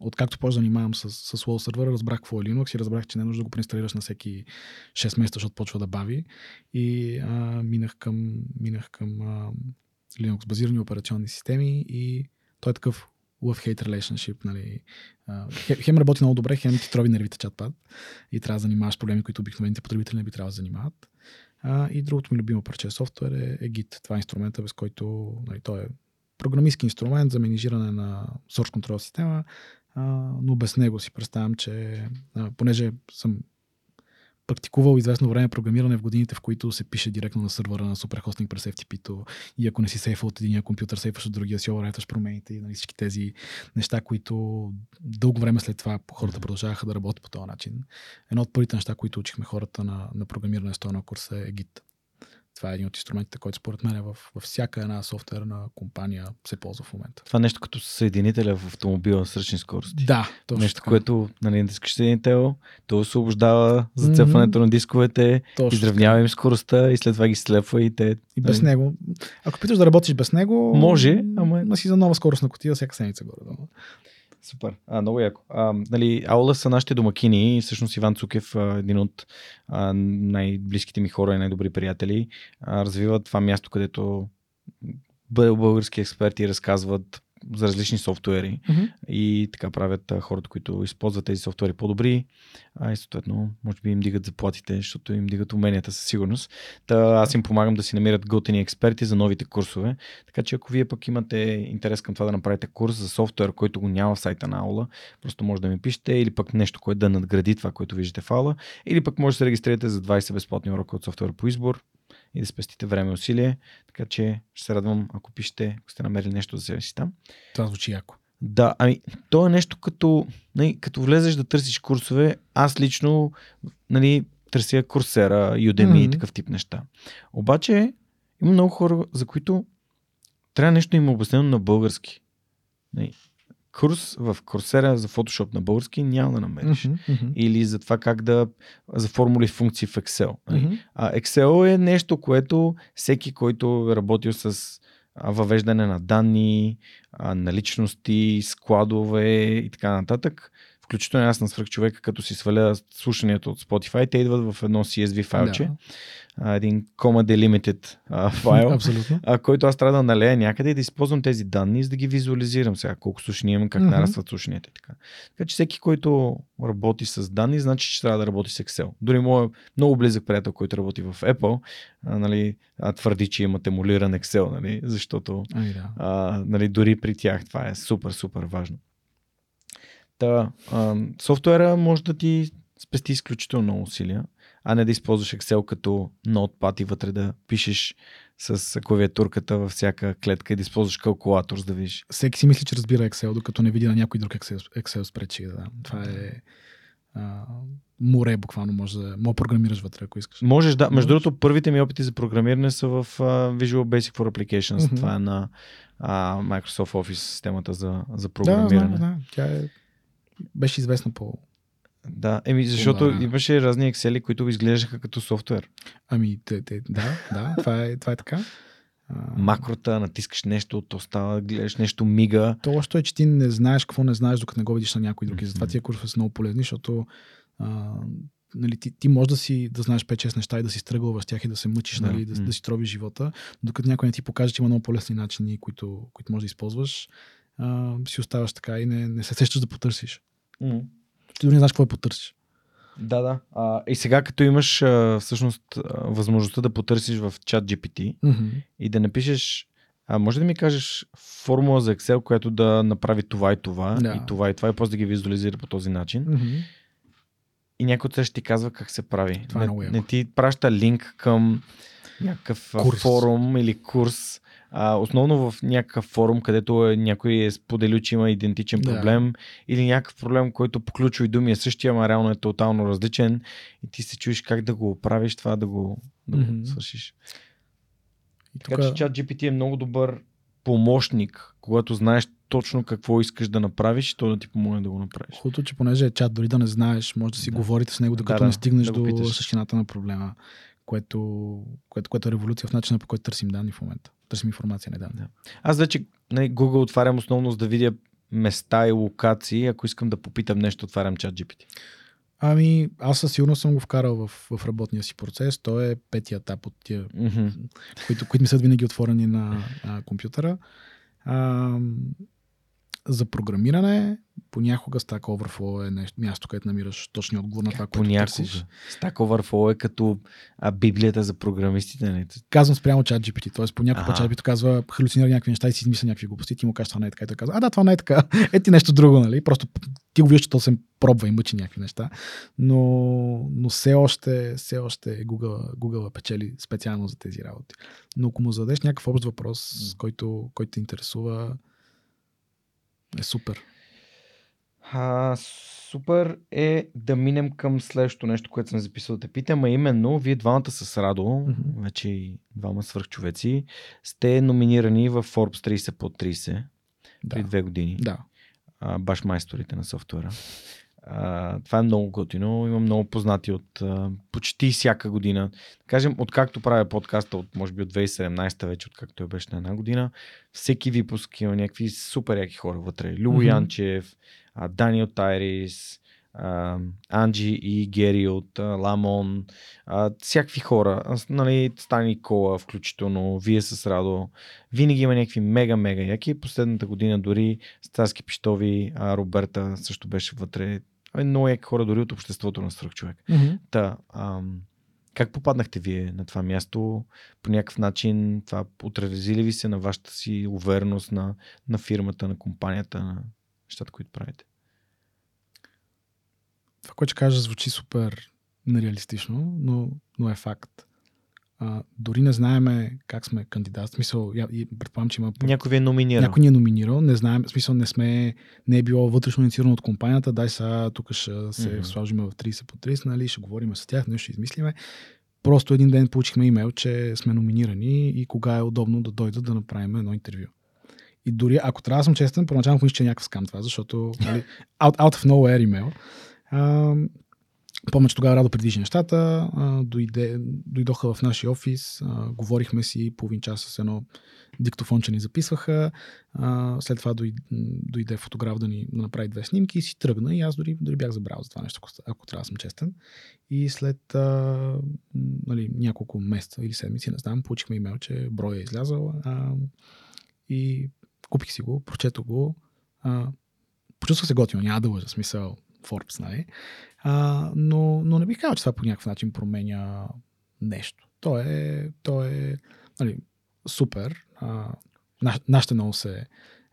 [SPEAKER 2] Откакто да занимавам с, с Wall сервера, разбрах какво е Linux и разбрах, че не е нужда да го преинсталираш на всеки 6 месеца, защото почва да бави. И а, минах към, минах към а, Linux базирани операционни системи и той е такъв love-hate relationship. Нали. Хем работи много добре, хем ти трови нервите чатпад и трябва да занимаваш проблеми, които обикновените потребители не би трябвало да занимават. А, и другото ми любимо парче софтуер е, е Git. Това е инструмента, без който нали, той е програмистски инструмент за менижиране на source control система, а, но без него си представям, че а, понеже съм практикувал известно време програмиране в годините, в които се пише директно на сървъра на суперхостинг през FTP-то и ако не си сейфал от един компютър, сейфваш от другия, си оверташ промените и нали, всички тези неща, които дълго време след това хората продължаваха да работят по този начин. Едно от първите неща, които учихме хората на, на програмиране с този курс е Git. Това е един от инструментите, който според мен е във, във всяка една софтуерна компания се ползва в момента.
[SPEAKER 1] Това е нещо като съединителя в автомобила с ръчни скорости.
[SPEAKER 2] Да,
[SPEAKER 1] точно Нещо, така. което нали, да искаш съединител, то освобождава зацепването mm-hmm. на дисковете, точно изравнява им скоростта и след това ги слепва и те...
[SPEAKER 2] И без нали... него. Ако питаш да работиш без него...
[SPEAKER 1] Може, ама...
[SPEAKER 2] Ама си за нова скорост на котия всяка седмица горе.
[SPEAKER 1] Супер. А, много яко. А, нали, Аула са нашите домакини всъщност Иван Цукев, един от а, най-близките ми хора и най-добри приятели, а, развива това място, където български експерти разказват за различни софтуери
[SPEAKER 2] mm-hmm.
[SPEAKER 1] и така правят а, хората, които използват тези софтуери по-добри, а и съответно, може би им дигат заплатите, защото им дигат уменията със сигурност. Та аз им помагам да си намират готини експерти за новите курсове. Така че ако вие пък имате интерес към това да направите курс за софтуер, който го няма в сайта на Аула, просто може да ми пишете или пък нещо, което да надгради това, което виждате в Аула, или пък може да се регистрирате за 20 безплатни урока от софтуер по избор и да спестите време и усилие. Така че ще се радвам, ако пишете, ако сте намерили нещо за себе си там.
[SPEAKER 2] Това звучи яко.
[SPEAKER 1] Да, ами, то е нещо като, нали, като влезеш да търсиш курсове, аз лично нали, търся курсера, Udemy mm-hmm. и такъв тип неща. Обаче има много хора, за които трябва нещо им обяснено на български. Нали, курс в Курсера за Photoshop на български няма да намериш.
[SPEAKER 2] Mm-hmm, mm-hmm.
[SPEAKER 1] Или за това как да. за формули и функции в Excel.
[SPEAKER 2] Mm-hmm.
[SPEAKER 1] А Excel е нещо, което всеки, който е работил с въвеждане на данни, наличности, складове и така нататък, включително аз на свръх човека, като си сваля слушането от Spotify, те идват в едно CSV файлче. а, един comma delimited а, файл,
[SPEAKER 2] Абсолютно.
[SPEAKER 1] а, който аз трябва да налея някъде и да използвам тези данни, за да ги визуализирам сега, колко слушания имам, как нарастват слушанията и така. Така че всеки, който работи с данни, значи, че трябва да работи с Excel. Дори моят много близък приятел, който работи в Apple, а, нали, а, твърди, че имат емулиран Excel, нали, защото
[SPEAKER 2] Ами да.
[SPEAKER 1] а, нали, дори при тях това е супер, супер важно. Та, а, софтуера може да ти спести изключително много усилия, а не да използваш Excel като ноутпад и вътре да пишеш с клавиатурката във всяка клетка и да използваш калкулатор, за да видиш.
[SPEAKER 2] Всеки си мисли, че разбира Excel, докато не види на някой друг Excel, Excel спречи. Да. Това е а, море, буквално може да, може да програмираш вътре, ако искаш.
[SPEAKER 1] Можеш да. Между другото, първите ми опити за програмиране са в uh, Visual Basic for Applications.
[SPEAKER 2] Мгм.
[SPEAKER 1] Това е на uh, Microsoft Office системата за, за
[SPEAKER 2] Да,
[SPEAKER 1] програмиране.
[SPEAKER 2] знам, да. Тя е, беше известна по...
[SPEAKER 1] Да, еми, защото
[SPEAKER 2] Да.
[SPEAKER 1] имаше разни Excel, които изглеждаха като софтуер.
[SPEAKER 2] Ами, те, те, да, да, това е, това е така.
[SPEAKER 1] Макрота, натискаш нещо, то става, гледаш нещо мига.
[SPEAKER 2] То лошото е, че ти не знаеш какво не знаеш, докато не го видиш на някой друг. И затова тия курсове са много полезни, защото а, нали, ти, ти можеш да си да знаеш 5-6 неща и да си стръгваш с тях и да се мъчиш,
[SPEAKER 1] Да.
[SPEAKER 2] нали, да,
[SPEAKER 1] М.
[SPEAKER 2] да си тробиш живота, докато някой не ти покаже, че има много по-лесни начини, които, които можеш да използваш, а, си оставаш така и не, не се сещаш да потърсиш. Ти дори не знаеш какво да потърсиш.
[SPEAKER 1] Да, да. А, и сега като имаш а, всъщност а, възможността да потърсиш в чат GPT
[SPEAKER 2] Мгм.
[SPEAKER 1] и да напишеш а може да ми кажеш формула за Excel, която да направи това и това,
[SPEAKER 2] Да.
[SPEAKER 1] и това и това, и после да ги визуализира по този начин.
[SPEAKER 2] Мгм.
[SPEAKER 1] И някой от ще ти казва как се прави.
[SPEAKER 2] Това е
[SPEAKER 1] не,
[SPEAKER 2] яко.
[SPEAKER 1] не ти праща линк към някакъв
[SPEAKER 2] Курс.
[SPEAKER 1] форум или курс. А, основно в някакъв форум, където е, някой е споделил, че има идентичен
[SPEAKER 2] Да.
[SPEAKER 1] проблем или някакъв проблем, който по ключови думи е същия, ама реално е тотално различен и ти се чуеш как да го оправиш това, да го, да го
[SPEAKER 2] Мгм.
[SPEAKER 1] свършиш.
[SPEAKER 2] И
[SPEAKER 1] Така
[SPEAKER 2] тук,
[SPEAKER 1] че чат GPT е много добър помощник, когато знаеш точно какво искаш да направиш то да ти помогне да го направиш.
[SPEAKER 2] хубавото, че понеже е чат, дори да не знаеш, може да си
[SPEAKER 1] Да.
[SPEAKER 2] говорите с него,
[SPEAKER 1] Да,
[SPEAKER 2] докато
[SPEAKER 1] да,
[SPEAKER 2] не стигнеш
[SPEAKER 1] да
[SPEAKER 2] до същината на проблема, което, което, което е революция в начина по който търсим данни в момента. Търсим информация, не данни.
[SPEAKER 1] Да. Аз вече нали, Google отварям основно за да видя места и локации. Ако искам да попитам нещо, отварям чат GPT.
[SPEAKER 2] Ами, аз със сигурност съм го вкарал в, в работния си процес. Той е петия етап от тия,
[SPEAKER 1] Мгм.
[SPEAKER 2] които, които ми са винаги отворени на а, компютъра. А, за програмиране, понякога Stack Overflow е нещо, място, където намираш точния отговор на това, което търсиш.
[SPEAKER 1] Понякога. Stack Overflow е като а, библията за програмистите. нали?
[SPEAKER 2] Казвам спрямо чат GPT, т.е. понякога
[SPEAKER 1] Аха.
[SPEAKER 2] чат казва, халюцинира някакви неща и си измисля някакви глупости, ти му кажеш това не е така и той казва, а да, това не е така, *laughs* е ти нещо друго, нали? Просто ти го виждаш, че то се пробва и мъчи някакви неща, но, но все още, все още Google, Google печели специално за тези работи. Но ако му зададеш някакъв общ въпрос, който, който те интересува, е супер.
[SPEAKER 1] А, супер е да минем към следващото нещо, което съм записал да те питам, а именно вие двамата с Радо,
[SPEAKER 2] Мгм.
[SPEAKER 1] вече и двама свърхчовеци, сте номинирани в Forbes 30 под 30 при
[SPEAKER 2] Да.
[SPEAKER 1] две години.
[SPEAKER 2] да.
[SPEAKER 1] а, баш майсторите на софтуера. А, това е много готино. Имам много познати от а, почти всяка година. Да кажем, откакто правя подкаста, от, може би от 2017 вече, откакто той беше на една година, всеки випуск има някакви супер яки хора вътре. Любо
[SPEAKER 2] Мгм.
[SPEAKER 1] Янчев, а, Даниел Тайрис, а, Анджи и Гери от а, Ламон, а, всякакви хора, а, нали, Стани Кола, включително, вие с Радо. Винаги има някакви мега-мега яки. Последната година дори Стаски Пиштови, а, Роберта също беше вътре. Много яки хора дори от обществото на свръхчовек.
[SPEAKER 2] Мгм.
[SPEAKER 1] Та, ам, как попаднахте вие на това място? По някакъв начин това отрази ли ви се на вашата си увереност на, на фирмата, на компанията, на нещата, които правите?
[SPEAKER 2] Това, което ще кажа, звучи супер нереалистично, но, но е факт. А, дори не знаеме как сме кандидат. В смисъл, я, предполагам, че има
[SPEAKER 1] Някой ви е номинирал.
[SPEAKER 2] Някой ни е номинирал, не знаем, в смисъл не сме, не е било вътрешно инициирано от компанията, дай сега тук ще се mm-hmm. сложим в 30 по 30, нали, ще говорим с тях, нещо ще измислиме. Просто един ден получихме имейл, че сме номинирани и кога е удобно да дойдат да направим едно интервю. И дори, ако трябва да съм честен, първоначално мисля, че е някакъв скам това, защото нали, out, out of nowhere имейл. А, Помня, че тогава Радо придвижи нещата, дойде, дойдоха в нашия офис, говорихме си половин час с едно диктофонче ни записваха, след това дойде, фотограф да ни да направи две снимки и си тръгна и аз дори, дори бях забрал за това нещо, ако, трябва да съм честен. И след а, нали, няколко месеца или седмици, не знам, получихме имейл, че брой е излязъл а, и купих си го, прочетох го, а, почувствах се готино, няма да лъжа, смисъл Forbes, нали? А, но, но не бих казал, че това по някакъв начин променя нещо. То е, то е нали, супер. А, на, нашите много се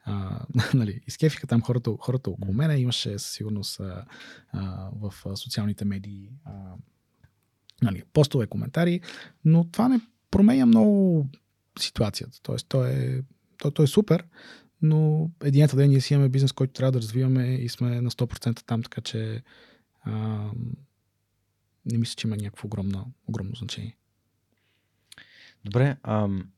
[SPEAKER 2] а, *laughs* нали, изкефиха там хората, хората около мене. Имаше със сигурност а, а, в социалните медии а, нали, постове, коментари, но това не променя много ситуацията. Тоест, то е, то, то е супер, но единият ден ние си имаме бизнес, който трябва да развиваме и сме на 100% там, така че а, не мисля, че има някакво огромно, огромно значение.
[SPEAKER 1] Добре, ам,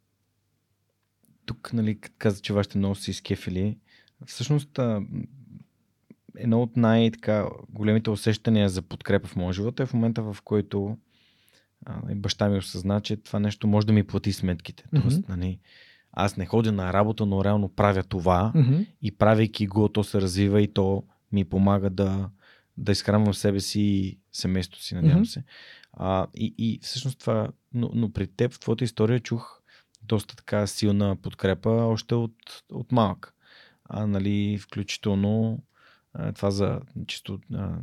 [SPEAKER 1] тук, нали, каза, че вашите много си изкефили. Всъщност, а, едно от най-големите усещания за подкрепа в моя живот е в момента, в който а, баща ми осъзна, че това нещо може да ми плати сметките. Mm-hmm. Тоест, нали, аз не ходя на работа, но реално правя това mm-hmm. и правейки го, то се развива и то ми помага да, да изхранвам себе си и семейството си, надявам mm-hmm. се. А, и, и всъщност това, но, но при теб в твоята история чух доста така силна подкрепа още от, от малък. А, нали, включително а, това за чисто а,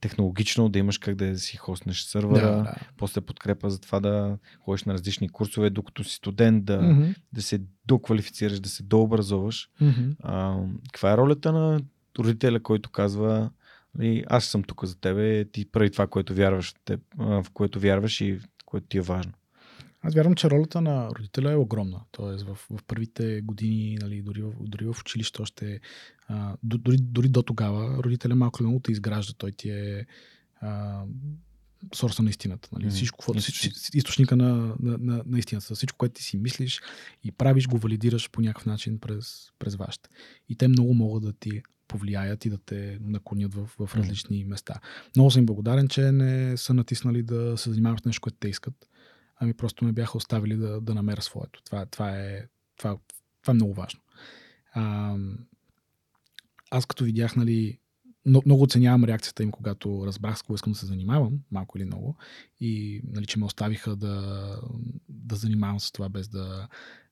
[SPEAKER 1] технологично, да имаш как да си хоснеш сървъра, да, да. после подкрепа за това да ходиш на различни курсове, докато си студент, да, mm-hmm. да се доквалифицираш, да се дообразуваш. Mm-hmm. А, каква е ролята на родителя, който казва нали, аз съм тук за тебе, ти прави това, което вярваш, в което вярваш и което ти е важно.
[SPEAKER 2] Аз вярвам, че ролята на родителя е огромна. Тоест в, в първите години, нали, дори, в, дори в училище още, а, дори, дори до тогава, родителя малко или много те изгражда. Той ти е а, сорса на истината. Нали? Mm-hmm. Всичко, всичко, източника на, на, на, на истината. Всичко, което ти си мислиш и правиш, го валидираш по някакъв начин през, през вашите. И те много могат да ти повлияят и да те наклонят в, в различни mm-hmm. места. Много съм им благодарен, че не са натиснали да се занимават с нещо, което те искат ами просто ме бяха оставили да, да намеря своето. Това, това, е, това, това е много важно. А, аз като видях, нали, много, оценявам реакцията им, когато разбрах с какво искам да се занимавам, малко или много, и нали, че ме оставиха да, да занимавам с това, без да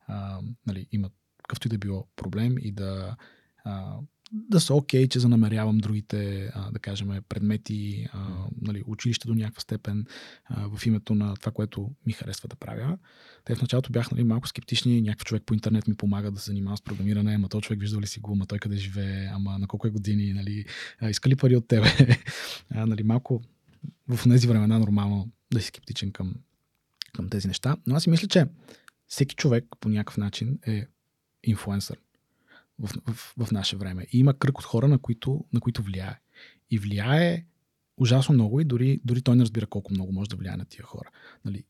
[SPEAKER 2] а, нали, имат какъвто и да било проблем и да а, да са окей, okay, че занамерявам другите, а, да кажем, предмети, а, нали, училище до някаква степен а, в името на това, което ми харесва да правя. Те в началото бях нали, малко скептични, някакъв човек по интернет ми помага да се занимава с програмиране, ама той човек виждал ли си го, ама той къде живее, ама на колко е години, нали, иска ли пари от тебе. *laughs* а, нали, малко в тези времена нормално да си скептичен към, към тези неща. Но аз си мисля, че всеки човек по някакъв начин е инфлуенсър в, в, в наше време. И има кръг от хора, на които, на които влияе. И влияе ужасно много и дори, дори той не разбира колко много може да влияе на тия хора. Нали,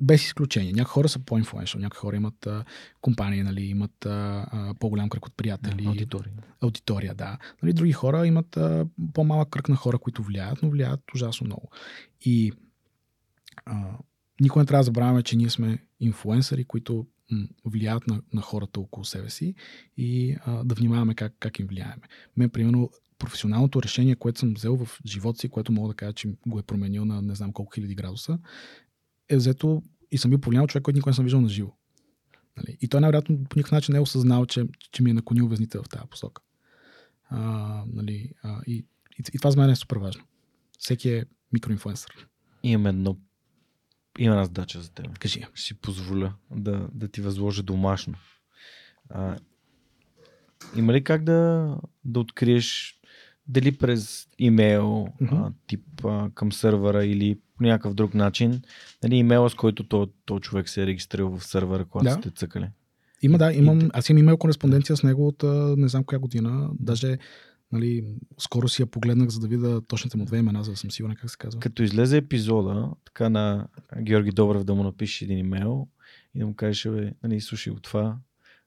[SPEAKER 2] без изключение. Някои хора са по-инфлуеншъл, някои хора имат а, компании, нали, имат а, а, по-голям кръг от приятели.
[SPEAKER 1] аудитория.
[SPEAKER 2] Аудитория, да. Нали, други хора имат а, по-малък кръг на хора, които влияят, но влияят ужасно много. И а, никога не трябва да забравяме, че ние сме инфлуенсъри, които влияят на, на хората около себе си и а, да внимаваме как, как им влияеме. Мен, примерно, професионалното решение, което съм взел в живота си, което мога да кажа, че го е променил на не знам колко хиляди градуса, е взето и съм бил повлиял човек, който никога не съм виждал на живо. Нали? И той най-вероятно по никакъв начин не е осъзнал, че, че ми е наклонил везните в тази посока. А, нали, а, и, и, и това за мен е супер важно. Всеки е микроинфлуенсър.
[SPEAKER 1] Имам едно има една задача за теб.
[SPEAKER 2] Кажи.
[SPEAKER 1] Ще си позволя да, да ти възложа домашно. А, има ли как да, да откриеш дали през имейл, mm-hmm. а, тип а, към сървъра или по някакъв друг начин, нали, имейла, с който то, то човек се е регистрирал в сървъра, когато да. сте цъкали?
[SPEAKER 2] Има, да. Имам, аз имам имейл кореспонденция с него от не знам коя година. Даже Нали, скоро си я погледнах, за да видя точните му две имена, за да съм сигурен как се казва.
[SPEAKER 1] Като излезе епизода, така на Георги Добрев да му напише един имейл и да му кажеш, бе, нали, слушай от това,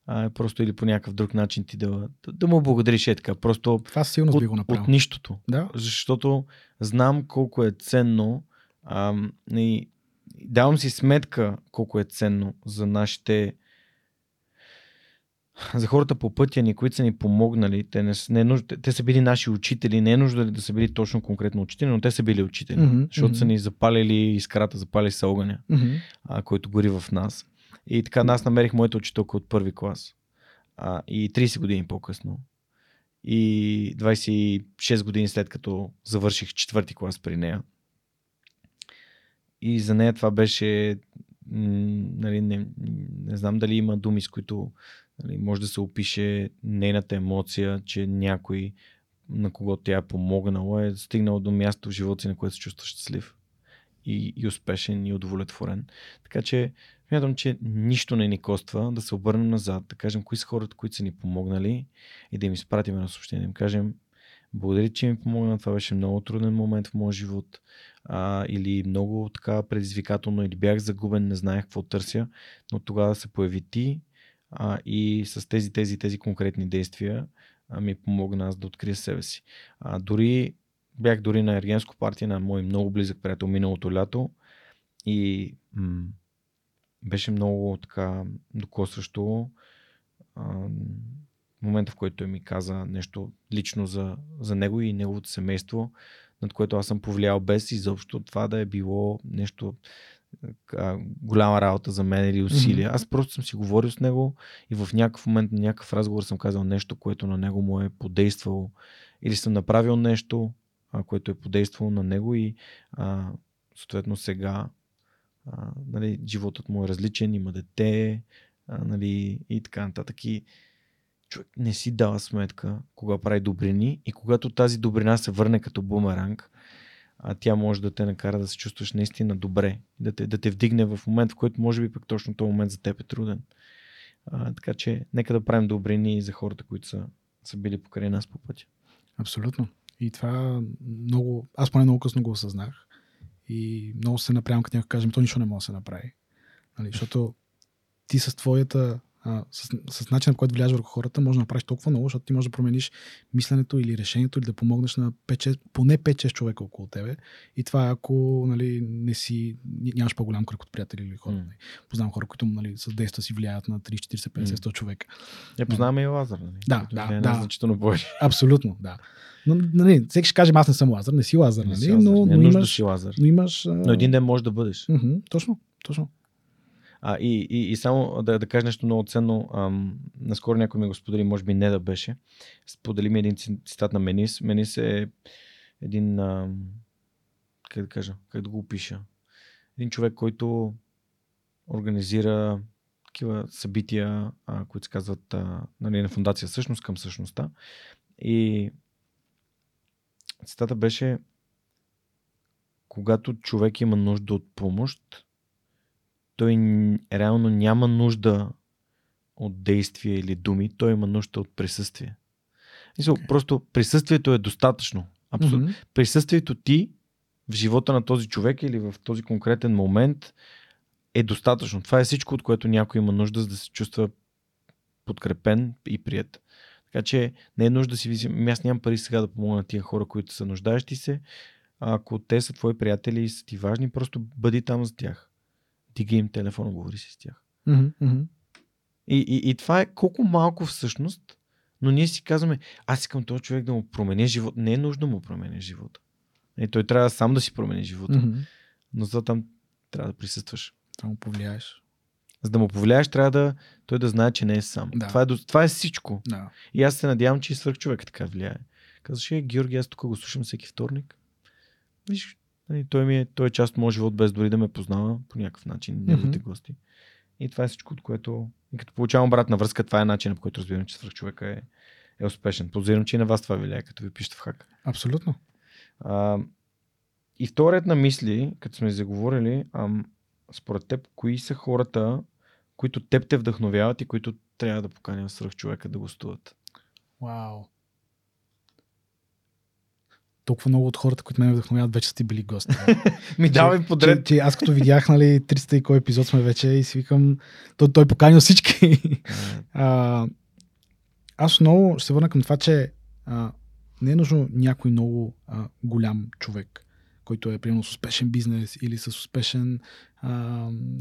[SPEAKER 1] а, просто или по някакъв друг начин ти да, да, да му благодариш е така. Просто
[SPEAKER 2] Това сигурно
[SPEAKER 1] от,
[SPEAKER 2] би го направил.
[SPEAKER 1] от нищото.
[SPEAKER 2] Да.
[SPEAKER 1] Защото знам колко е ценно ам, и давам си сметка колко е ценно за нашите за хората по пътя ни, които са ни помогнали, те, не, не е нужда, те- те са били наши учители, не е нужда да са били точно конкретно учители, но те са били учители,
[SPEAKER 2] Мгм,
[SPEAKER 1] защото са
[SPEAKER 2] мгм.
[SPEAKER 1] ни запалили искрата, запали са огъня,
[SPEAKER 2] Мгм.
[SPEAKER 1] а, който гори в нас. И така, аз намерих моята учителка от първи клас. А, и 30 години по-късно. И 26 години след като завърших четвърти клас при нея. И за нея това беше. Нали, не, не знам дали има думи, с които нали, може да се опише нейната емоция, че някой, на кого тя е помогнала, е стигнал до място в живота си, на което се чувства щастлив и, и успешен и удовлетворен. Така че смятам, че нищо не ни коства да се обърнем назад, да кажем кои са хората, които са ни помогнали и да им изпратим едно съобщение, да им кажем благодаря, че ми помогна, това беше много труден момент в моя живот а, или много така предизвикателно или бях загубен, не знаех какво търся, но тогава се появи ти а, и с тези, тези, тези конкретни действия а, ми помогна аз да открия себе си. А, дори бях дори на ергенско партия на мой много близък приятел миналото лято и м- беше много така докосващо а, момента, в който той ми каза нещо лично за, за него и неговото семейство, над което аз съм повлиял без изобщо това да е било нещо а, голяма работа за мен или усилия. Аз просто съм си говорил с него и в някакъв момент, на някакъв разговор съм казал нещо, което на него му е подействало или съм направил нещо, а, което е подействало на него и а, съответно сега а, нали, животът му е различен, има дете а, нали, и така нататък. И човек не си дава сметка кога прави добрини и когато тази добрина се върне като бумеранг, а тя може да те накара да се чувстваш наистина добре, да те, да те вдигне в момент, в който може би пък точно този момент за теб е труден. А, така че нека да правим добрини за хората, които са, са били покрай нас по пътя.
[SPEAKER 2] Абсолютно. И това много, аз поне много късно го осъзнах. И много се напрямам, като някой каже, «Ми, то нищо не може да се направи. Нали, защото ти с твоята, а, с, с начина, по който влияеш върху хората, може да направиш толкова много, защото ти можеш да промениш мисленето или решението, или да помогнеш на 5-6, поне 5-6 човека около тебе. И това е ако нали, не си, нямаш по-голям кръг от приятели или хора. Нали. Познавам хора, които нали, с действа си влияят на 30, 40, 50, 100 човека.
[SPEAKER 1] Я познаваме и Лазар, нали?
[SPEAKER 2] Да, да,
[SPEAKER 1] влияе
[SPEAKER 2] да.
[SPEAKER 1] на Значително повече.
[SPEAKER 2] Абсолютно, да. Но, нали, всеки ще каже, аз не съм Лазар, не си Лазар,
[SPEAKER 1] Не
[SPEAKER 2] нали?
[SPEAKER 1] си Лазар.
[SPEAKER 2] но,
[SPEAKER 1] Не е
[SPEAKER 2] но,
[SPEAKER 1] да
[SPEAKER 2] имаш,
[SPEAKER 1] си Лазар.
[SPEAKER 2] но имаш... А...
[SPEAKER 1] Но един ден може да бъдеш.
[SPEAKER 2] Мгм, точно, точно.
[SPEAKER 1] А, и, и, и само да, да кажа нещо много ценно. Ам, наскоро някой ми го сподели, може би не да беше. Сподели ми един ци- цитат на Менис. Менис е един, ам, как да кажа, как да го опиша. Един човек, който организира такива събития, а, които се казват а, нали, на фундация същност към същността. И цитата беше когато човек има нужда от помощ, той реално няма нужда от действие или думи, той има нужда от присъствие. Мисъл,
[SPEAKER 2] Окей.
[SPEAKER 1] Просто присъствието е достатъчно. Абсолютно.
[SPEAKER 2] Мгм.
[SPEAKER 1] Присъствието ти в живота на този човек или в този конкретен момент е достатъчно. Това е всичко, от което някой има нужда, за да се чувства подкрепен и прият. Така че не е нужда да си виси. Ами Аз нямам пари сега да помогна на тия хора, които са нуждаещи се. А ако те са твои приятели и са ти важни, просто бъди там за тях. Диги им телефона, говори си с тях.
[SPEAKER 2] Мгм.
[SPEAKER 1] И, и, и това е колко малко всъщност, но ние си казваме, аз искам този човек да му промени живота. Не е нужно да му промени живота. И той трябва сам да си промени живота.
[SPEAKER 2] Мгм.
[SPEAKER 1] Но за там трябва да присъстваш.
[SPEAKER 2] Да му повлияеш.
[SPEAKER 1] За да му повлияеш, трябва да той да знае, че не е сам.
[SPEAKER 2] Да.
[SPEAKER 1] Това, е, това е всичко.
[SPEAKER 2] Да.
[SPEAKER 1] И аз се надявам, че и свърх човек така влияе. Казваш, е, Георги, аз тук го слушам всеки вторник. Виж, нали, той, ми е, той е част от моят живот, без дори да ме познава по някакъв начин, неговите гости. И това е всичко, от което... И като получавам обратна връзка, това е начинът, по който разбирам, че свърх човека е, е успешен. Подозирам, че и на вас това влияе, като ви пишете в хак.
[SPEAKER 2] Абсолютно.
[SPEAKER 1] А, и вторият на мисли, като сме заговорили, ам, според теб, кои са хората, които теб те вдъхновяват и които трябва да поканят свръх човека да гостуват?
[SPEAKER 2] Вау. Толкова много от хората, които ме вдъхновяват, вече сте били гости. *laughs*
[SPEAKER 1] Ми давай подред.
[SPEAKER 2] че, че, аз като видях, нали, 300 и кой епизод сме вече и си викам, той, той поканил всички. *laughs* а, аз много ще се върна към това, че а, не е нужно някой много а, голям човек, който е примерно с успешен бизнес или с успешен а,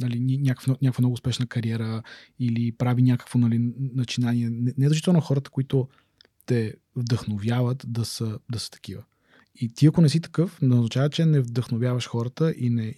[SPEAKER 2] нали, някаква, някаква много успешна кариера или прави някакво нали, начинание. Не, не е защото хората, които те вдъхновяват да са, да са такива. И ти ако не си такъв, не означава, че не вдъхновяваш хората и не,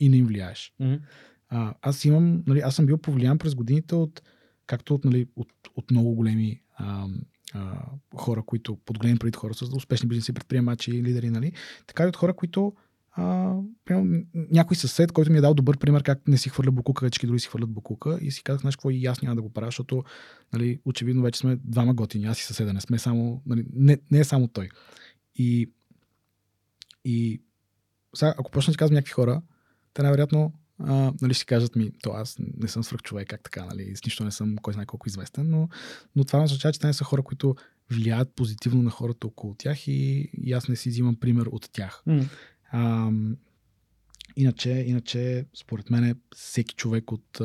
[SPEAKER 2] и, не им влияеш.
[SPEAKER 1] Mm-hmm.
[SPEAKER 2] А, аз имам, нали, аз съм бил повлиян през годините от, както от, нали, от, от много големи а, а, хора, които, под големи преди хора с успешни бизнеси, предприемачи лидери, нали, така и от хора, които а, примерно, някой съсед, който ми е дал добър пример как не си хвърля букука, всички други си хвърлят букука и си казах, знаеш какво, и аз няма да го правя, защото нали, очевидно вече сме двама готини, аз и съседа, не сме само, нали, не, не е само той. И, и сега, ако почна да казвам някакви хора, те най-вероятно а, нали, ще кажат ми, то аз не съм свръх човек, как така, нали, с нищо не съм кой знае колко известен, но, но това означава, че те не са хора, които влияят позитивно на хората около тях и, и аз не си взимам пример от тях.
[SPEAKER 1] Mm.
[SPEAKER 2] А, иначе, иначе, според мен, всеки човек от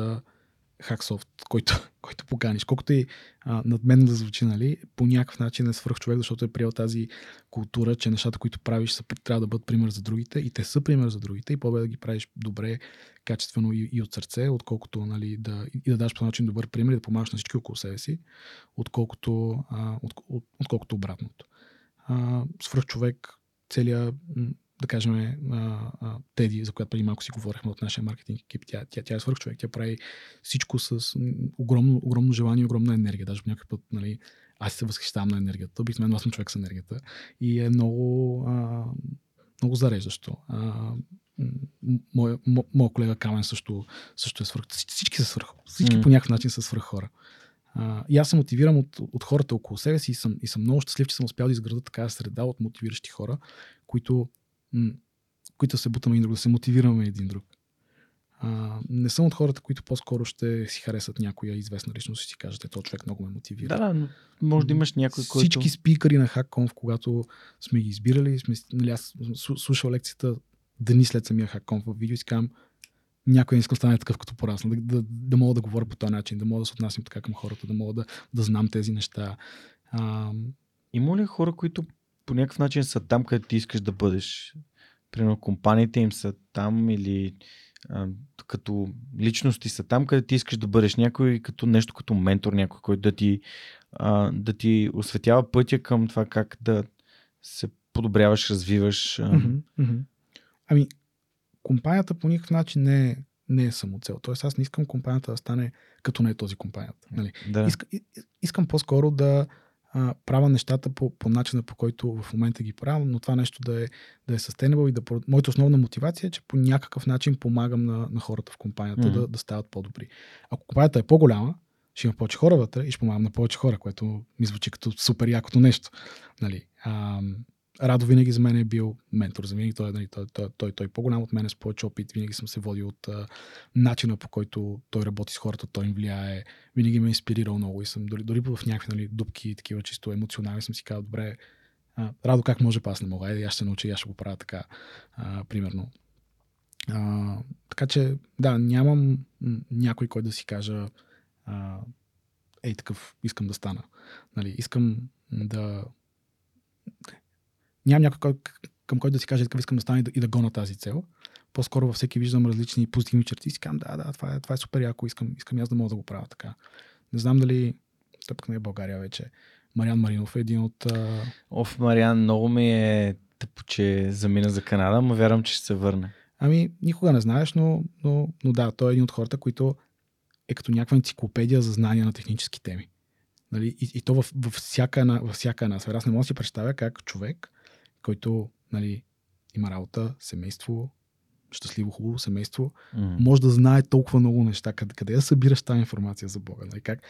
[SPEAKER 2] Hacksoft, който, *laughs* който поканиш, колкото и а, надменно да звучи, нали, по някакъв начин е свръх човек, защото е приел тази култура, че нещата, които правиш, са, трябва да бъдат пример за другите и те са пример за другите и по да ги правиш добре, качествено и, и от сърце, отколкото нали, да, и да даш по начин добър пример и да помагаш на всички около себе си, отколкото, а, от, от, отколкото обратното. А, свръх човек, целият да кажем, а, а, Теди, за която преди малко си говорихме от нашия маркетинг екип, тя, тя, тя е свърх човек, тя прави всичко с огромно, огромно желание и огромна енергия. Даже в някакъв път, нали, аз се възхищавам на енергията. Обикновено аз съм човек с енергията. И е много, а, много зареждащо. А, моя, моя колега Камен също, също е свърх. Всички са свърх. Всички mm. по някакъв начин са свърх хора. А, и аз се мотивирам от, от хората около себе си и съм, и съм много щастлив, че съм успял да изграда такава среда от мотивиращи хора, които които се бутаме един друг, да се мотивираме един друг. А, не съм от хората, които по-скоро ще си харесат някоя известна личност и си кажат, ето човек много ме мотивира.
[SPEAKER 1] Да, да, но може да имаш някой,
[SPEAKER 2] който... Всички спикъри на HackConf, когато сме ги избирали, сме, нали, аз слушал лекцията дни след самия HackConf в видео и си казвам, някой не иска да стане такъв като порасна, да, да, да мога да говоря по този начин, да мога да се отнасям така към хората, да мога да, да знам тези неща. А...
[SPEAKER 1] Има ли хора, които по някакъв начин са там, където ти искаш да бъдеш. Примерно компаниите им са там или а, като личности са там, където ти искаш да бъдеш някой като нещо като ментор, някой, който да ти, а, да ти осветява пътя към това как да се подобряваш, развиваш.
[SPEAKER 2] Mm-hmm, mm-hmm. Ами, компанията по никакъв начин не е, не е самоцел. Тоест аз не искам компанията да стане като не е този компанията. Нали?
[SPEAKER 1] Да.
[SPEAKER 2] Иска, искам по-скоро да, а, правя нещата по, по начина, по който в момента ги правя, но това нещо да е, да е sustainable и да... Моята основна мотивация е, че по някакъв начин помагам на, на хората в компанията mm-hmm. да, да стават по-добри. Ако компанията е по-голяма, ще има повече хора вътре и ще помагам на повече хора, което ми звучи като супер якото нещо. Нали? А, Радо винаги за мен е бил ментор. За винаги той, нали, той, той, той, той е по-голям от мен, с повече опит. Винаги съм се водил от а, начина по който той работи с хората, той им влияе. Винаги ме е инспирирал много и съм дори, дори в някакви нали, дупки, такива чисто емоционални, съм си казал, добре, а, Радо как може па аз не мога, Айде, аз ще науча аз ще го правя така, а, примерно. А, така че, да, нямам някой, който да си кажа а, ей такъв искам да стана. Нали, искам да нямам някой към който да си каже такъв искам да стане и да, гона тази цел. По-скоро във всеки виждам различни позитивни черти и си казвам, да, да, това е, това е супер яко, искам, искам аз да мога да го правя така. Не знам дали, тъпък не е България вече, Мариан Маринов е един от... А...
[SPEAKER 1] Оф, Мариан, много ми е тъпо, че замина за Канада, но вярвам, че ще се върне.
[SPEAKER 2] Ами, никога не знаеш, но, но, но да, той е един от хората, които е като някаква енциклопедия за знания на технически теми. Нали? И, и то във, във, всяка една, във всяка една сфера. Аз не мога да си представя как човек, който нали, има работа, семейство, щастливо, хубаво семейство, mm. може да знае толкова много неща. Къде, къде да събираш тази информация за Бога? Нали? Как,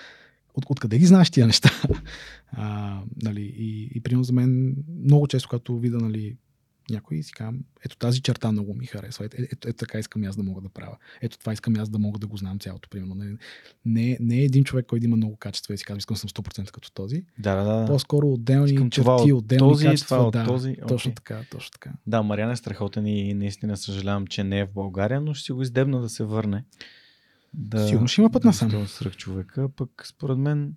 [SPEAKER 2] от, откъде ги знаеш тия неща? *laughs* а, нали, и, и примерно за мен много често, когато видя нали, някой и си казвам, ето тази черта много ми харесва, ето, ето, ето, така искам аз да мога да правя. Ето това искам аз да мога да го знам цялото, примерно. Не, не, не е един човек, който има много качества и си казва, искам съм 100% като този.
[SPEAKER 1] Да, да, да.
[SPEAKER 2] По-скоро отделни
[SPEAKER 1] Искам
[SPEAKER 2] черти,
[SPEAKER 1] това от
[SPEAKER 2] отделни
[SPEAKER 1] този
[SPEAKER 2] качества.
[SPEAKER 1] това
[SPEAKER 2] да,
[SPEAKER 1] този.
[SPEAKER 2] Точно
[SPEAKER 1] Окей.
[SPEAKER 2] така, точно така.
[SPEAKER 1] Да, Мариан е страхотен и наистина съжалявам, че не е в България, но ще си го издебна да се върне. Да,
[SPEAKER 2] Сигурно ще има път
[SPEAKER 1] да
[SPEAKER 2] насам.
[SPEAKER 1] Сръх човека, пък според мен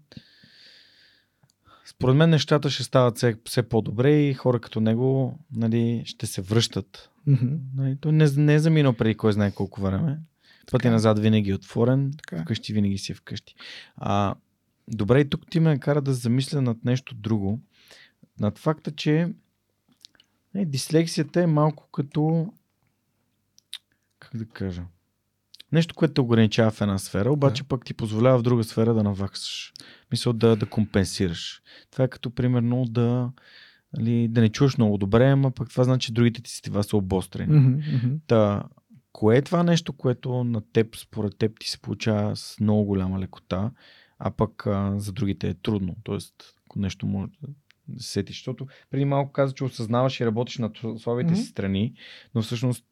[SPEAKER 1] според мен нещата ще стават все, все по-добре и хора като него нали, ще се връщат.
[SPEAKER 2] Мгм.
[SPEAKER 1] Нали, той не, не е заминал преди кой знае колко време. Пътя
[SPEAKER 2] Така.
[SPEAKER 1] назад винаги е отворен,
[SPEAKER 2] Така.
[SPEAKER 1] вкъщи винаги си е вкъщи. А, добре, и тук ти ме кара да замисля над нещо друго. Над факта, че е, дислексията е малко като как да кажа нещо, което те ограничава в една сфера, обаче
[SPEAKER 2] Да.
[SPEAKER 1] пък ти позволява в друга сфера да наваксаш. Мисля да, да компенсираш. Това е като примерно да, нали, да не чуеш много добре, ама пък това значи, че другите ти сетива са обострени. Та, кое е това нещо, което на теб, според теб, ти се получава с много голяма лекота, а пък а, за другите е трудно? Тоест, ако нещо може да се сетиш. Защото преди малко каза, че осъзнаваш и работиш на слабите си страни, но всъщност,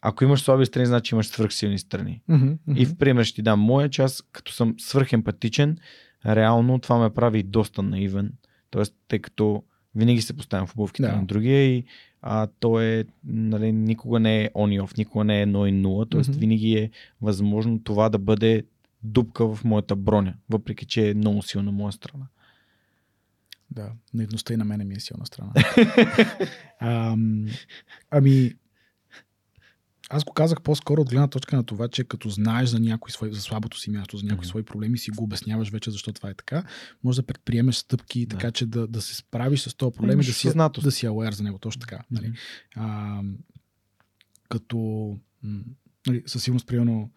[SPEAKER 1] ако имаш слаби страни, значи имаш свръхсилни страни.
[SPEAKER 2] Мгм.
[SPEAKER 1] И в пример ще ти дам моя част, като съм свръхемпатичен, реално това ме прави доста наивен. Тоест, тъй като винаги се поставям в обувките
[SPEAKER 2] Да.
[SPEAKER 1] на другия и а, то е, нали, никога не е on и off, никога не е 1 и 0, т.е.
[SPEAKER 2] Мгм.
[SPEAKER 1] винаги е възможно това да бъде дупка в моята броня, въпреки че е много силна моя страна.
[SPEAKER 2] Да, наивността и на мене ми е силна страна. *laughs* Ам, ами, аз го казах по-скоро от гледна точка на това, че като знаеш за някой свой, за слабото си място, за някои
[SPEAKER 1] Мгм.
[SPEAKER 2] свои проблеми, си го обясняваш вече защо това е така, може да предприемеш стъпки,
[SPEAKER 1] Да.
[SPEAKER 2] така че да, да се справиш с този проблем и да си,
[SPEAKER 1] съзнатост.
[SPEAKER 2] да си aware за него. Точно така. Нали?
[SPEAKER 1] Мгм.
[SPEAKER 2] А, като нали, със сигурност, примерно,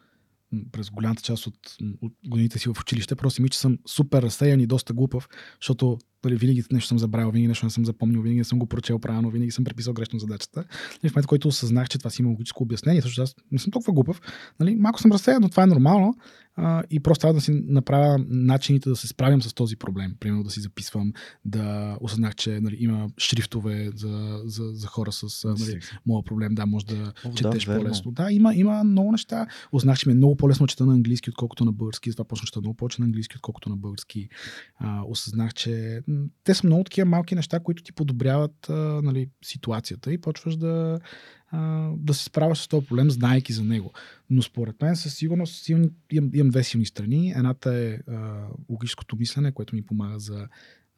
[SPEAKER 2] през голямата част от, от годините си в училище, просто ми, че съм супер разсеян и доста глупав, защото нали, винаги нещо съм забравил, винаги нещо не съм запомнил, винаги не съм го прочел правилно, винаги съм преписал грешно задачата. И в момента, който осъзнах, че това си има логическо обяснение, също аз не съм толкова глупав, нали, малко съм разсеян, но това е нормално а, и просто трябва да си направя начините да се справям с този проблем. Примерно да си записвам, да осъзнах, че нали, има шрифтове за, за, за хора с нали, моят проблем, да, може да
[SPEAKER 1] О, да,
[SPEAKER 2] четеш
[SPEAKER 1] верно.
[SPEAKER 2] по-лесно. Да, има, има много неща. Узнах, че ми е много по-лесно чета на английски, отколкото на български. Затова почнах да много повече на английски, отколкото на български. А, осъзнах, че те са много такива малки неща, които ти подобряват а, нали, ситуацията и почваш да, а, да се справяш с този проблем, знаеки за него. Но според мен със сигурност силни, имам, имам две силни страни. Едната е а, логическото мислене, което ми помага за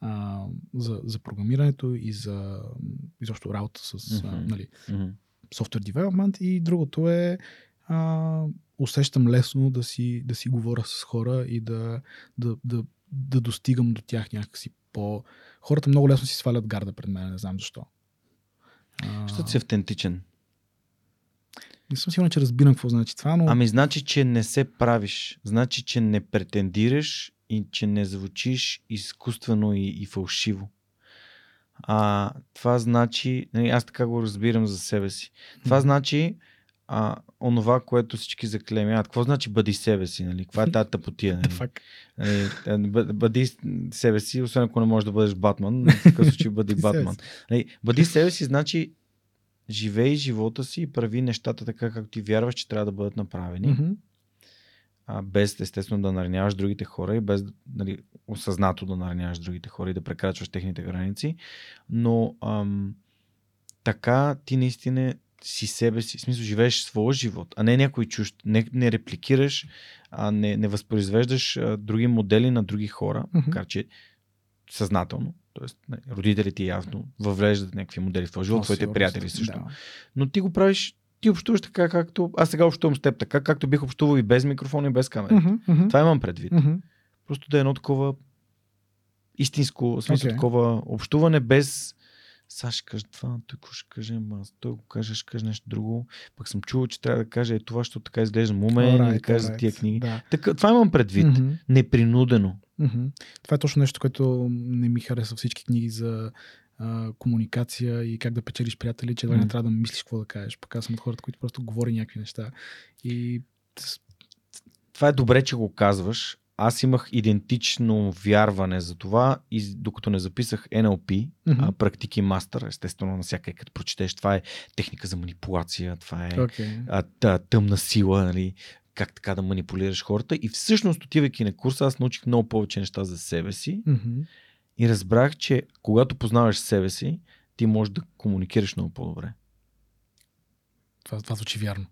[SPEAKER 2] а, за, за програмирането и за изобщо работа с
[SPEAKER 1] Мгм.
[SPEAKER 2] нали,
[SPEAKER 1] Мгм.
[SPEAKER 2] software development и другото е а, усещам лесно да си, да си говоря с хора и да, да, да, да достигам до тях някакси по... Хората много лесно си свалят гарда пред мен, не знам защо.
[SPEAKER 1] Защото си автентичен.
[SPEAKER 2] Не съм сигурен, че разбирам какво значи това, но...
[SPEAKER 1] Ами значи, че не се правиш. Значи, че не претендираш и че не звучиш изкуствено и, и фалшиво. А, това значи, нали, аз така го разбирам за себе си. Това значи а, онова, което всички заклемяват. Какво значи бъди себе си? Нали? Каква е тази тъпотия? *laughs* Нали? Нали, е, бъ- бъди себе си, освен ако не можеш да бъдеш Батман. *laughs* В такъв случай бъди Батман. Нали, бъди себе си, значи живей живота си и прави нещата така, както ти вярваш, че трябва да бъдат направени. А, без естествено да нараняваш другите хора и без нали, осъзнато да нараняваш другите хора и да прекрачваш техните граници. Но ам, така ти наистина си себе си, в смисъл живееш своя живот, а не някой чужд. Не, не репликираш, а не, не възпроизвеждаш а, други модели на други хора,
[SPEAKER 2] Мгм.
[SPEAKER 1] макар че съзнателно. Нали, родителите явно въвеждат някакви модели в твоя живот, твоите приятели също.
[SPEAKER 2] Да.
[SPEAKER 1] Но ти го правиш, ти общуваш така, както. Аз сега общувам с теб така, както бих общувал и без микрофон и без камера.
[SPEAKER 2] Мгм,
[SPEAKER 1] Това имам предвид.
[SPEAKER 2] мгм.
[SPEAKER 1] Просто да е едно такова истинско, смисъл
[SPEAKER 2] Окей.
[SPEAKER 1] такова общуване без сега ще кажа това, какво ще каже, аз той го каже, ще каже нещо друго. Пък съм чувал, че трябва да каже е това, защото така изглежда умен, или да
[SPEAKER 2] Alright,
[SPEAKER 1] каже за тия книги.
[SPEAKER 2] Да.
[SPEAKER 1] Така, това имам предвид.
[SPEAKER 2] Мгм.
[SPEAKER 1] Непринудено.
[SPEAKER 2] Мгм. Това е точно нещо, което не ми харесва всички книги за а, комуникация и как да печелиш приятели, че едва не трябва да мислиш какво да кажеш. Пък аз съм от хората, които просто говори някакви неща. И
[SPEAKER 1] Това е добре, че го казваш, аз имах идентично вярване за това и докато не записах NLP,
[SPEAKER 2] Мгм.
[SPEAKER 1] а, практики мастър, естествено навсякъде като прочетеш, това е техника за манипулация, това е
[SPEAKER 2] Окей.
[SPEAKER 1] а, та, тъмна сила, нали, как така да манипулираш хората. И всъщност, отивайки на курса, аз научих много повече неща за себе си
[SPEAKER 2] Мгм.
[SPEAKER 1] и разбрах, че когато познаваш себе си, ти можеш да комуникираш много по-добре.
[SPEAKER 2] Това, това звучи вярно.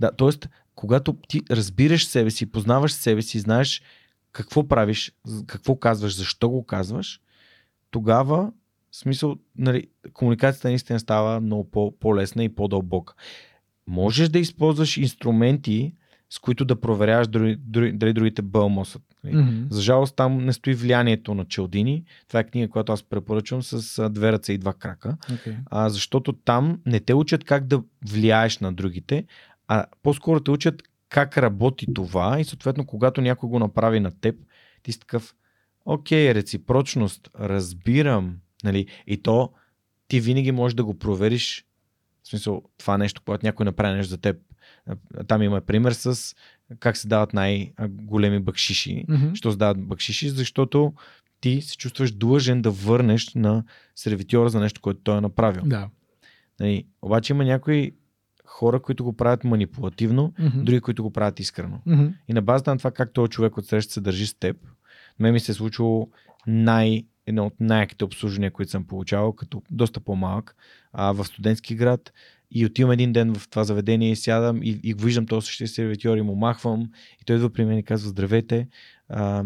[SPEAKER 1] Да, т.е. когато ти разбираш себе си, познаваш себе си, знаеш какво правиш, какво казваш, защо го казваш, тогава, в смисъл, нали, комуникацията наистина става много по- по-лесна и по-дълбока. Можеш да използваш инструменти, с които да проверяваш дали, дали, дали другите бълмосът. Нали?
[SPEAKER 2] Мгм.
[SPEAKER 1] За жалост там не стои влиянието на Челдини. Това е книга, която аз препоръчвам с две ръце и два крака.
[SPEAKER 2] Окей.
[SPEAKER 1] А, защото там не те учат как да влияеш на другите, а по-скоро те учат как работи това и съответно когато някой го направи на теб, ти си такъв, окей, реципрочност, разбирам, нали, и то ти винаги можеш да го провериш, в смисъл това нещо, когато някой направи нещо за теб. Там има пример с как се дават най-големи бакшиши.
[SPEAKER 2] Мгм.
[SPEAKER 1] Що се дават бакшиши? Защото ти се чувстваш длъжен да върнеш на сервитьора за нещо, което той е направил.
[SPEAKER 2] Да.
[SPEAKER 1] Нали, обаче има някои хора, които го правят манипулативно,
[SPEAKER 2] Мгм.
[SPEAKER 1] други, които го правят искрено.
[SPEAKER 2] Мгм.
[SPEAKER 1] И на базата на това как този човек от среща се държи с теб, мен ми се е случило най- едно от най-яките обслужвания, които съм получавал, като доста по-малък, а, в студентски град. И отивам един ден в това заведение и сядам и, и го виждам този същия сервитьор и му махвам. И той идва при мен и казва, здравейте, а,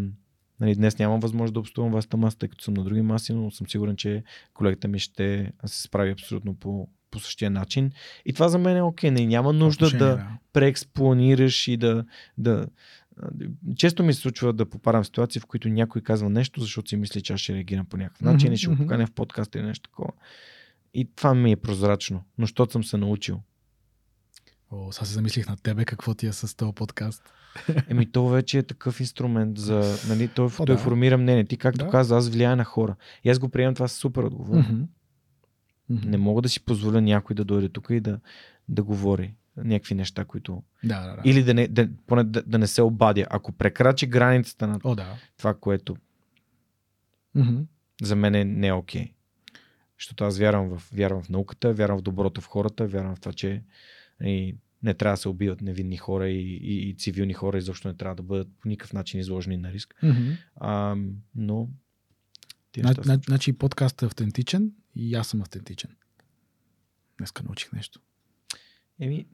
[SPEAKER 1] нали, днес нямам възможност да обслужвам вашата маса, тъй като съм на други маси, но съм сигурен, че колегата ми ще се справи абсолютно по, по същия начин. И това за мен е окей. Не, няма нужда
[SPEAKER 2] Отношение,
[SPEAKER 1] да, преекспонираш и да, да... Често ми се случва да попадам в ситуации, в които някой казва нещо, защото си мисли, че аз ще реагирам по някакъв начин
[SPEAKER 2] Мгм,
[SPEAKER 1] и ще го поканя в подкаст или нещо такова. И това ми е прозрачно, но защото съм се научил.
[SPEAKER 2] О, сега се замислих на тебе какво ти е с този подкаст.
[SPEAKER 1] Еми, то вече е такъв инструмент за. Нали, той,
[SPEAKER 2] О,
[SPEAKER 1] той
[SPEAKER 2] да.
[SPEAKER 1] формира мнение. Ти, както
[SPEAKER 2] Да.
[SPEAKER 1] каза, аз влияя на хора. И аз го приемам това супер отговорно.
[SPEAKER 2] Мгм.
[SPEAKER 1] Не мога да си позволя някой да дойде тук и да, да говори някакви неща, които.
[SPEAKER 2] Да, да, да.
[SPEAKER 1] Или да не, да, поне да, да не се обадя. Ако прекрачи границата на
[SPEAKER 2] О, да.
[SPEAKER 1] това, което
[SPEAKER 2] Мгм.
[SPEAKER 1] за мен е не е окей. Защото аз вярвам в, вярвам в науката, вярвам в доброто в хората, вярвам в това, че и не трябва да се убиват невинни хора и, и, и цивилни хора изобщо не трябва да бъдат по никакъв начин изложени на риск.
[SPEAKER 2] Мгм.
[SPEAKER 1] А, но тия
[SPEAKER 2] Зна-
[SPEAKER 1] неща
[SPEAKER 2] зна-
[SPEAKER 1] са-
[SPEAKER 2] Значи подкастът е автентичен и аз съм автентичен. Днеска научих нещо.
[SPEAKER 1] Еми,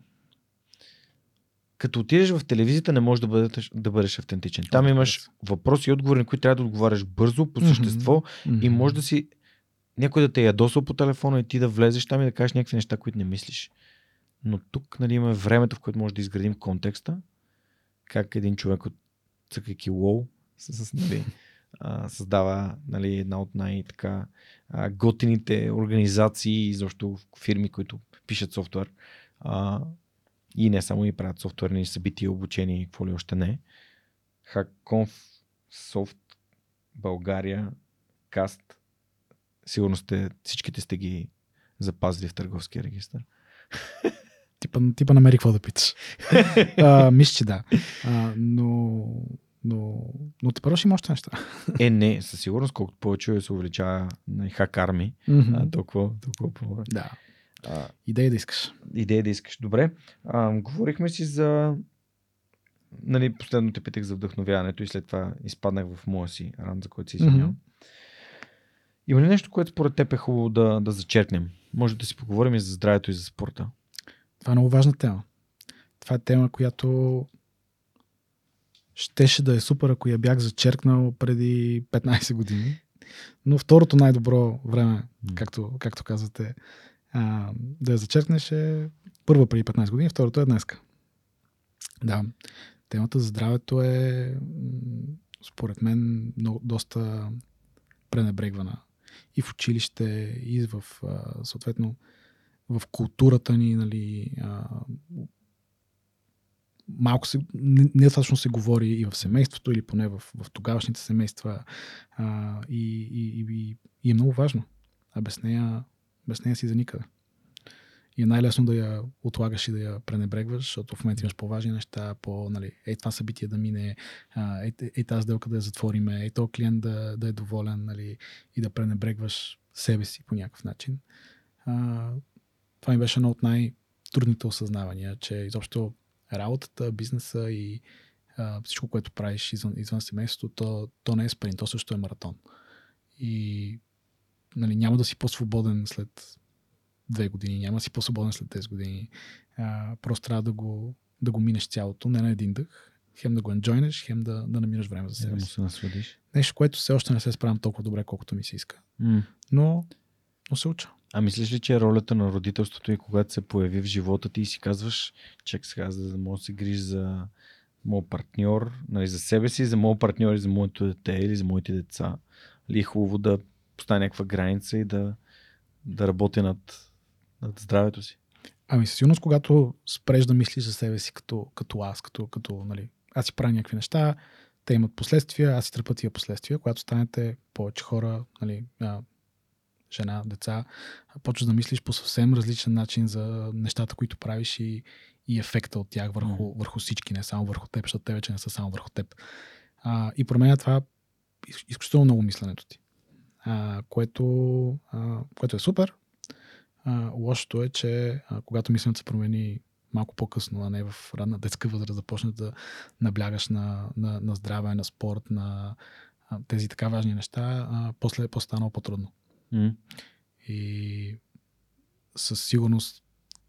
[SPEAKER 1] като отидеш в телевизията, не можеш да бъдеш, да бъдеш автентичен. Там
[SPEAKER 2] Разбира
[SPEAKER 1] имаш
[SPEAKER 2] се.
[SPEAKER 1] въпроси и отговори, на които трябва да отговаряш бързо, по същество и
[SPEAKER 2] Мгм.
[SPEAKER 1] може да си някой да те е ядосал по телефона и ти да влезеш там и да кажеш някакви неща, които не мислиш. Но тук нали, имаме времето, в което може да изградим контекста, как един човек от цъкайки лоу с, с, нали, а, създава нали, една от най-така готините организации и защо фирми, които пишат софтуер. А, и не само и правят софтуерни събития, обучение и какво ли още не. Hackconf, Soft, България, Каст. Сигурно сте, всичките сте ги запазили в търговския регистр.
[SPEAKER 2] Типа, типа намери какво да питаш. *laughs* мисля, че да. А, но, но, но те първо ще има още неща.
[SPEAKER 1] Е, не, със сигурност, колкото повече се увеличава на хак арми, а, толкова, толкова по
[SPEAKER 2] Да.
[SPEAKER 1] а,
[SPEAKER 2] Идея да искаш.
[SPEAKER 1] идея да искаш. Добре, а, говорихме си за... Нали, последно те питах за вдъхновяването и след това изпаднах в моя си ран, за който си извинявам.
[SPEAKER 2] Мгм.
[SPEAKER 1] Има ли нещо, което според теб е хубаво да, да зачеркнем? Може да си поговорим и за здравето и за спорта.
[SPEAKER 2] Това е много важна тема. Това е тема, която щеше да е супер, ако я бях зачеркнал преди 15 години. Но второто най-добро време, както, както казвате, а, да я зачеркнеш е първо преди 15 години, второто е днеска. Да, темата за здравето е според мен много, доста пренебрегвана и в училище, и в съответно в културата ни, нали, малко се, не, не достатъчно се говори и в семейството, или поне в, в тогавашните семейства. А, и, и, и, и е много важно. А без нея, без нея си за никъде. И е най-лесно да я отлагаш и да я пренебрегваш, защото в момента имаш по-важни неща, по, нали, ей това събитие да мине, ей, ей тази сделка да я затвориме, ей този клиент да, да е доволен нали, и да пренебрегваш себе си по някакъв начин. А, това ми беше едно от най-трудните осъзнавания, че изобщо работата, бизнеса и а, всичко, което правиш извън, извън семейството, то, то не е спринт, то също е маратон. И нали, няма да си по-свободен след две години, няма да си по-свободен след 10 години. А, просто трябва да го, да го минеш цялото, не на един дъх. Хем да го енджойнеш, хем да, да намираш време за себе
[SPEAKER 1] Да
[SPEAKER 2] си.
[SPEAKER 1] му се насладиш.
[SPEAKER 2] Нещо, което все още не се справям толкова добре, колкото ми се иска.
[SPEAKER 1] М.
[SPEAKER 2] Но, но се уча.
[SPEAKER 1] А мислиш ли, че ролята на родителството и когато се появи в живота ти и си казваш, чак сега, за да мога да се грижи за моят партньор, нали, за себе си, за моят партньор и за моето дете или за моите деца, ли е хубаво да поставя някаква граница и да, да работя над, над здравето си?
[SPEAKER 2] Ами със сигурност, когато спреш да мислиш за себе си като, като аз, като, като нали, аз си правя някакви неща, те имат последствия, аз си търпя тия последствия. Когато станете повече хора, нали, жена, деца, почваш да мислиш по съвсем различен начин за нещата, които правиш и, и ефекта от тях върху,
[SPEAKER 1] Мгм.
[SPEAKER 2] върху всички, не само върху теб, защото те вече не са само върху теб. А, и променя това из- изключително много мисленето ти. А, което, а, което е супер. А, лошото е, че а, когато мисленето се промени малко по-късно, а не в ранна детска възраст, започнеш да наблягаш на, на, на здраве, на спорт, на а, тези така важни неща, а, после е по-станало по-трудно.
[SPEAKER 1] М?
[SPEAKER 2] И със сигурност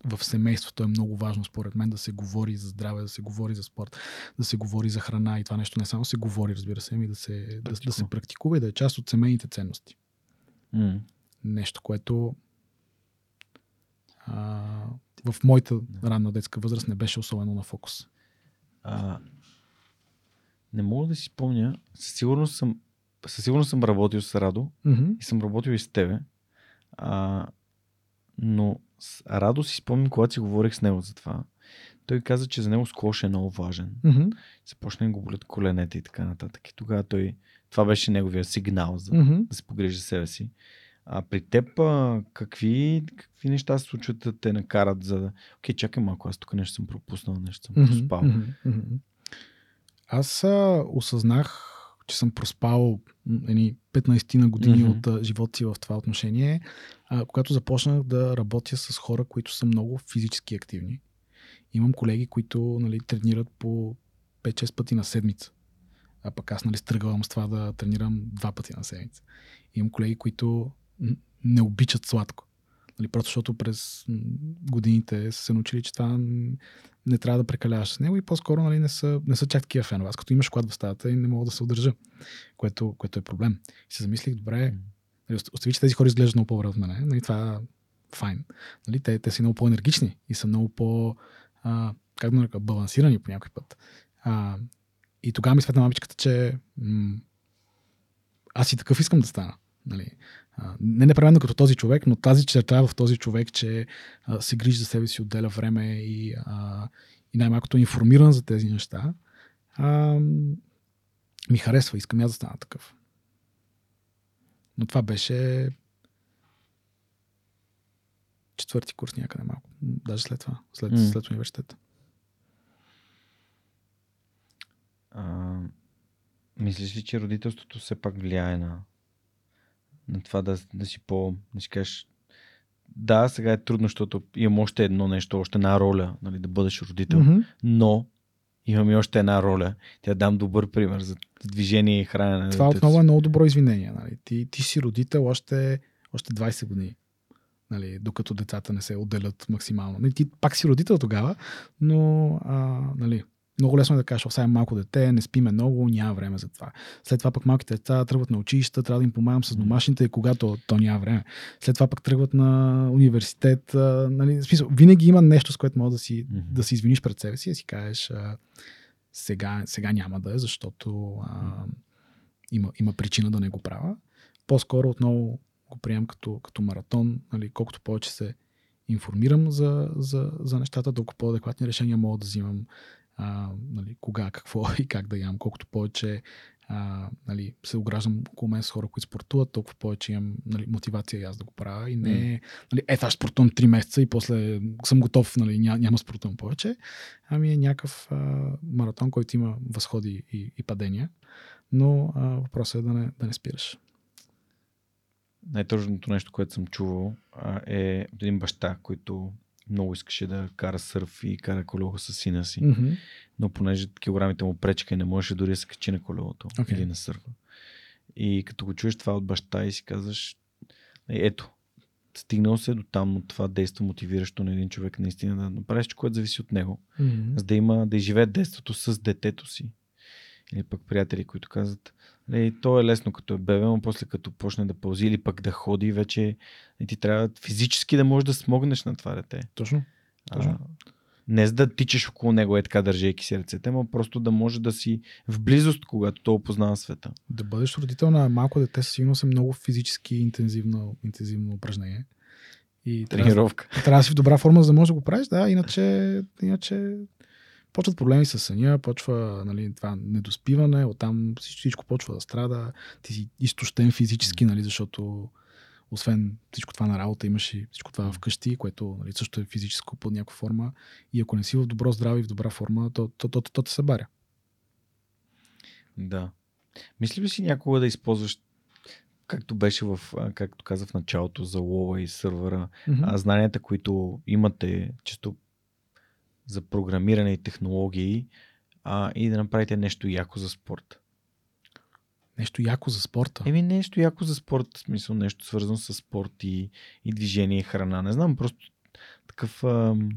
[SPEAKER 2] в семейството е много важно, според мен, да се говори за здраве, да се говори за спорт, да се говори за храна и това нещо не само се говори, разбира се, ами да се, да, да се
[SPEAKER 1] Практикува.
[SPEAKER 2] практикува и да е част от семейните ценности.
[SPEAKER 1] М.
[SPEAKER 2] Нещо, което а, в моята ранна детска възраст не беше особено на фокус.
[SPEAKER 1] А, не мога да си спомня. Със сигурност съм, със сигурност съм работил с Радо
[SPEAKER 2] Mm-hmm.
[SPEAKER 1] и съм работил и с тебе. А, но с Радо си спомням, когато си говорих с него за това. Той каза, че за него скош е много важен.
[SPEAKER 2] Mm-hmm.
[SPEAKER 1] Започна да го болят коленете и така нататък. И тогава той, това беше неговия сигнал за
[SPEAKER 2] Mm-hmm.
[SPEAKER 1] да се погрижи за себе си. А при теб, а, какви, какви неща се случват да те накарат за да... Окей, чакай малко, аз тук нещо съм пропуснал, нещо съм проспал.
[SPEAKER 2] Мгм. Аз а, осъзнах, че съм проспал едни 15 на години
[SPEAKER 1] Мгм.
[SPEAKER 2] от живота си в това отношение, а, когато започнах да работя с хора, които са много физически активни. Имам колеги, които нали, тренират по 5-6 пъти на седмица. А пък аз нали, стръгвам с това да тренирам два пъти на седмица. Имам колеги, които не обичат сладко. Нали, просто защото през годините са се научили, че това не трябва да прекаляваш с него и по-скоро нали, не, са, не са чак такива фенове. Аз като имаш клад в стаята и не мога да се удържа, което, което е проблем. И се замислих, добре, нали, ост- остави, че тези хора изглеждат много по-добре от мене. Нали, това е файн. Нали, те, те са много по-енергични и са много по, а, как да нарека, балансирани по някой път. А, и тогава ми светна мамичката, че м- аз и такъв искам да стана. Нали. Не непременно като този човек, но тази черта в този човек, че а, се грижи за себе си, отделя време и, а, и най-малкото е информиран за тези неща, а, ми харесва. Искам аз да стана такъв. Но това беше четвърти курс някъде малко. Даже след това, след,
[SPEAKER 1] М.
[SPEAKER 2] след университета.
[SPEAKER 1] А, мислиш ли, че родителството все пак влияе на, на това да, да си по... Да си кажеш, да, сега е трудно, защото имам още едно нещо, още една роля, нали, да бъдеш родител,
[SPEAKER 2] Мгм.
[SPEAKER 1] но имам и още една роля. Тя дам добър пример за движение и хранене.
[SPEAKER 2] Това отново е много добро извинение. Нали? Ти, ти си родител още, още 20 години. Нали, докато децата не се отделят максимално. Нали, ти пак си родител тогава, но а, нали, много лесно е да кажеш, сега малко дете, не спиме много, няма време за това. След това пък малките деца тръгват на училища, трябва да им помагам с домашните, когато то няма време. След това пък тръгват на университет. Нали, в смисъл, винаги има нещо, с което може да си,
[SPEAKER 1] Мгм.
[SPEAKER 2] да си извиниш пред себе си и си кажеш сега, сега няма да е, защото а, има, има причина да не го правя. По-скоро отново го приемам като, като маратон. Нали, колкото повече се информирам за, за, за нещата, толкова по-адекватни решения мога да взимам. А, нали, кога, какво *laughs* и как да ям. Колкото повече а, нали, се ограждам около мен с хора, които спортуват, толкова повече имам нали, мотивация и аз да го правя. И не mm. нали, е, аз спортувам 3 месеца и после съм готов, нали, ня, няма спортувам повече. Ами е някакъв а, маратон, който има възходи и, и падения. Но а, въпросът е да не, да не спираш.
[SPEAKER 1] Най-тъжното нещо, което съм чувал е един баща, който много искаше да кара сърф и кара колело с сина си.
[SPEAKER 2] Mm-hmm.
[SPEAKER 1] Но понеже килограмите му пречка и не можеше дори да се качи на колелото okay. или на сърфа. И като го чуеш това от баща и си казваш, «Е, ето, стигнал се до там, от това действо мотивиращо на един човек наистина да направиш, което зависи от него,
[SPEAKER 2] mm-hmm.
[SPEAKER 1] за да има, да изживее детството с детето си. Или пък приятели, които казват, Нали, то е лесно като е бебе, но после като почне да пълзи или пък да ходи, вече ти трябва физически да можеш да смогнеш на това дете.
[SPEAKER 2] Точно. Точно. А,
[SPEAKER 1] не за да тичаш около него е така държейки си ръцете, но просто да може да си в близост, когато то опознава света.
[SPEAKER 2] Да бъдеш родител на малко дете сигурно е много физически интензивно, интензивно упражнение.
[SPEAKER 1] И Тренировка.
[SPEAKER 2] Трябва, трябва да си в добра форма, за да можеш да го правиш, да, иначе, иначе почват проблеми с съня, почва нали, това недоспиване, оттам всичко почва да страда, ти си изтощен физически, нали, защото освен всичко това на работа, имаш и всичко това вкъщи, което нали, също е физическо под някаква форма. И ако не си в добро здраве и в добра форма, то, то, то, то, то те събаря.
[SPEAKER 1] Да. Мисли ли си някога да използваш както беше в, както каза в началото за лова и сървъра, mm-hmm. знанията, които имате, често за програмиране и технологии а, и да направите нещо яко за спорт.
[SPEAKER 2] Нещо яко за спорта?
[SPEAKER 1] Еми нещо яко за спорт, в смисъл нещо свързано с спорт и, и движение и храна. Не знам, просто такъв... Ам...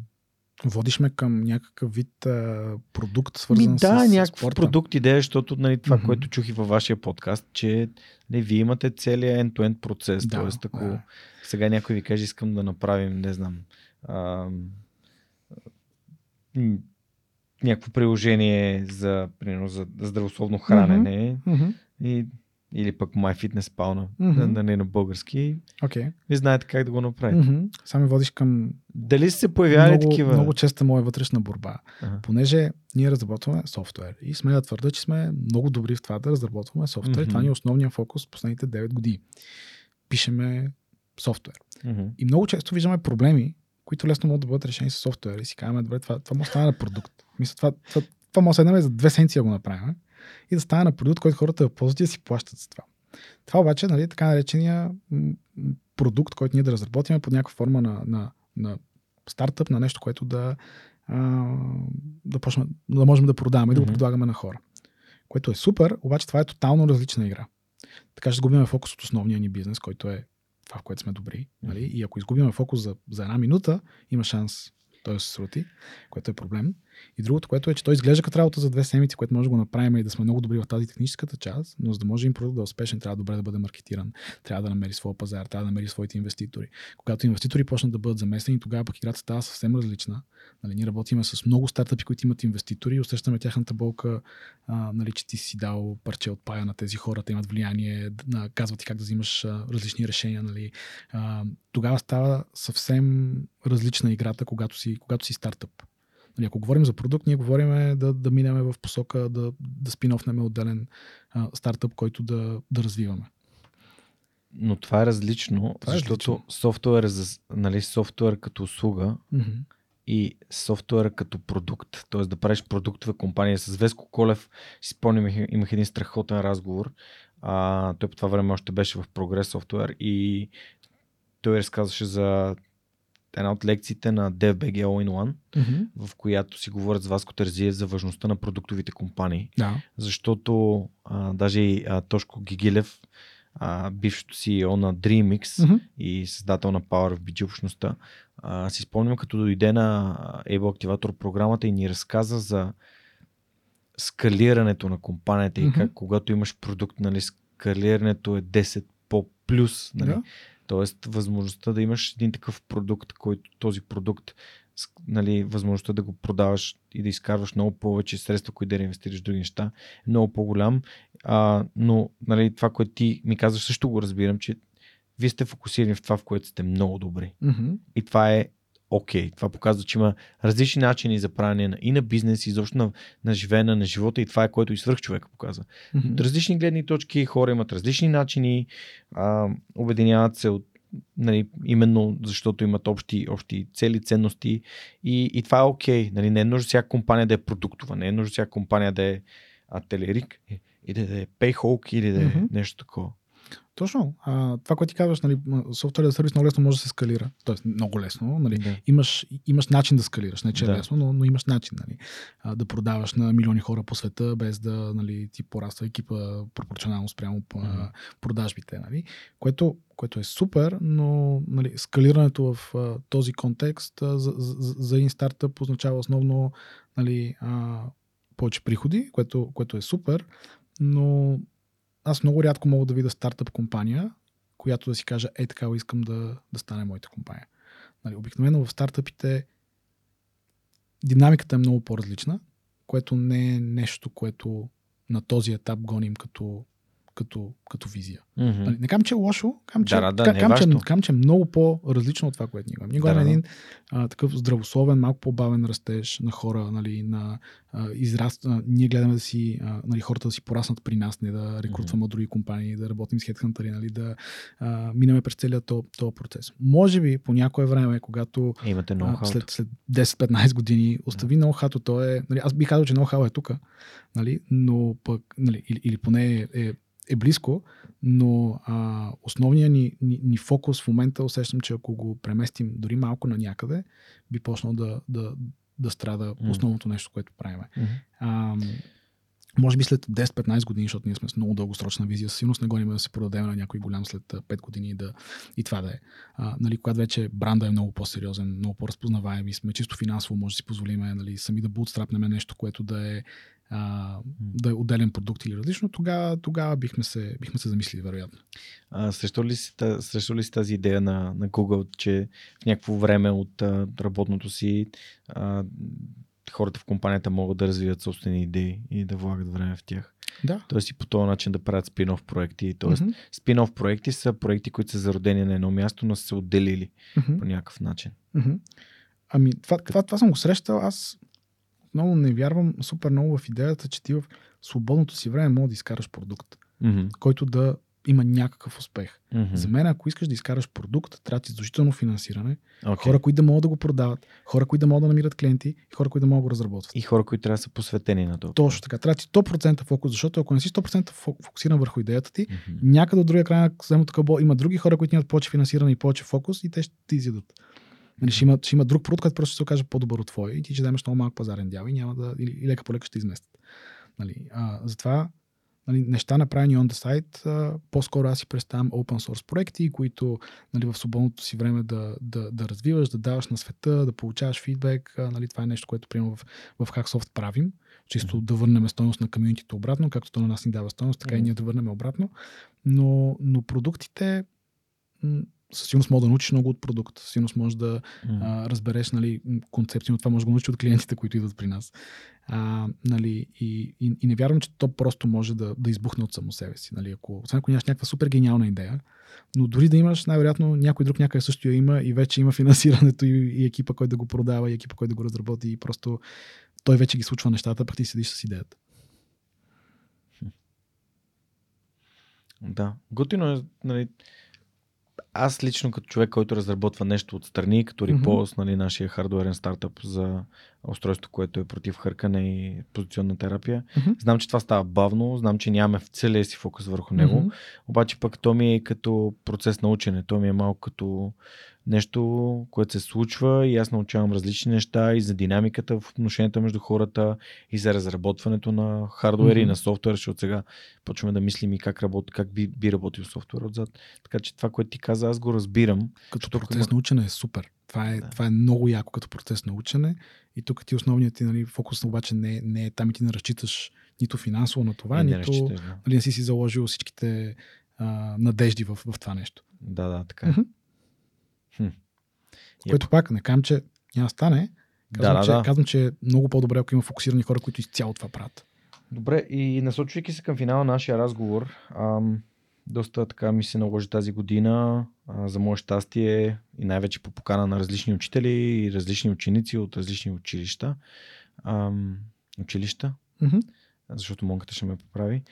[SPEAKER 2] Водиш ме към някакъв вид а, продукт, свързан Ми,
[SPEAKER 1] да,
[SPEAKER 2] с,
[SPEAKER 1] някакъв
[SPEAKER 2] спорта.
[SPEAKER 1] продукт идея, защото нали, това, mm-hmm. което чух и във вашия подкаст, че нали, вие имате целият end-to-end процес. Да, Тоест, ако да. сега някой ви каже, искам да направим, не знам, ам, някакво приложение за, примерно, за здравословно хранене
[SPEAKER 2] mm-hmm.
[SPEAKER 1] и, или пък MyFitnessPal mm-hmm. на, на, не на български.
[SPEAKER 2] Okay.
[SPEAKER 1] Ви знаете как да го направите.
[SPEAKER 2] Mm-hmm. Сами водиш към...
[SPEAKER 1] Дали се появяли
[SPEAKER 2] много,
[SPEAKER 1] такива?
[SPEAKER 2] Много честа моя вътрешна борба. Uh-huh. Понеже ние разработваме софтуер и сме да твърда, че сме много добри в това да разработваме софтуер. Mm-hmm. Това ни е основният фокус последните 9 години. Пишеме софтуер.
[SPEAKER 1] Mm-hmm.
[SPEAKER 2] И много често виждаме проблеми, които лесно могат да бъдат решени с софтуер. И си казваме, добре, това, това може да стане на продукт. Мисля, това, това, това може да седнем за две седмици да го направим и да стане на продукт, който хората да ползват и да си плащат за това. Това обаче, нали, така наречения продукт, който ние да разработим под някаква форма на, на, на стартъп, на нещо, което да, а, да, почне, да можем да продаваме и да го предлагаме на хора. Което е супер, обаче това е тотално различна игра. Така ще загубим фокус от основния ни бизнес, който е това, в което сме добри. Нали? И ако изгубим фокус за, за една минута, има шанс той се срути, което е проблем. И другото, което е, че той изглежда като работа за две седмици, което може да го направим и да сме много добри в тази техническата част, но за да може им продукт да е успешен, трябва добре да бъде маркетиран, трябва да намери своя пазар, трябва да намери своите инвеститори. Когато инвеститори почнат да бъдат заместени, тогава пък играта става съвсем различна. Нали, ние работим с много стартъпи, които имат инвеститори усещаме тяхната болка, а, нали, че ти си дал парче от пая на тези хора, те имат влияние, на, казват ти как да взимаш а, различни решения. Нали. А, тогава става съвсем различна играта, когато си, когато си стартъп. Нали, ако говорим за продукт, ние говорим да, да минем в посока да, да спин-офнем отделен а, стартъп, който да, да развиваме.
[SPEAKER 1] Но това е различно, това е защото различно. софтуер, за, нали, софтуер като услуга
[SPEAKER 2] mm-hmm.
[SPEAKER 1] и софтуер като продукт. Т.е. да правиш продуктова компания. С Веско Колев, си спомням, имах един страхотен разговор. А, той по това време още беше в Прогрес софтуер и той разказваше за една от лекциите на DFBG All in One,
[SPEAKER 2] mm-hmm.
[SPEAKER 1] в която си говорят с Васко Терзиев за важността на продуктовите компании.
[SPEAKER 2] Да.
[SPEAKER 1] Защото а, даже и а, Тошко Гигилев, а, бившото CEO на DreamX
[SPEAKER 2] mm-hmm.
[SPEAKER 1] и създател на Power of BG общността, а, си спомням като дойде на Able Activator програмата и ни разказа за скалирането на компанията mm-hmm. и как когато имаш продукт, нали, скалирането е 10 по плюс. Нали, yeah. Тоест, възможността да имаш един такъв продукт, който този продукт, нали, възможността да го продаваш и да изкарваш много повече средства, които да инвестираш в други неща, е много по-голям. А, но нали, това, което ти ми казваш, също го разбирам, че вие сте фокусирани в това, в което сте много добри.
[SPEAKER 2] Mm-hmm.
[SPEAKER 1] И това е окей. Okay. Това показва, че има различни начини за правене на, и на бизнес, и изобщо на, на живеене на живота и това е което и свърх човека показва. Mm-hmm. Различни гледни точки, хора имат различни начини, а, обединяват се от нали, именно защото имат общи, общи цели, ценности и, и това е окей. Okay. Нали, не е нужно всяка компания да е продуктова, не е нужно всяка компания да е ателерик, или да е Payhawk, или да е mm-hmm. нещо такова.
[SPEAKER 2] Точно. А, това, което ти казваш, нали, софтуер за сервис много лесно може да се скалира. Тоест, много лесно. Нали. Да. Имаш, имаш начин да скалираш. Не, че е да. лесно, но, но имаш начин нали, а, да продаваш на милиони хора по света, без да нали, ти пораства екипа пропорционално спрямо по mm-hmm. продажбите. Нали, което, което е супер, но нали, скалирането в а, този контекст а, за, за, за един стартъп означава основно нали, а, повече приходи, което, което е супер, но аз много рядко мога да видя стартъп компания, която да си каже, е такава искам да, да стане моята компания. Нали, обикновено в стартъпите динамиката е много по-различна, което не е нещо, което на този етап гоним като като, като визия. Mm-hmm. Не кам, че е лошо, кам, че, да, да, кам, кам, че, кам, че е много по-различно от това, което ние имаме. Ние да, да, един а, такъв здравословен, малко по-бавен растеж на хора, нали, на а, израст. А, ние гледаме да си, а, нали, хората да си пораснат при нас, не да рекрутваме mm-hmm. от други компании, да работим с хедхантъри, нали, да а, минеме през целият този процес. Може би по някое време, когато
[SPEAKER 1] Имате а,
[SPEAKER 2] след, след 10-15 години остави yeah. ноу-хато, то е, нали, аз бих казал, че ноу-хау е тук, нали, но пък, нали, или, или поне е, е е близко, но а, основният ни, ни, ни фокус в момента усещам, че ако го преместим дори малко на някъде, би почнал да, да, да страда mm. основното нещо, което правим. Mm-hmm. А, може би след 10-15 години, защото ние сме с много дългосрочна визия, със сигурност не гоним да се продадем на някой голям след 5 години и, да, и това да е. А, нали, когато вече бранда е много по-сериозен, много по-разпознаваем и сме чисто финансово, може да си позволим нали, сами да бутстрапнем нещо, което да е а, да е отделен продукт или различно, тогава, тогава бихме, се, бихме се замислили, вероятно.
[SPEAKER 1] А, срещу, ли си, срещу ли си тази идея на, на Google, че в някакво време от а, работното си а, хората в компанията могат да развиват собствени идеи и да влагат време в тях?
[SPEAKER 2] Да.
[SPEAKER 1] Тоест и по този начин да правят спин-оф проекти. Тоест mm-hmm. спин-оф проекти са проекти, които са зародени на едно място, но са се отделили mm-hmm. по някакъв начин.
[SPEAKER 2] Mm-hmm. Ами, това, това, това съм го срещал. Аз много не вярвам супер много в идеята, че ти в свободното си време може да изкараш продукт,
[SPEAKER 1] mm-hmm.
[SPEAKER 2] който да има някакъв успех.
[SPEAKER 1] Mm-hmm.
[SPEAKER 2] За мен, ако искаш да изкараш продукт, трябва да ти задължително финансиране,
[SPEAKER 1] okay.
[SPEAKER 2] хора, които да могат да го продават, хора, които да могат да намират клиенти и хора, които да могат да го разработват.
[SPEAKER 1] И хора, които трябва да са посветени на това.
[SPEAKER 2] Точно така. Трябва да ти 100% фокус, защото ако не си 100% фокусиран върху идеята ти, mm-hmm. някъде от другия край на съдемното кабо има други хора, които имат повече финансиране и повече фокус и те ще ти изядат. Нали, ще, има, ще има друг продукт, който просто ще се окаже по-добър от твой и ти ще вземеш много малък пазарен дял и няма да, или, и лека по лека ще изместят. Нали, а, затова нали, неща направени on the site, а, по-скоро аз си представям open source проекти, които нали, в свободното си време да, да, да развиваш, да даваш на света, да получаваш фидбек. А, нали, това е нещо, което приема в, в Hacksoft правим. Чисто да върнем стойност на комьюнитито обратно, както то на нас ни дава стойност, така mm-hmm. и ние да върнем обратно. Но, но продуктите със сигурност може да научиш много от продукта, със сигурност може да mm. а, разбереш нали, концепция, но това може да го научиш от клиентите, които идват при нас. А, нали, и, и, и не вярвам, че то просто може да, да избухне от само себе си. Нали, ако, освен ако нямаш някаква супер гениална идея, но дори да имаш, най-вероятно някой друг някъде също я има и вече има финансирането *laughs* и, и екипа, който да го продава, и екипа, който да го разработи и просто той вече ги случва нещата, пък ти седиш с идеята.
[SPEAKER 1] Да, готино е, нали, аз лично като човек, който разработва нещо отстрани, като Рипост, mm-hmm. нали, нашия хардуерен стартъп за устройство, което е против хъркане и позиционна терапия,
[SPEAKER 2] mm-hmm.
[SPEAKER 1] знам, че това става бавно, знам, че нямаме в целия си фокус върху него, mm-hmm. обаче пък то ми е като процес на учене, то ми е малко като нещо, което се случва и аз научавам различни неща и за динамиката в отношенията между хората и за разработването на хардуер mm-hmm. и на софтуер, защото сега почваме да мислим и как, работи, как би, би работил софтуер отзад. Така че това, което ти каза, аз го разбирам.
[SPEAKER 2] Като процес на учене е супер. Това е, да. това е много яко като процес на учене и тук ти основният ти нали, фокус обаче не, не е там и ти не разчиташ нито финансово на това, не нито да. нали, не си си заложил всичките а, надежди в, в това нещо.
[SPEAKER 1] Да, да, така е. Mm-hmm.
[SPEAKER 2] Хм. Което пак не казвам, че няма стане. Казвам,
[SPEAKER 1] да, да,
[SPEAKER 2] че,
[SPEAKER 1] да.
[SPEAKER 2] казвам, че е много по-добре, ако има фокусирани хора, които изцяло това правят.
[SPEAKER 1] Добре, и насочвайки се към финала на нашия разговор, ам, доста така ми се наложи тази година. А, за мое щастие и най-вече по покана на различни учители и различни ученици от различни училища. Ам, училища?
[SPEAKER 2] Мгм.
[SPEAKER 1] Защото монката ще ме поправи,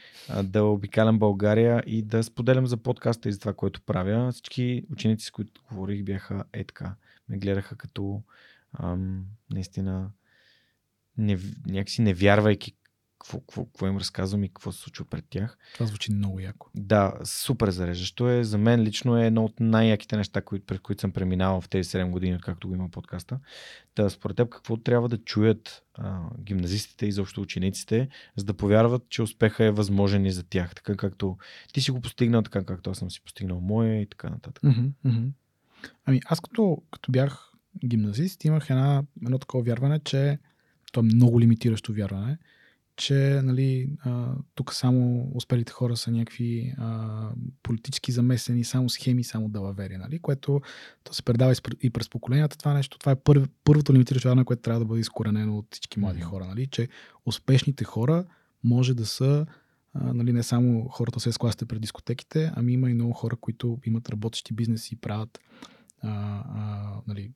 [SPEAKER 1] да обикалям България и да споделям за подкаста и за това, което правя. Всички ученици, с които говорих, бяха е така. Ме гледаха като ам, наистина не, някакси не вярвайки какво, какво, какво им разказвам и какво се случва пред тях.
[SPEAKER 2] Това звучи много яко.
[SPEAKER 1] Да, супер зареждащо е. За мен лично е едно от най-яките неща, които, през които съм преминавал в тези 7 години, откакто го има подкаста. Та, според теб, какво трябва да чуят а, гимназистите и заобщо учениците, за да повярват, че успеха е възможен и за тях, така както ти си го постигнал, така както аз съм си постигнал моя и така нататък.
[SPEAKER 2] Мгм. Ами аз като, като бях гимназист имах една, едно такова вярване, че то е много лимитиращо вярване, че нали, а, тук само успелите хора са някакви а, политически замесени, само схеми, само далавери, нали? което то се предава и и през поколенията това нещо. Това е първ, първото лимитиращо вярване, което трябва да бъде изкоренено от всички млади хора, нали? че успешните хора може да са а, нали, не само хората с класите пред дискотеките, ами има и много хора, които имат работещи бизнеси, правят а, а, нали,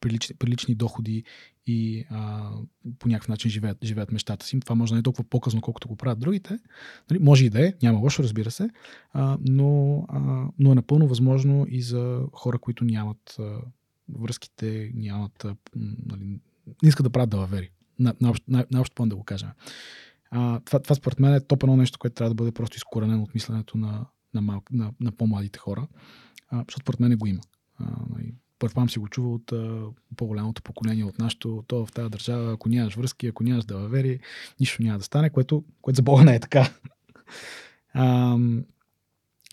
[SPEAKER 2] прилични, прилични доходи и а, по някакъв начин живеят, живеят мечтата си. Това може да не е толкова по-късно, колкото го правят другите. Нали, може и да е, няма лошо, разбира се, а, но, а, но е напълно възможно и за хора, които нямат а, връзките, нямат, а, нали, не искат да правят далавери. На, на, на, план да го кажем. А, това, това според мен е топ едно нещо, което трябва да бъде просто изкоренено от мисленето на, на, мал, на, на по-младите хора, а, защото според мен го има. А, нали, предполагам си го чува от по-голямото поколение от нашото, то в тази държава, ако нямаш връзки, ако нямаш далавери, нищо няма да стане, което, което за Бога не е така. *laughs* А,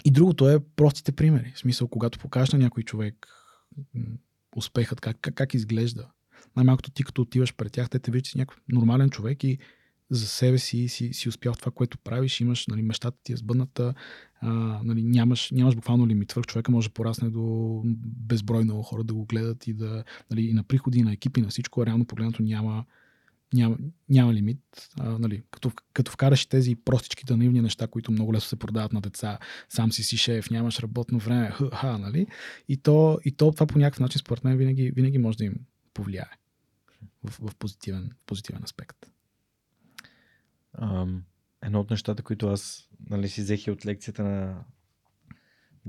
[SPEAKER 2] и другото е простите примери. В смисъл, когато покажеш на някой човек успехът, как, как, как изглежда. Най-малкото ти като отиваш пред тях, те те виждат, някакъв нормален човек и за себе си си, си успял това, което правиш, имаш нали, мечтата ти е сбъдната, а, нали, нямаш, нямаш буквално лимит. Свърх човека може да порасне до безброй много хора да го гледат и да нали, и на приходи, и на екипи, на всичко. Реално погледнато няма, няма, няма лимит. А, нали, като, като вкараш тези простичките наивни неща, които много лесно се продават на деца, сам си си шеф, нямаш работно време, ха, нали? И то, и то това по някакъв начин, според мен, винаги, винаги може да им повлияе в, в позитивен, позитивен аспект.
[SPEAKER 1] Ам, едно от нещата, които аз нали, си взех и от лекцията на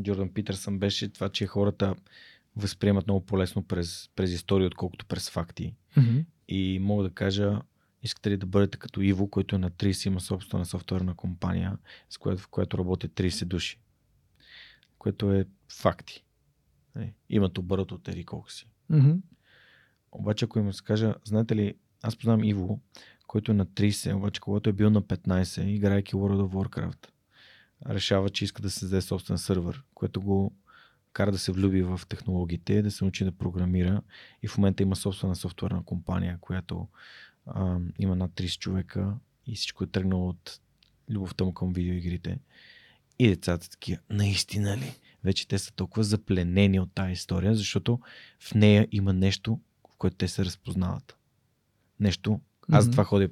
[SPEAKER 1] Джордан Питърсън беше това, че хората възприемат много по-лесно през, през история, отколкото през факти.
[SPEAKER 2] Mm-hmm.
[SPEAKER 1] И мога да кажа, искате ли да бъдете като Иво, който е на 30 има собствена софтуерна компания, с която, в която работят 30 души. Което е факти. Е, Имат оборот от еди колко си.
[SPEAKER 2] Mm-hmm.
[SPEAKER 1] Обаче, ако им се кажа, знаете ли, аз познавам Иво, който е на 30, обаче когато е бил на 15, играйки World of Warcraft, решава, че иска да създаде собствен сървър, което го кара да се влюби в технологиите, да се научи да програмира и в момента има собствена софтуерна компания, която а, има над 30 човека и всичко е тръгнало от любовта му към видеоигрите. И децата такива, наистина ли? Вече те са толкова запленени от тази история, защото в нея има нещо, в което те се разпознават. Нещо. Аз
[SPEAKER 2] Мгм.
[SPEAKER 1] това ходя,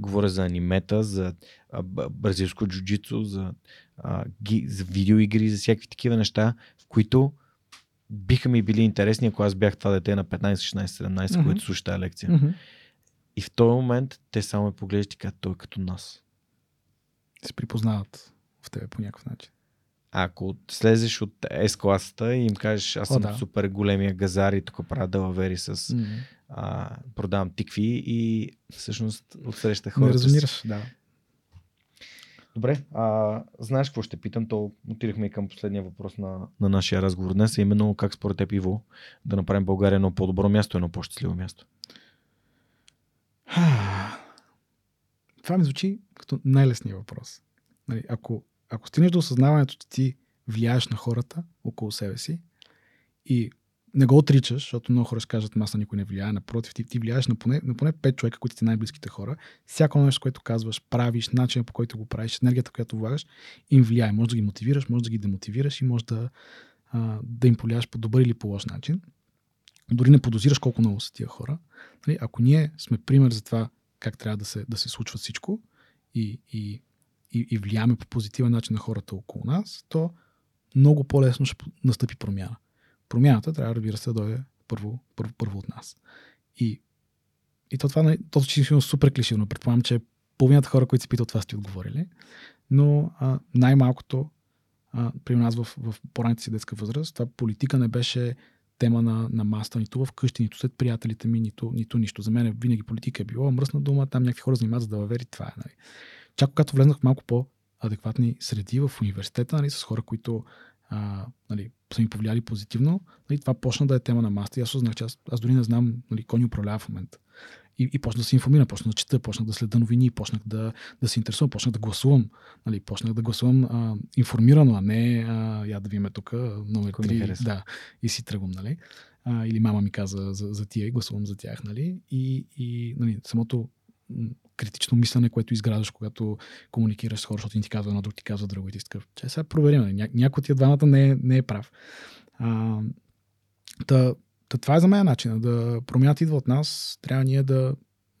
[SPEAKER 1] говоря за анимета, за а, бразилско джуджицу, за, а, ги, за видеоигри, за всякакви такива неща, в които биха ми били интересни, ако аз бях това дете на 15, 16, 17,
[SPEAKER 2] Мгм.
[SPEAKER 1] което слуша тази лекция.
[SPEAKER 2] Mm-hmm.
[SPEAKER 1] И в този момент те само ме поглеждат и казват, той е като нас.
[SPEAKER 2] Се припознават в тебе по някакъв начин.
[SPEAKER 1] Ако слезеш от S-класата и им кажеш, аз
[SPEAKER 2] О,
[SPEAKER 1] съм
[SPEAKER 2] да.
[SPEAKER 1] супер големия газар и тук правя далавери с
[SPEAKER 2] Mm-hmm.
[SPEAKER 1] а, продавам тикви и всъщност отсреща
[SPEAKER 2] Не
[SPEAKER 1] хората. с-
[SPEAKER 2] резонираш, да.
[SPEAKER 1] Добре, а, знаеш какво ще питам? То отидахме и към последния въпрос на, на нашия разговор днес, а именно как според теб, Иво, да направим България едно по-добро място, едно по-щастливо място.
[SPEAKER 2] Това ми звучи като най-лесният въпрос. Нали, ако, ако стигнеш до осъзнаването, че ти влияеш на хората около себе си и не го отричаш, защото много хора ще кажат, маса никой не влияе, напротив, ти, ти влияеш на поне, на поне 5 човека, които ти най-близките хора. Всяко нещо, което казваш, правиш, начина по който го правиш, енергията, която влагаш, им влияе. Може да ги мотивираш, може да ги демотивираш и може да, а, да им повлияеш по добър или по лош начин. Дори не подозираш колко много са тия хора. Нали, ако ние сме пример за това как трябва да се, да се случва всичко и, и, и, и влияеме по позитивен начин на хората около нас, то много по-лесно ще настъпи промяна. Промяната трябва, разбира се, да дойде първо, първо, първо от нас. И, и то това, то, е супер клишивно. Предполагам, че половината хора, които се питат, това сте отговорили. Но а, най-малкото а, при нас в, в по си детска възраст, това политика не беше тема на, на маста, нито в къщи, нито след приятелите ми, нито, нито нищо. За мен винаги политика е било мръсна дума, там някакви хора занимават за да въвери това. Е, нали. Чак когато влезнах малко по-адекватни среди в университета, нали, с хора, които а, нали, са ми повлияли позитивно, нали, това почна да е тема на маста. И аз узнах, че аз, аз дори не знам нали, кой ни управлява в момента. И, и почнах да се информирам, почнах да чета, почнах да следа новини, почнах да, да се интересувам, почнах да гласувам. Нали, почнах да гласувам а, информирано, а не а, я да видим тук номер 3 да, и си тръгвам. Нали. А, или мама ми каза за, за тия и гласувам за тях. Нали. И, и нали, самото критично мислене, което изграждаш, когато комуникираш с хора, защото ти казва едно, друг ти казва друго и ти такъв. Че сега проверим. Нали? Ня, някой от тия двамата не е, не е прав. А, та, та, това е за мен начин. Да промяната идва от нас. Трябва ние да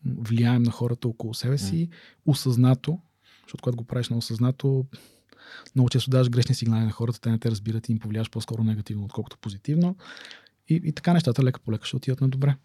[SPEAKER 2] влияем на хората около себе си, осъзнато, защото когато го правиш на осъзнато, много често даваш грешни сигнали на хората, те не те разбират и им повлияш по-скоро негативно, отколкото позитивно. И, и така нещата лека по лека ще отидат на добре.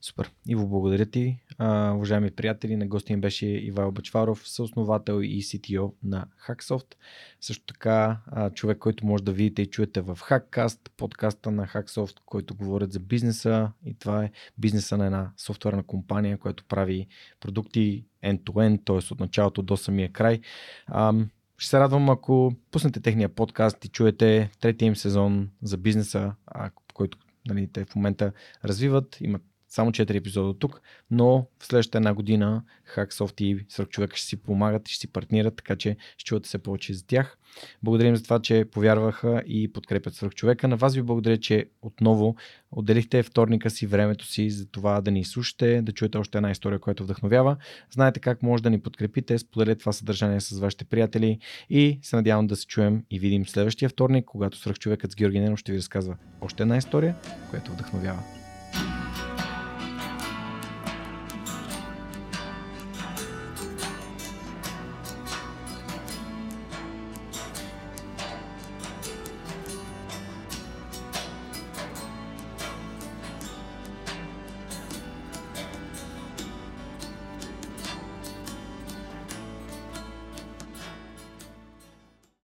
[SPEAKER 1] Супер. Иво, благодаря ти. А, уважаеми приятели, на гости им беше Ивайло Бачваров, съосновател и CTO на Hacksoft. Също така човек, който може да видите и чуете в Hackcast, подкаста на Hacksoft, който говорят за бизнеса и това е бизнеса на една софтуерна компания, която прави продукти end-to-end, т.е. от началото до самия край. Ще се радвам, ако пуснете техния подкаст и чуете третия им сезон за бизнеса, а, който нали, те в момента развиват. Имат само 4 епизода от тук, но в следващата една година Hacksoft и човека ще си помагат и ще си партнират, така че ще чувате се повече за тях. Благодарим за това, че повярваха и подкрепят човека. На вас ви благодаря, че отново отделихте вторника си, времето си за това да ни слушате, да чуете още една история, която вдъхновява. Знаете как може да ни подкрепите, споделете това съдържание с вашите приятели и се надявам да се чуем и видим следващия вторник, когато човекът с Георги Ненов ще ви разказва още една история, която вдъхновява.